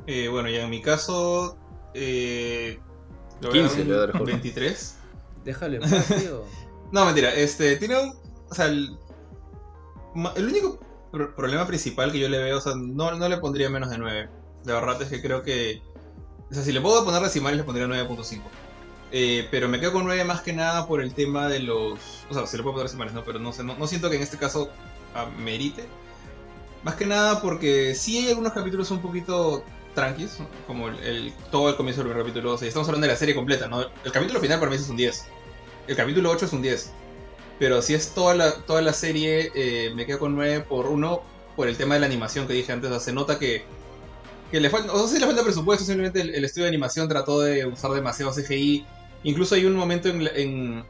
Eh, bueno, ya en mi caso. Eh, le voy a 15 dar le voy a dar un Jorge. 23. Déjale en paz, tío. No, mentira. Este, tiene un. O sea, el, el único pro- problema principal que yo le veo, o sea, no, no le pondría menos de 9. La verdad es que creo que. O sea, si le puedo poner decimales, le pondría 9.5. Eh, pero me quedo con 9 más que nada por el tema de los. O sea, si le puedo poner decimales, ¿no? Pero no sé, no, no siento que en este caso amerite. Más que nada porque sí hay algunos capítulos un poquito tranquis, como el, todo el comienzo del primer capítulo. O sea, estamos hablando de la serie completa, ¿no? El capítulo final para mí es un 10. El capítulo 8 es un 10. Pero si es toda la, toda la serie, eh, me quedo con 9 por uno, por el tema de la animación que dije antes. O sea, se nota que, que le falta, o no sé si le falta presupuesto, simplemente el, el estudio de animación trató de usar demasiado CGI. Incluso hay un momento en, la- en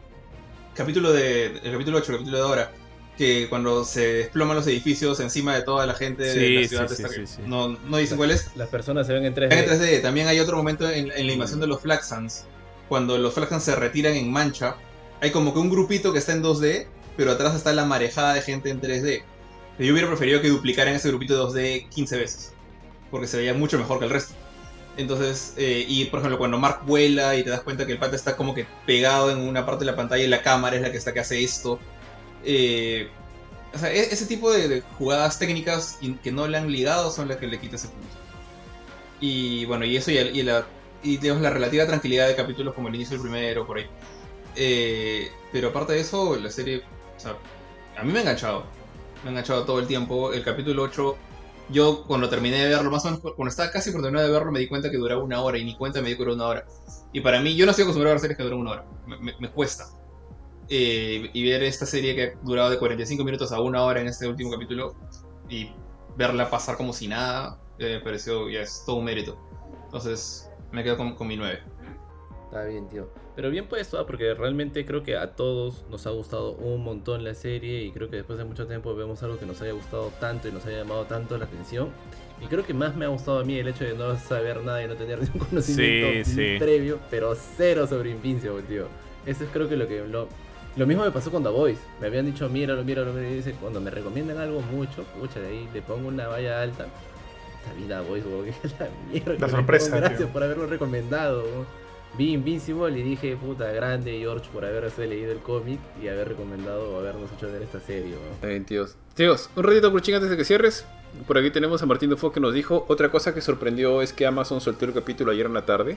capítulo de, el capítulo 8, el capítulo de ahora, que cuando se desploman los edificios encima de toda la gente de la ciudad, sí, sí, que sí. No, no dicen cuál es. Las personas se ven en 3D. En 3D. También hay otro momento en, en la animación de los Flaxans. Cuando los Flaxans se retiran en mancha. Hay como que un grupito que está en 2D. Pero atrás está la marejada de gente en 3D. Yo hubiera preferido que duplicaran ese grupito de 2D 15 veces. Porque se veía mucho mejor que el resto. Entonces, eh, y por ejemplo, cuando Mark vuela y te das cuenta que el pata está como que pegado en una parte de la pantalla y la cámara es la que está que hace esto. Eh, o sea, e- ese tipo de, jugadas técnicas que no le han ligado son las que le quita ese punto. Y bueno, y eso y, el- la, y digamos, la relativa tranquilidad de capítulos como el inicio del primero, por ahí. Eh, pero aparte de eso, la serie, o sea, a mí me ha enganchado. Me ha enganchado todo el tiempo. El capítulo 8, yo cuando terminé de verlo, más o menos cuando estaba casi por terminar de verlo, me di cuenta que duraba una hora y ni cuenta me di que duraba una hora. Y para mí, yo no estoy acostumbrado a ver series que duran una hora. Me, me- me cuesta. Eh, y ver esta serie que ha durado de 45 minutos a una hora en este último capítulo y verla pasar como si nada, eh, me pareció ya es todo un mérito. Entonces, me quedo con, con mi 9. Está bien, tío. Pero bien puesto, ¿ah? porque realmente creo que a todos nos ha gustado un montón la serie y creo que después de mucho tiempo vemos algo que nos haya gustado tanto y nos haya llamado tanto la atención. Y creo que más me ha gustado a mí el hecho de no saber nada y no tener ningún conocimiento Sí, sí. previo, pero cero sobre Invincible, tío. Eso es creo que lo que... Lo, lo mismo me pasó con The Voice. Me habían dicho, míralo, míralo, míralo. Y dice, cuando me recomiendan algo mucho, pucha, de ahí le pongo una valla alta. Esta vida Voice, la mierda. La sorpresa, Gracias tío. por haberlo recomendado. weón. Vi Invincible y dije, puta, grande George por haberse leído el cómic y haber recomendado o habernos hecho ver esta serie. tíos. Tíos, un ratito Cruchín antes de que cierres. Por aquí tenemos a Martín Fo que nos dijo otra cosa que sorprendió es que Amazon soltó el capítulo ayer en la tarde.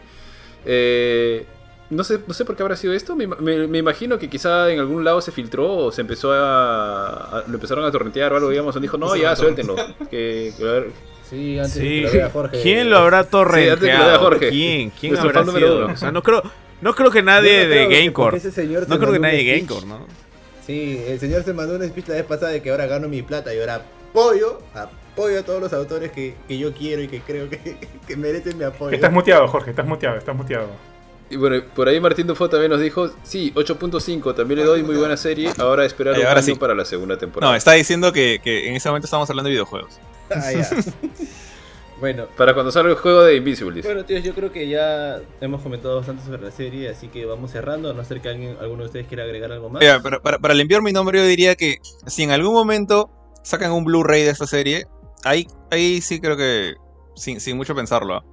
Eh, no sé, no sé por qué habrá sido esto. Me, me- me imagino que quizá en algún lado se filtró o se empezó a, a- lo empezaron a torrentear o algo, digamos. y dijo, no, ya, suéltenlo. Que, que- Sí, antes de Sí. que lo vea Jorge. ¿Quién lo habrá antes de que lo vea torrenteado? Jorge. ¿Quién? ¿Quién Nuestro habrá sido? O sea, no creo, no creo que nadie no de Gamecore. No creo que nadie de. Gamecore, ¿no? Sí, el señor se mandó un speech la vez pasada de que ahora gano mi plata y ahora apoyo, apoyo a todos los autores que, que yo quiero y que creo que, que merecen mi apoyo. Estás muteado, Jorge, estás muteado, estás muteado. Y bueno, por ahí Martín Dufo también nos dijo, sí, 8.5, también le doy muy buena serie, ahora esperar Ay, un ahora año sí. para la segunda temporada. No, está diciendo que, que en ese momento estamos hablando de videojuegos. Ah, ya. bueno, Para cuando salga el juego de Invisible. dice. bueno, tíos, yo creo que ya hemos comentado bastante sobre la serie, así que vamos cerrando, a no ser que alguien, alguno de ustedes quiera agregar algo más. Pero para, para limpiar mi nombre, yo diría que si en algún momento sacan un Blu-ray de esta serie, ahí, ahí sí creo que, sin, sin mucho pensarlo.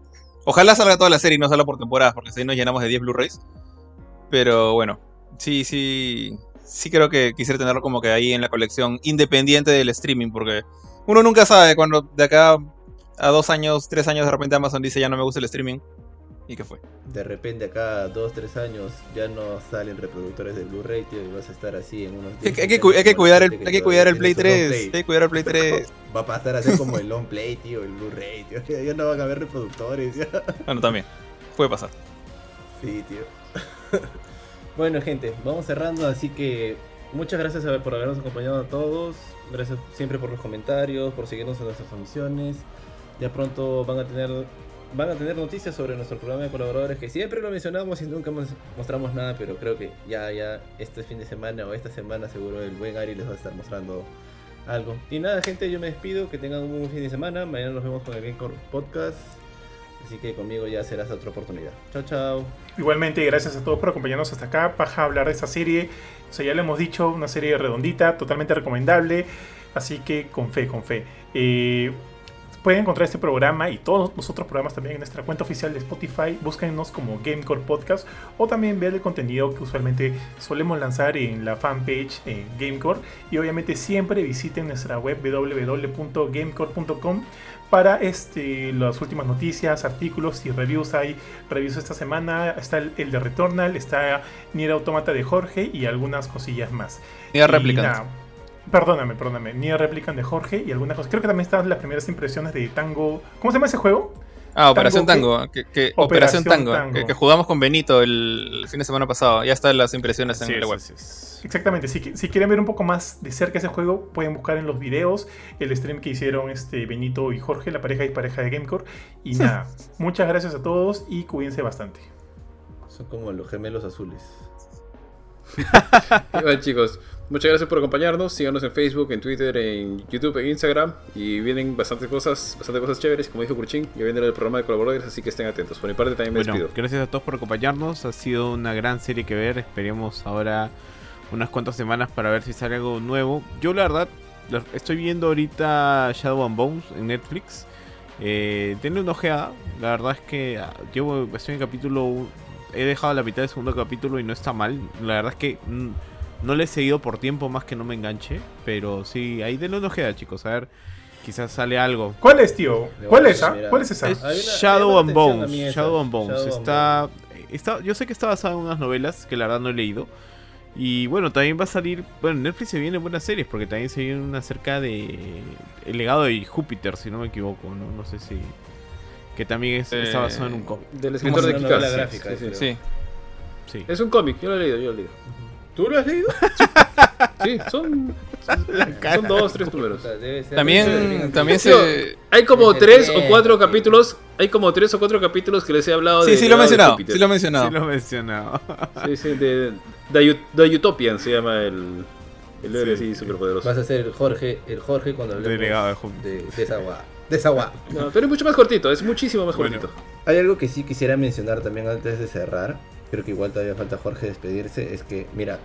Ojalá salga toda la serie y no salga por temporadas, porque si nos llenamos de 10 Blu-rays. Pero bueno, sí, sí, sí creo que quisiera tenerlo como que ahí en la colección independiente del streaming, porque uno nunca sabe cuando de acá a dos años, tres años de repente Amazon dice ya no me gusta el streaming. ¿Y qué fue? De repente acá, dos, tres años, ya no salen reproductores de Blu-ray, tío, y vas a estar así en unos... Hay, hay que, hay cuidar el, hay que cuidar el Play tiene su 3. long Hay que cuidar el Play 3. Va a pasar a ser como el long play, tío, el Blu-ray, tío. Ya, no van a haber reproductores, ya. Bueno, también. Puede pasar. Sí, tío. bueno, gente, vamos cerrando, así que muchas gracias a- por habernos acompañado a todos. Gracias siempre por los comentarios, por seguirnos en nuestras transmisiones. Ya pronto van a tener van a tener noticias sobre nuestro programa de colaboradores que siempre lo mencionamos y nunca mos- mostramos nada, pero creo que ya ya este fin de semana o esta semana seguro el buen Ari les va a estar mostrando algo. Y nada, gente, yo me despido, que tengan un buen fin de semana. Mañana nos vemos con el Gamecore Podcast. Así que conmigo ya será hasta otra oportunidad. Chao, chao. Igualmente, gracias a todos por acompañarnos hasta acá. Paja hablar de esta serie. O sea, ya lo hemos dicho, una serie redondita, totalmente recomendable. Así que con fe, con fe. Eh, pueden encontrar este programa y todos los otros programas también en nuestra cuenta oficial de Spotify. Búsquennos como Gamecore Podcast o también vean el contenido que usualmente solemos lanzar en la fanpage en Gamecore. Y obviamente siempre visiten nuestra web www.gamecore.com para este, las últimas noticias, artículos y reviews. Hay reviews esta semana. Está el, el de Returnal, está Nier Automata de Jorge y algunas cosillas más. Nier Replicant. Perdóname, perdóname. Nier Replicant de Jorge y algunas cosas. Creo que también están las primeras impresiones de Tango. ¿Cómo se llama ese juego? Ah, Operación Tango, Tango. Que, que- Operación Operación Tango. Tango. Que, que jugamos con Benito el, fin de semana pasado. Ya están las impresiones en Así la web. Exactamente. Si, si quieren ver un poco más de cerca ese juego, pueden buscar en los videos el stream que hicieron este Benito y Jorge, la pareja y pareja de Gamecore. Y nada, muchas gracias a todos y cuídense bastante. Son como los gemelos azules. Bueno, chicos, muchas gracias por acompañarnos. Síganos en Facebook, en Twitter, en YouTube, en Instagram. Y vienen bastantes cosas, bastantes cosas chéveres, como dijo Kurchin. Ya viene el programa de colaboradores, así que estén atentos. Por mi parte también me Bueno, despido. gracias a todos por acompañarnos. Ha sido una gran serie que ver. Esperemos ahora unas cuantas semanas para ver si sale algo nuevo. Yo la verdad estoy viendo ahorita Shadow and Bones en Netflix. Eh, denle una ojeada. La verdad es que ah, llevo estoy en capítulo u- he dejado la mitad del segundo capítulo y no está mal. La verdad es que mm, no le he seguido por tiempo más que no me enganche, pero sí, ahí denle una ojeada, chicos, a ver quizás sale algo. ¿Cuál es, tío? Le ¿Cuál es esa? mirar. ¿Cuál es esa? Es una- Shadow and Bones. Shadow and Bones. Shadow and está, está. Yo sé que está basado en unas novelas que la verdad no he leído. Y bueno, también va a salir. Bueno, en Netflix se vienen buenas series porque también se viene una acerca de. El legado de Júpiter, si no me equivoco, ¿no? No sé si. Que también es- está Eh, basado en un cómic. Del escritor de Sí, sí, sí. Sí. Sí. Es un cómic, yo lo he leído, yo lo he leído. ¿Tú lo has leído? Sí, son, son dos, tres números. También, también se. Hay como tres o cuatro capítulos. Hay como tres o cuatro capítulos que les he hablado de. Sí, sí lo he de mencionado. Sí lo he mencionado. Sí lo he mencionado. Sí, sí, de The Utopian se llama el. El héroe Sí, así sí. súper poderoso. Vas a ser el Jorge, el Jorge cuando hablemos Delegado de de, de esa agua. De esa agua. No, pero es mucho más cortito, es muchísimo más Bueno. cortito. Hay algo que sí quisiera mencionar también antes de cerrar. Creo que igual todavía falta Jorge despedirse. Es que, mira,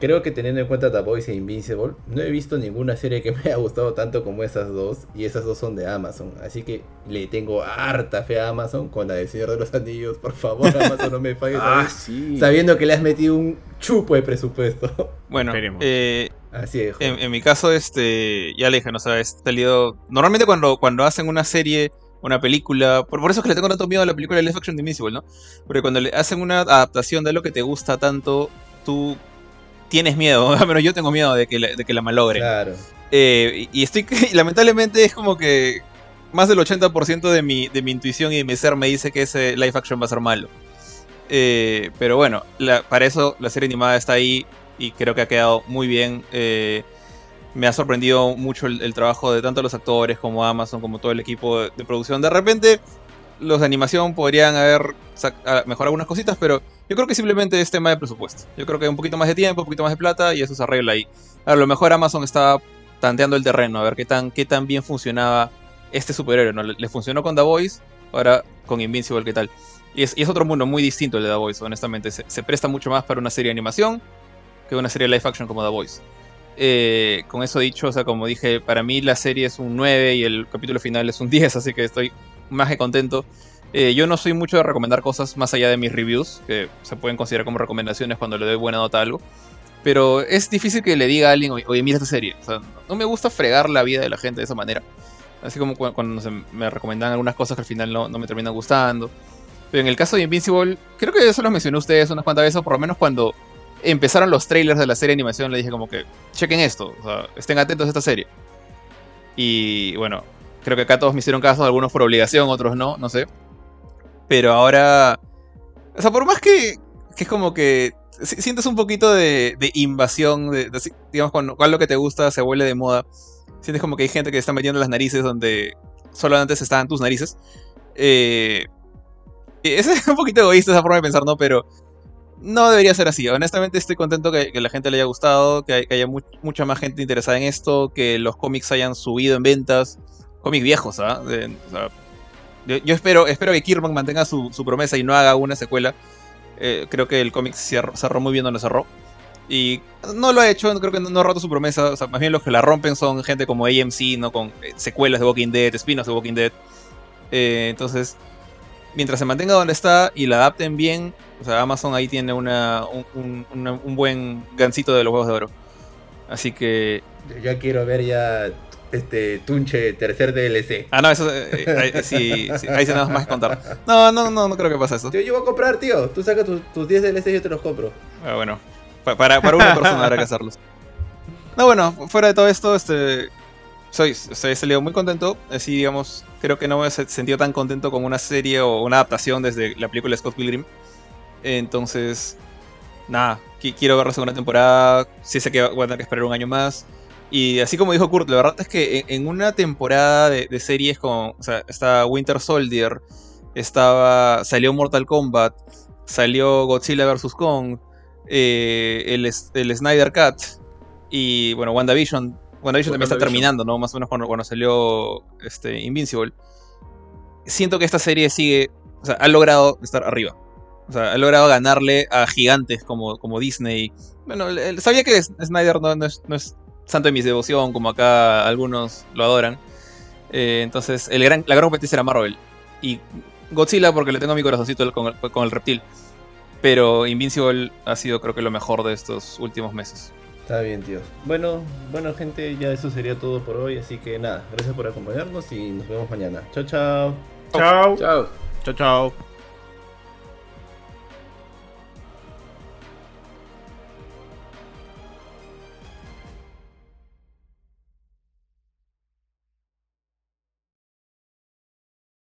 creo que teniendo en cuenta The Voice e Invincible, no he visto ninguna serie que me haya gustado tanto como esas dos. Y esas dos son de Amazon. Así que le tengo harta fe a Amazon con la de Señor de los Anillos. Por favor, Amazon, no me falles. Ah, sí. Sabiendo que le has metido un chupo de presupuesto. Bueno, eh, Así es. En, en mi caso, este, ya le dije, no sé, he salido. Normalmente cuando, cuando hacen una serie una película. Por, por eso es que le tengo tanto miedo a la película de Live Action de Invincible, ¿no? Porque cuando le hacen una adaptación de lo que te gusta tanto, tú tienes miedo. Al menos yo tengo miedo de que la, de que la malogren. Claro. Eh, y y estoy. y lamentablemente es como que. Más del 80% de mi, de mi intuición y de mi ser me dice que ese live action va a ser malo. Eh, pero bueno, la- para eso la serie animada está ahí y creo que ha quedado muy bien. Eh, me ha sorprendido mucho el, trabajo de tanto los actores como Amazon, como todo el equipo de, producción. De repente, los de animación podrían haber mejorado algunas cositas, pero yo creo que simplemente es tema de presupuesto. Yo creo que un poquito más de tiempo, un poquito más de plata y eso se arregla ahí. A lo mejor Amazon estaba tanteando el terreno, a ver qué tan, qué tan bien funcionaba este superhéroe. ¿no? Le, funcionó con The Voice, ahora con Invincible, ¿qué tal? Y es, otro mundo muy distinto el de The Voice, honestamente. Se, se presta mucho más para una serie de animación que una serie de live action como The Voice. Eh, con eso dicho, o sea, como dije, para mí la serie es un 9 y el capítulo final es un 10, así que estoy más que contento. Eh, yo no soy mucho de recomendar cosas más allá de mis reviews, que se pueden considerar como recomendaciones cuando le doy buena nota a algo. Pero es difícil que le diga a alguien, oye, mira esta serie. O sea, no me gusta fregar la vida de la gente de esa manera. Así como cu- cuando se me recomendan algunas cosas que al final no, no me terminan gustando. Pero en el caso de Invincible, creo que eso lo mencioné a ustedes unas cuantas veces, por lo menos cuando empezaron los trailers de la serie de animación, le dije como que, chequen esto, o sea, estén atentos a esta serie. Y bueno, creo que acá todos me hicieron caso, algunos por obligación, otros no, no sé. Pero ahora, o sea, por más que, que es como que si- sientes un poquito de, de invasión, digamos, cuando, cuando lo que te gusta se vuelve de moda, sientes como que hay gente que está metiendo las narices donde solo antes estaban tus narices. Eh, y es un poquito egoísta esa forma de pensar, ¿no? Pero no debería ser así. Honestamente estoy contento que, que la gente le haya gustado, que, hay- que haya mu- mucha más gente interesada en esto, que los cómics hayan subido en ventas. Cómics viejos, ¿ah? Yo, espero, espero que Kirman mantenga su, promesa y no haga una secuela. Eh, creo que el cómic cierr- cerró muy bien donde cerró. Y no lo ha hecho, creo que no, ha roto su promesa. Más bien los que la rompen son gente como AMC, ¿no? Con eh, secuelas de Walking Dead, spin-offs de Walking Dead. Eh, entonces, mientras se mantenga donde está y la adapten bien, o sea, Amazon ahí tiene una, un, un- un buen gancito de los huevos de oro. Así que. Yo ya quiero ver ya este Tunche tercer DLC. Ah, no, eso eh, ahí- sí, sí, ahí se nada más que contar. No, no, no, no creo que pase eso. Tío, yo voy a comprar, tío. Tú sacas tus, tus 10 DLC y yo te los compro. Ah, bueno, pa- para, para una persona habrá que hacerlos. No, bueno, fuera de todo esto, este. Soy, soy he salido muy contento. Así, digamos, creo que no me he se- sentido tan contento con una serie o una adaptación desde la película Scott Pilgrim. Entonces, nada, qui- quiero ver la segunda temporada. Sí sé que voy a tener que esperar un año más. Y así como dijo Kurt, la verdad es que en, una temporada de, de series como. O sea, está Winter Soldier, estaba. salió Mortal Kombat, salió Godzilla vs. Kong, eh, el, el Snyder Cut y bueno, WandaVision. WandaVision también está terminando, ¿no? Más o menos cuando, cuando salió este, Invincible. Siento que esta serie sigue, o sea, ha logrado estar arriba. O sea, ha logrado ganarle a gigantes como, como Disney. Bueno, sabía que Snyder no, no es, no es santo de mi devoción, como acá algunos lo adoran. Eh, entonces, el gran, la gran competencia era Marvel. Y Godzilla porque le tengo mi corazoncito con el, con el reptil. Pero Invincible ha sido creo que lo mejor de estos últimos meses. Está bien, tío. Bueno, bueno, gente, ya eso sería todo por hoy. Así que nada, gracias por acompañarnos y nos vemos mañana. Chao, chao. Chao. Chao. Chao, chao.